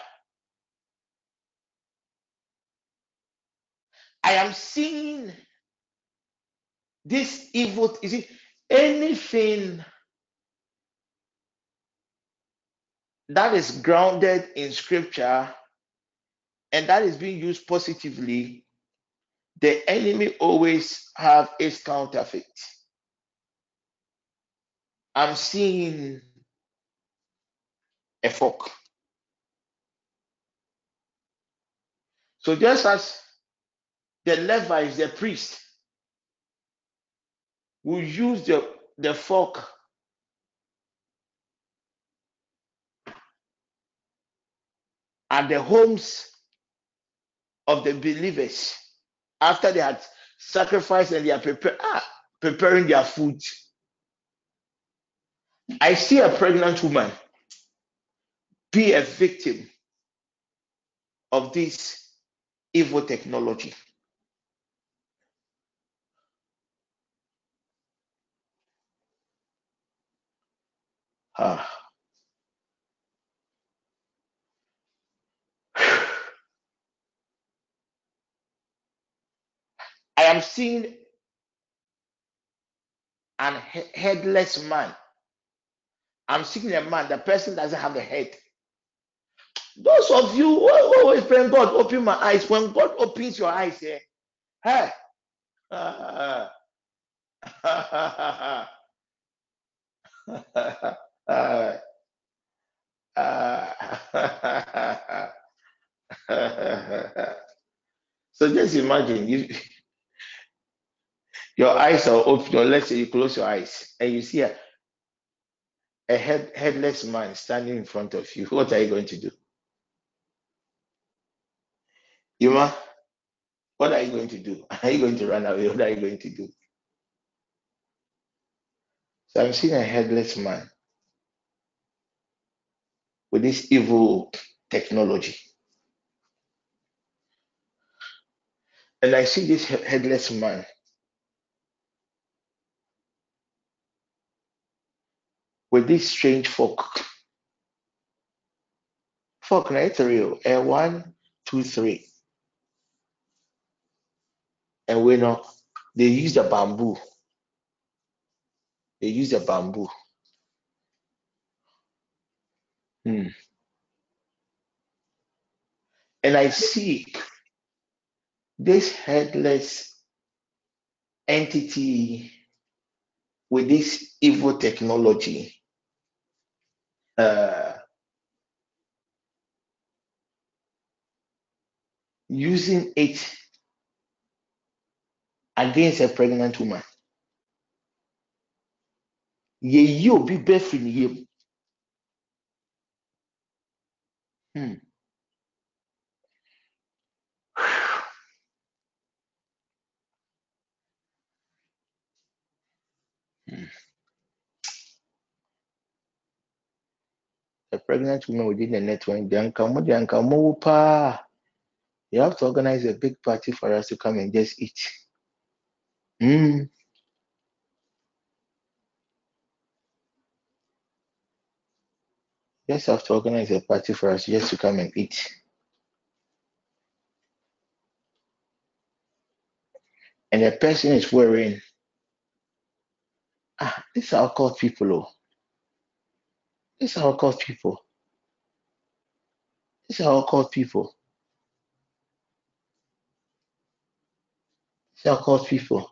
E: I am seeing this evil. Is it anything that is grounded in scripture and that is being used positively? The enemy always have its counterfeit. I'm seeing a fork. So just as the Levites, the priest, will use the, the fork at the homes of the believers after they had sacrificed and they are ah, preparing their food. I see a pregnant woman be a victim of this evil technology. Ah. I am seeing an he- headless man. I'm seeing a man, the person doesn't have a head. Those of you who always praying, God, open my eyes. When God opens your eyes, eh, hey, so just imagine you, your eyes are open, or let's say you close your eyes and you see a, a head, headless man standing in front of you. What are you going to do? Yuma, what are you going to do? Are you going to run away? What are you going to do? So I'm seeing a headless man with this evil technology. And I see this headless man with this strange fork. Fork, na it's real. A one, two, three. And we know they use the bamboo. They use the bamboo. Hmm. And I see this headless entity with this evil technology uh, using it against a pregnant woman. Bɛ firi ne yam. Hmm. Hmm. A pregnant woman within the network, the anka pa. You have to organize a big party for us to come and just eat. Hmm. Just have to organize a party for us just to come and eat. And the person is wearing ah, these are called people, oh. These are called people. These are called people. These are called people.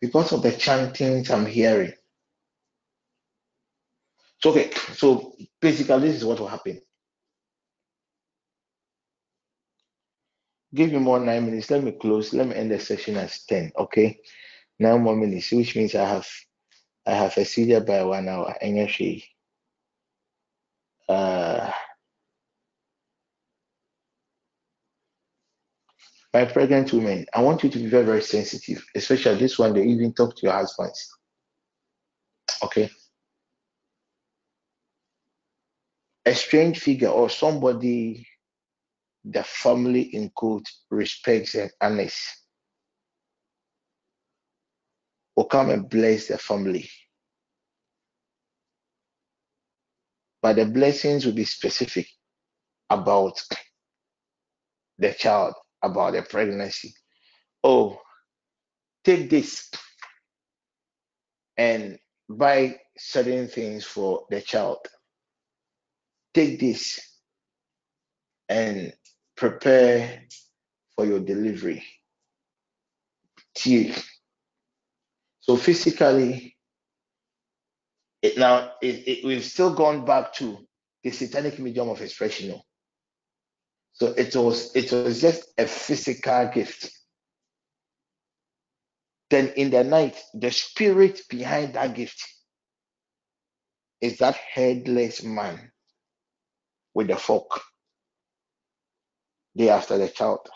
E: Because of the chantings I'm hearing. So okay, so basically this is what will happen. Give me more nine minutes. Let me close. Let me end the session at 10. Okay. Nine more minutes, which means I have I have a exceeded by one hour. And actually, uh my pregnant women, I want you to be very, very sensitive, especially this one, they even talk to your husbands. Okay. A strange figure or somebody the family in respects and honors will come and bless their family. But the blessings will be specific about the child, about the pregnancy. Oh, take this and buy certain things for the child. Take this and prepare for your delivery. See, so physically, it now it, it, we've still gone back to the satanic medium of expression. no? So it was it was just a physical gift. Then in the night, the spirit behind that gift is that headless man with the fork. Day after the child.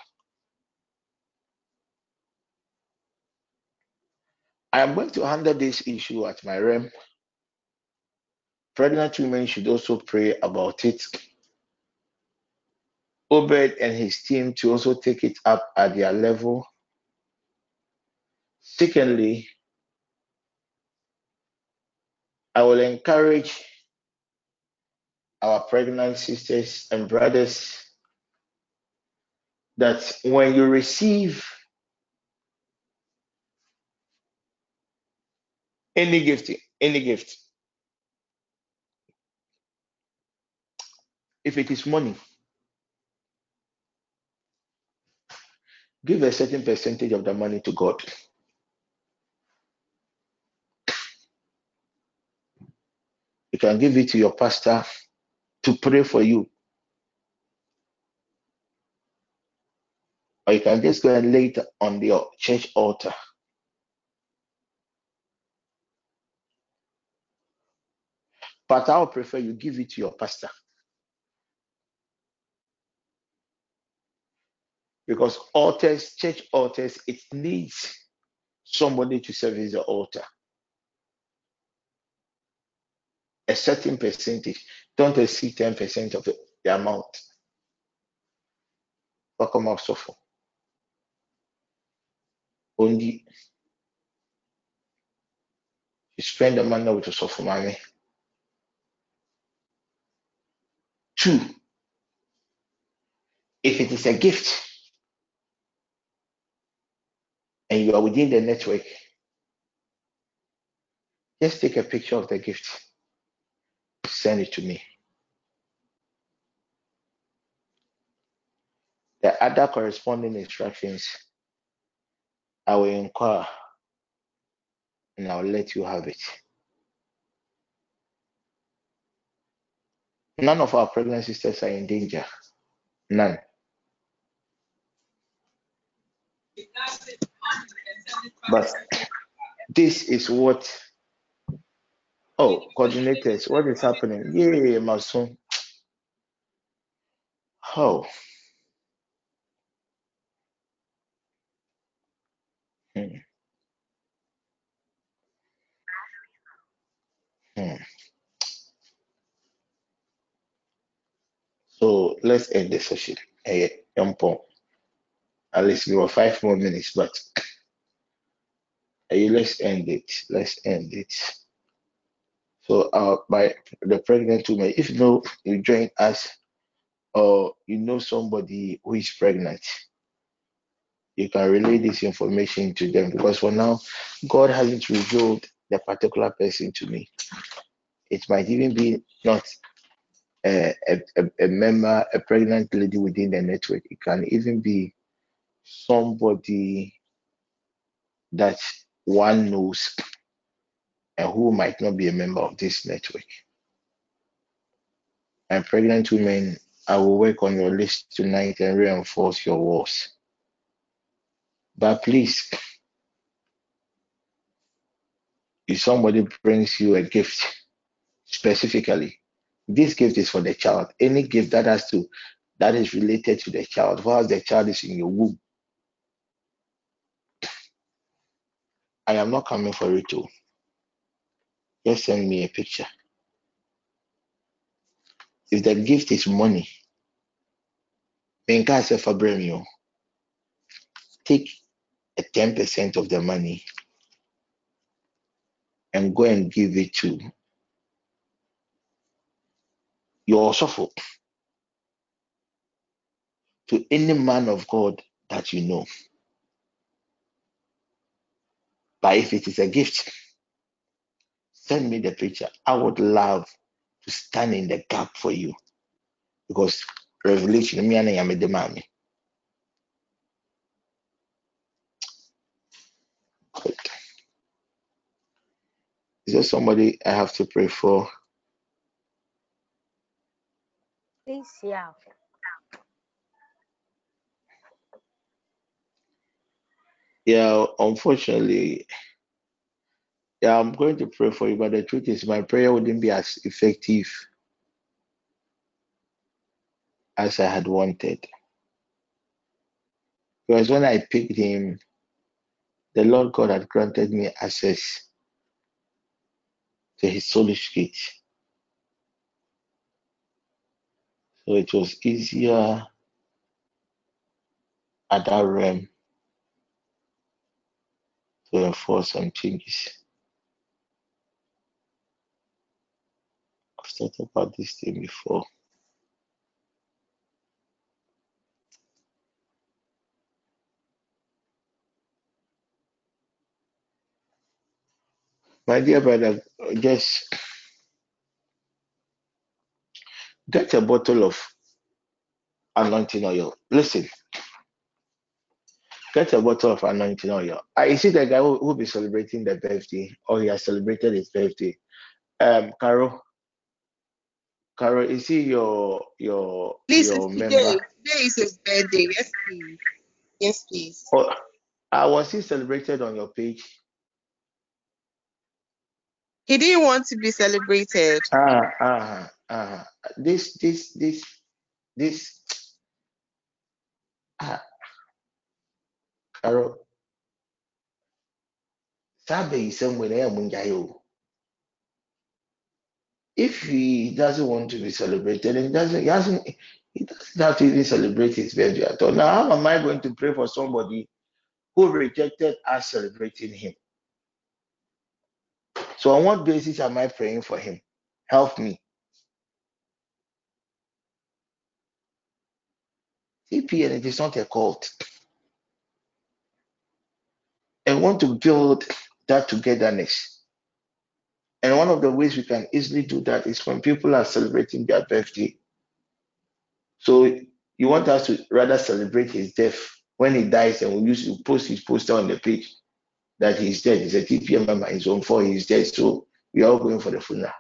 E: I am going to handle this issue at my realm. Pregnant women should also pray about it. Obed and his team to also take it up at their level. Secondly, I will encourage our pregnant sisters and brothers that when you receive any gift, any gift, if it is money, give a certain percentage of the money to God. You can give it to your pastor to pray for you. Or you can just go and lay it on your church altar. But I would prefer you give it to your pastor. Because altars, church altars, it needs somebody to service the altar. A certain percentage. Don't exceed 10% of the, amount. Welcome out suffer. Only you spend the money with the suffer money. Two, if it is a gift and you are within the network, just take a picture of the gift, send it to me. The other corresponding instructions, I will inquire and I'll let you have it. None of our pregnant sisters are in danger. None. But this is what oh coordinators, what is happening? Yeah, my son. Oh. Hmm. Hmm. So let's end the session. Hey, Paul. At least we were five more minutes, but hey, let's end it. Let's end it. So uh by the pregnant woman, if you know you join us or you know somebody who is pregnant, you can relay this information to them because for now, God hasn't revealed the particular person to me. It might even be not a, a, a member, a pregnant lady within the network. It can even be somebody that one knows and who might not be a member of this network. And pregnant women, I will work on your list tonight and reinforce your walls. But please, if somebody brings you a gift specifically, this gift is for the child. Any gift that has to that is related to the child, whilst the child is in your womb. I am not coming for it too. Just send me a picture. If the gift is money, take a 10% of the money and go and give it to your suffer to any man of God that you know. But if it is a gift, send me the picture. I would love to stand in the gap for you because revelation me and I am a demand. Is there somebody I have to pray for?
B: Please, yeah.
E: Unfortunately, yeah, I'm going to pray for you, but the truth is, my prayer wouldn't be as effective as I had wanted. Because when I picked him, the Lord God had granted me access to his soulish gate. So it was easier at that realm to enforce some changes. I've thought about this thing before. My dear brother, just get a bottle of anointing oil. Listen, get a bottle of anointing oil. I see the guy who will be celebrating the birthday, or he has celebrated his birthday. Um, Carol, Carol, is he your your
G: Please,
E: your member?
G: today. Today is his birthday. Yes, please. Yes, please.
E: Oh, uh, was he celebrated on your page?
G: He didn't want to be celebrated.
E: Ah, ah, ah. This, this, this, this. Ah, Carol. Sabe somewhere munjayo. If he doesn't want to be celebrated, he doesn't, he hasn't, he doesn't have to even celebrate his birthday at all. Now, how am I going to pray for somebody who rejected us celebrating him? So, on what basis am I praying for him? Help me. TPN, it is not a cult. And want to build that togetherness. And one of the ways we can easily do that is when people are celebrating their birthday. So You want us to rather celebrate his death when he dies and we use to post his poster on the page that he's dead. He's a TPN member, he's on for he's dead. So we are all going for the funeral.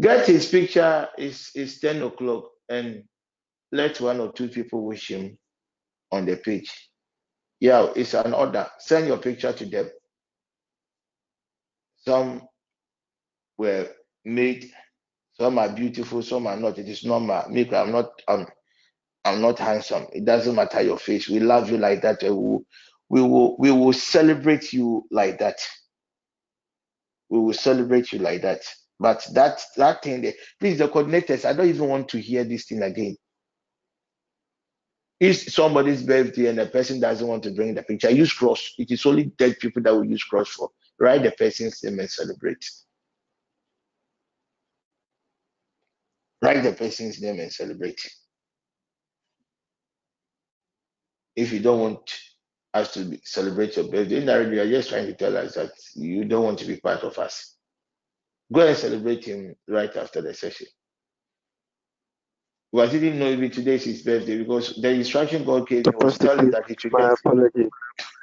E: Get his picture is is 10 o'clock and let one or two people wish him on the page. Yeah, it's an order. Send your picture to them. Some were made, some are beautiful, some are not. It is normal. Me, I'm not I'm I'm not handsome. It doesn't matter your face. We love you like that. We will, we will we will celebrate you like that. We will celebrate you like that. But that that thing there, please the coordinators, I don't even want to hear this thing again. If somebody's birthday and the person doesn't want to bring the picture, use cross. It is only dead people that will use cross for. Write the person's name and celebrate. Write the person's name and celebrate. If you don't want us to celebrate your birthday, indirectly you're just trying to tell us that you don't want to be part of us. Go and celebrate him right after the session. Because he didn't know if today is his birthday because the instruction God gave him was telling that he should
D: My
E: get
D: apologies.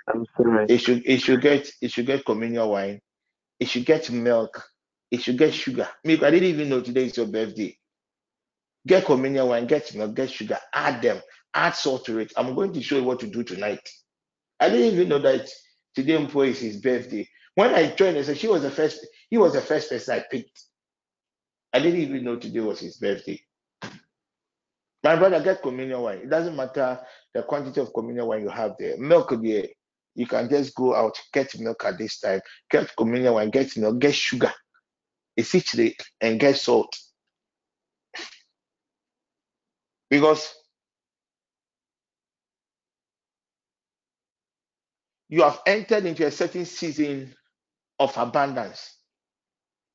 D: I'm sorry.
E: It should he should get it should get communion wine, It should get milk, It should get sugar. Me, I didn't even know today is your birthday. Get communion wine, get milk, get sugar, add them, add salt to it. I'm going to show you what to do tonight. I didn't even know that today Mpo is his birthday. When I joined, I said she was the first, he was the first person I picked. I didn't even know today was his birthday. My brother, get communion wine. It doesn't matter the quantity of communion wine you have there. Milk there, you can just go out, get milk at this time, get communion wine, get milk, get sugar, essentially, and get salt. Because you have entered into a certain season of abundance.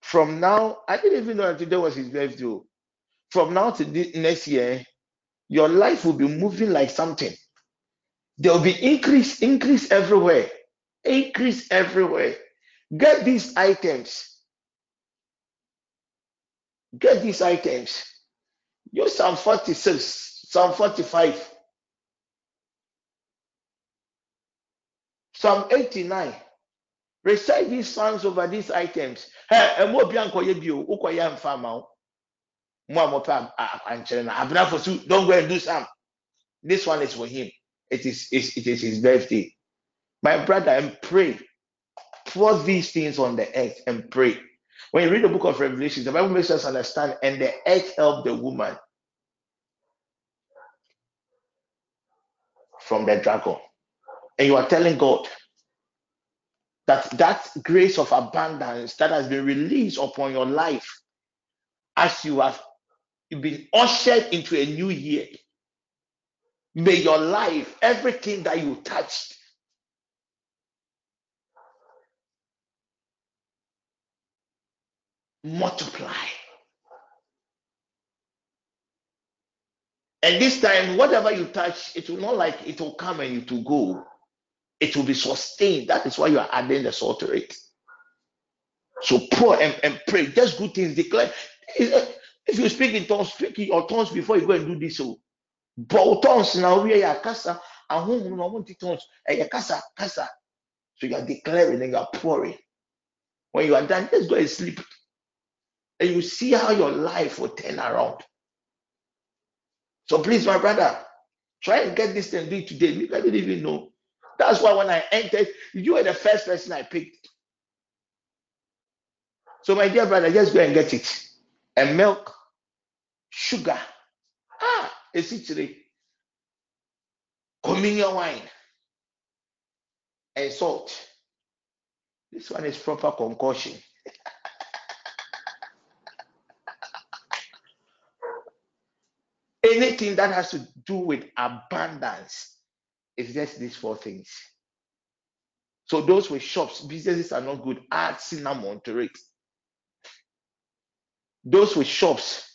E: From now, I didn't even know that today was his birthday. oh. From now to the next year, your life will be moving like something. There will be increase, increase everywhere, increase everywhere. Get these items. Get these items. Use Psalm 46, Psalm 45, Psalm 89. Recite these songs over these items. Hey, and more bianco yebio, ukoya mfama. Mo amopa akwankyere na abra for su don't go and do some. This one is for him. It is it is his birthday. My brother, and pray. Pour these things on the earth and pray. When you read the book of Revelation, the Bible makes us understand, and the earth helped the woman from the dragon. And you are telling God that that grace of abundance that has been released upon your life as you have been ushered into a new year. May your life, everything that you touched, multiply. And this time, whatever you touch, it will not like it will come and it will go. It will be sustained. That is why you are adding the salt to it. So pour and, and pray. Just good things. Declare. If you speak in tongues, speak in your tongues before you go and do this. So, but tongues now we are kasa. And who no want tongues? Eh, kasa, kasa. So you are declaring and you are pouring. When you are done, just go and sleep. And you see how your life will turn around. So please, my brother, try and get this thing done today. Me, I didn't even know. That's why when I entered, you were the first person I picked. So, my dear brother, just go and get it. And milk, sugar, ah, essentially, communion wine, and salt. This one is proper concoction. Anything that has to do with abundance is just these four things. So those with shops, businesses are not good. Add cinnamon to it. Those with shops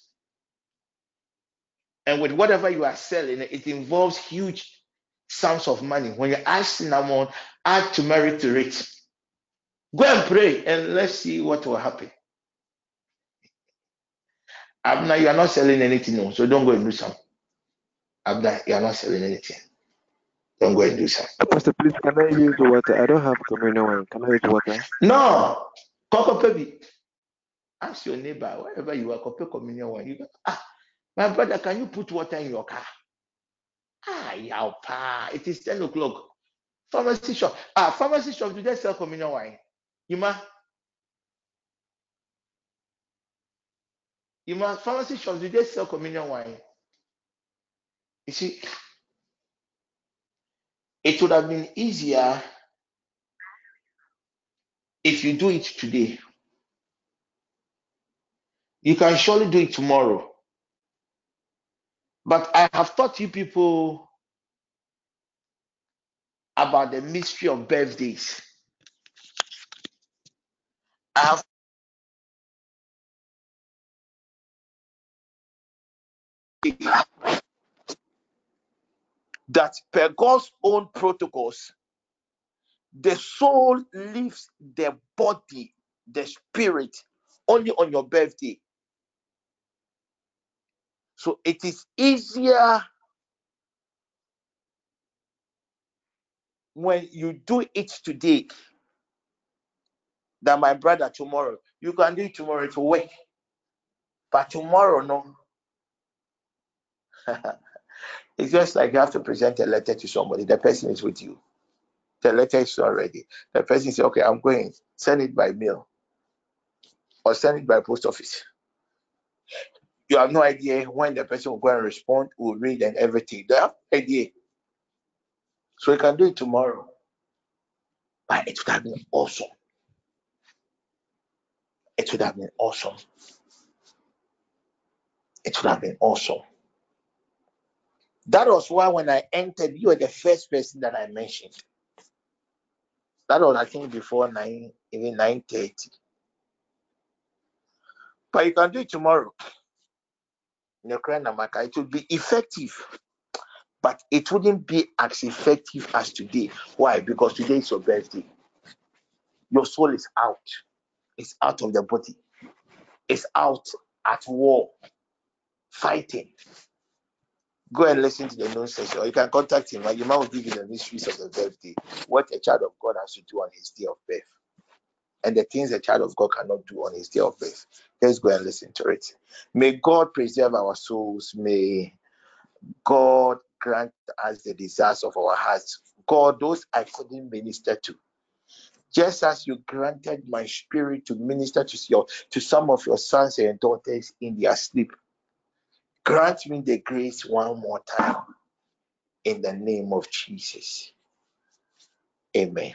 E: and with whatever you are selling, it involves huge sums of money. When you add cinnamon, add turmeric to it. Go and pray and let's see what will happen. Abner, you are not selling anything, no, so don't go and do some. Abner, you are not selling anything. Don't go and do some.
H: Pastor, please, can I use the water? I don't have communion wine. Can I use water?
E: No, Coco baby. Ask your neighbor wherever you are, Coco communion wine. You go, ah, my brother, can you put water in your car? Ah, yeah, pa. It is 10 o'clock. Pharmacy shop. Ah, pharmacy shop, do they sell communion wine? Yuma? Yuma, pharmacy shops, do they sell communion wine? You see, it would have been easier if you do it today. You can surely do it tomorrow. But I have taught you people about the mystery of birthdays. I have that per God's own protocols, the soul leaves the body, the spirit, only on your birthday. So it is easier when you do it today than my brother tomorrow. You can do it tomorrow to work, but tomorrow, no. it's just like you have to present a letter to somebody, the person is with you. The letter is already. The person says, Okay, I'm going, send it by mail or send it by post office. You have no idea when the person will go and respond, will read and everything. They have no idea. So you can do it tomorrow. But it would have been awesome. It would have been awesome. It would have been awesome. That was why when I entered, you were the first person that I mentioned. That was I think before nine, even nine thirty. But you can do it tomorrow. It would be effective, but it wouldn't be as effective as today. Why? Because today is your birthday. Your soul is out. It's out of the body. It's out at war, fighting. Go and listen to the noon session, or you can contact him. Like, man will give you the mysteries of the birthday, what a child of God has to do on his day of birth, and the things a child of God cannot do on his day of birth. Let's go and listen to it. May God preserve our souls. May God grant us the desires of our hearts. God, those I couldn't minister to, just as you granted my spirit to minister to your to some of your sons and daughters in their sleep. Grant me the grace one more time in the name of Jesus. Amen.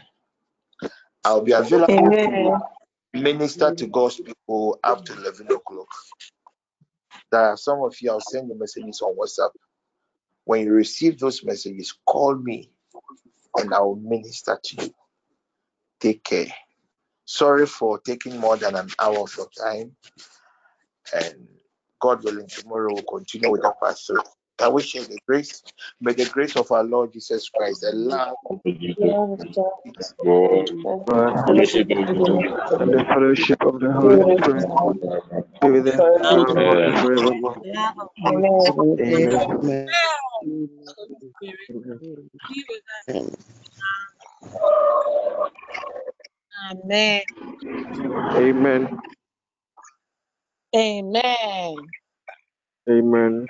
E: I'll be available
C: Amen.
E: to minister to God's people after 11 o'clock. There are some of you, I'll send the messages on WhatsApp. When you receive those messages, call me and I will minister to you. Take care. Sorry for taking more than an hour of your time. And God willing, tomorrow we'll continue with the pastor. I wish you the grace. May the grace of our Lord Jesus Christ, the love
H: God, and the fellowship of the Holy Spirit be with us now and forevermore. Amen.
G: Amen.
H: Amen.
G: Amen.
H: Amen.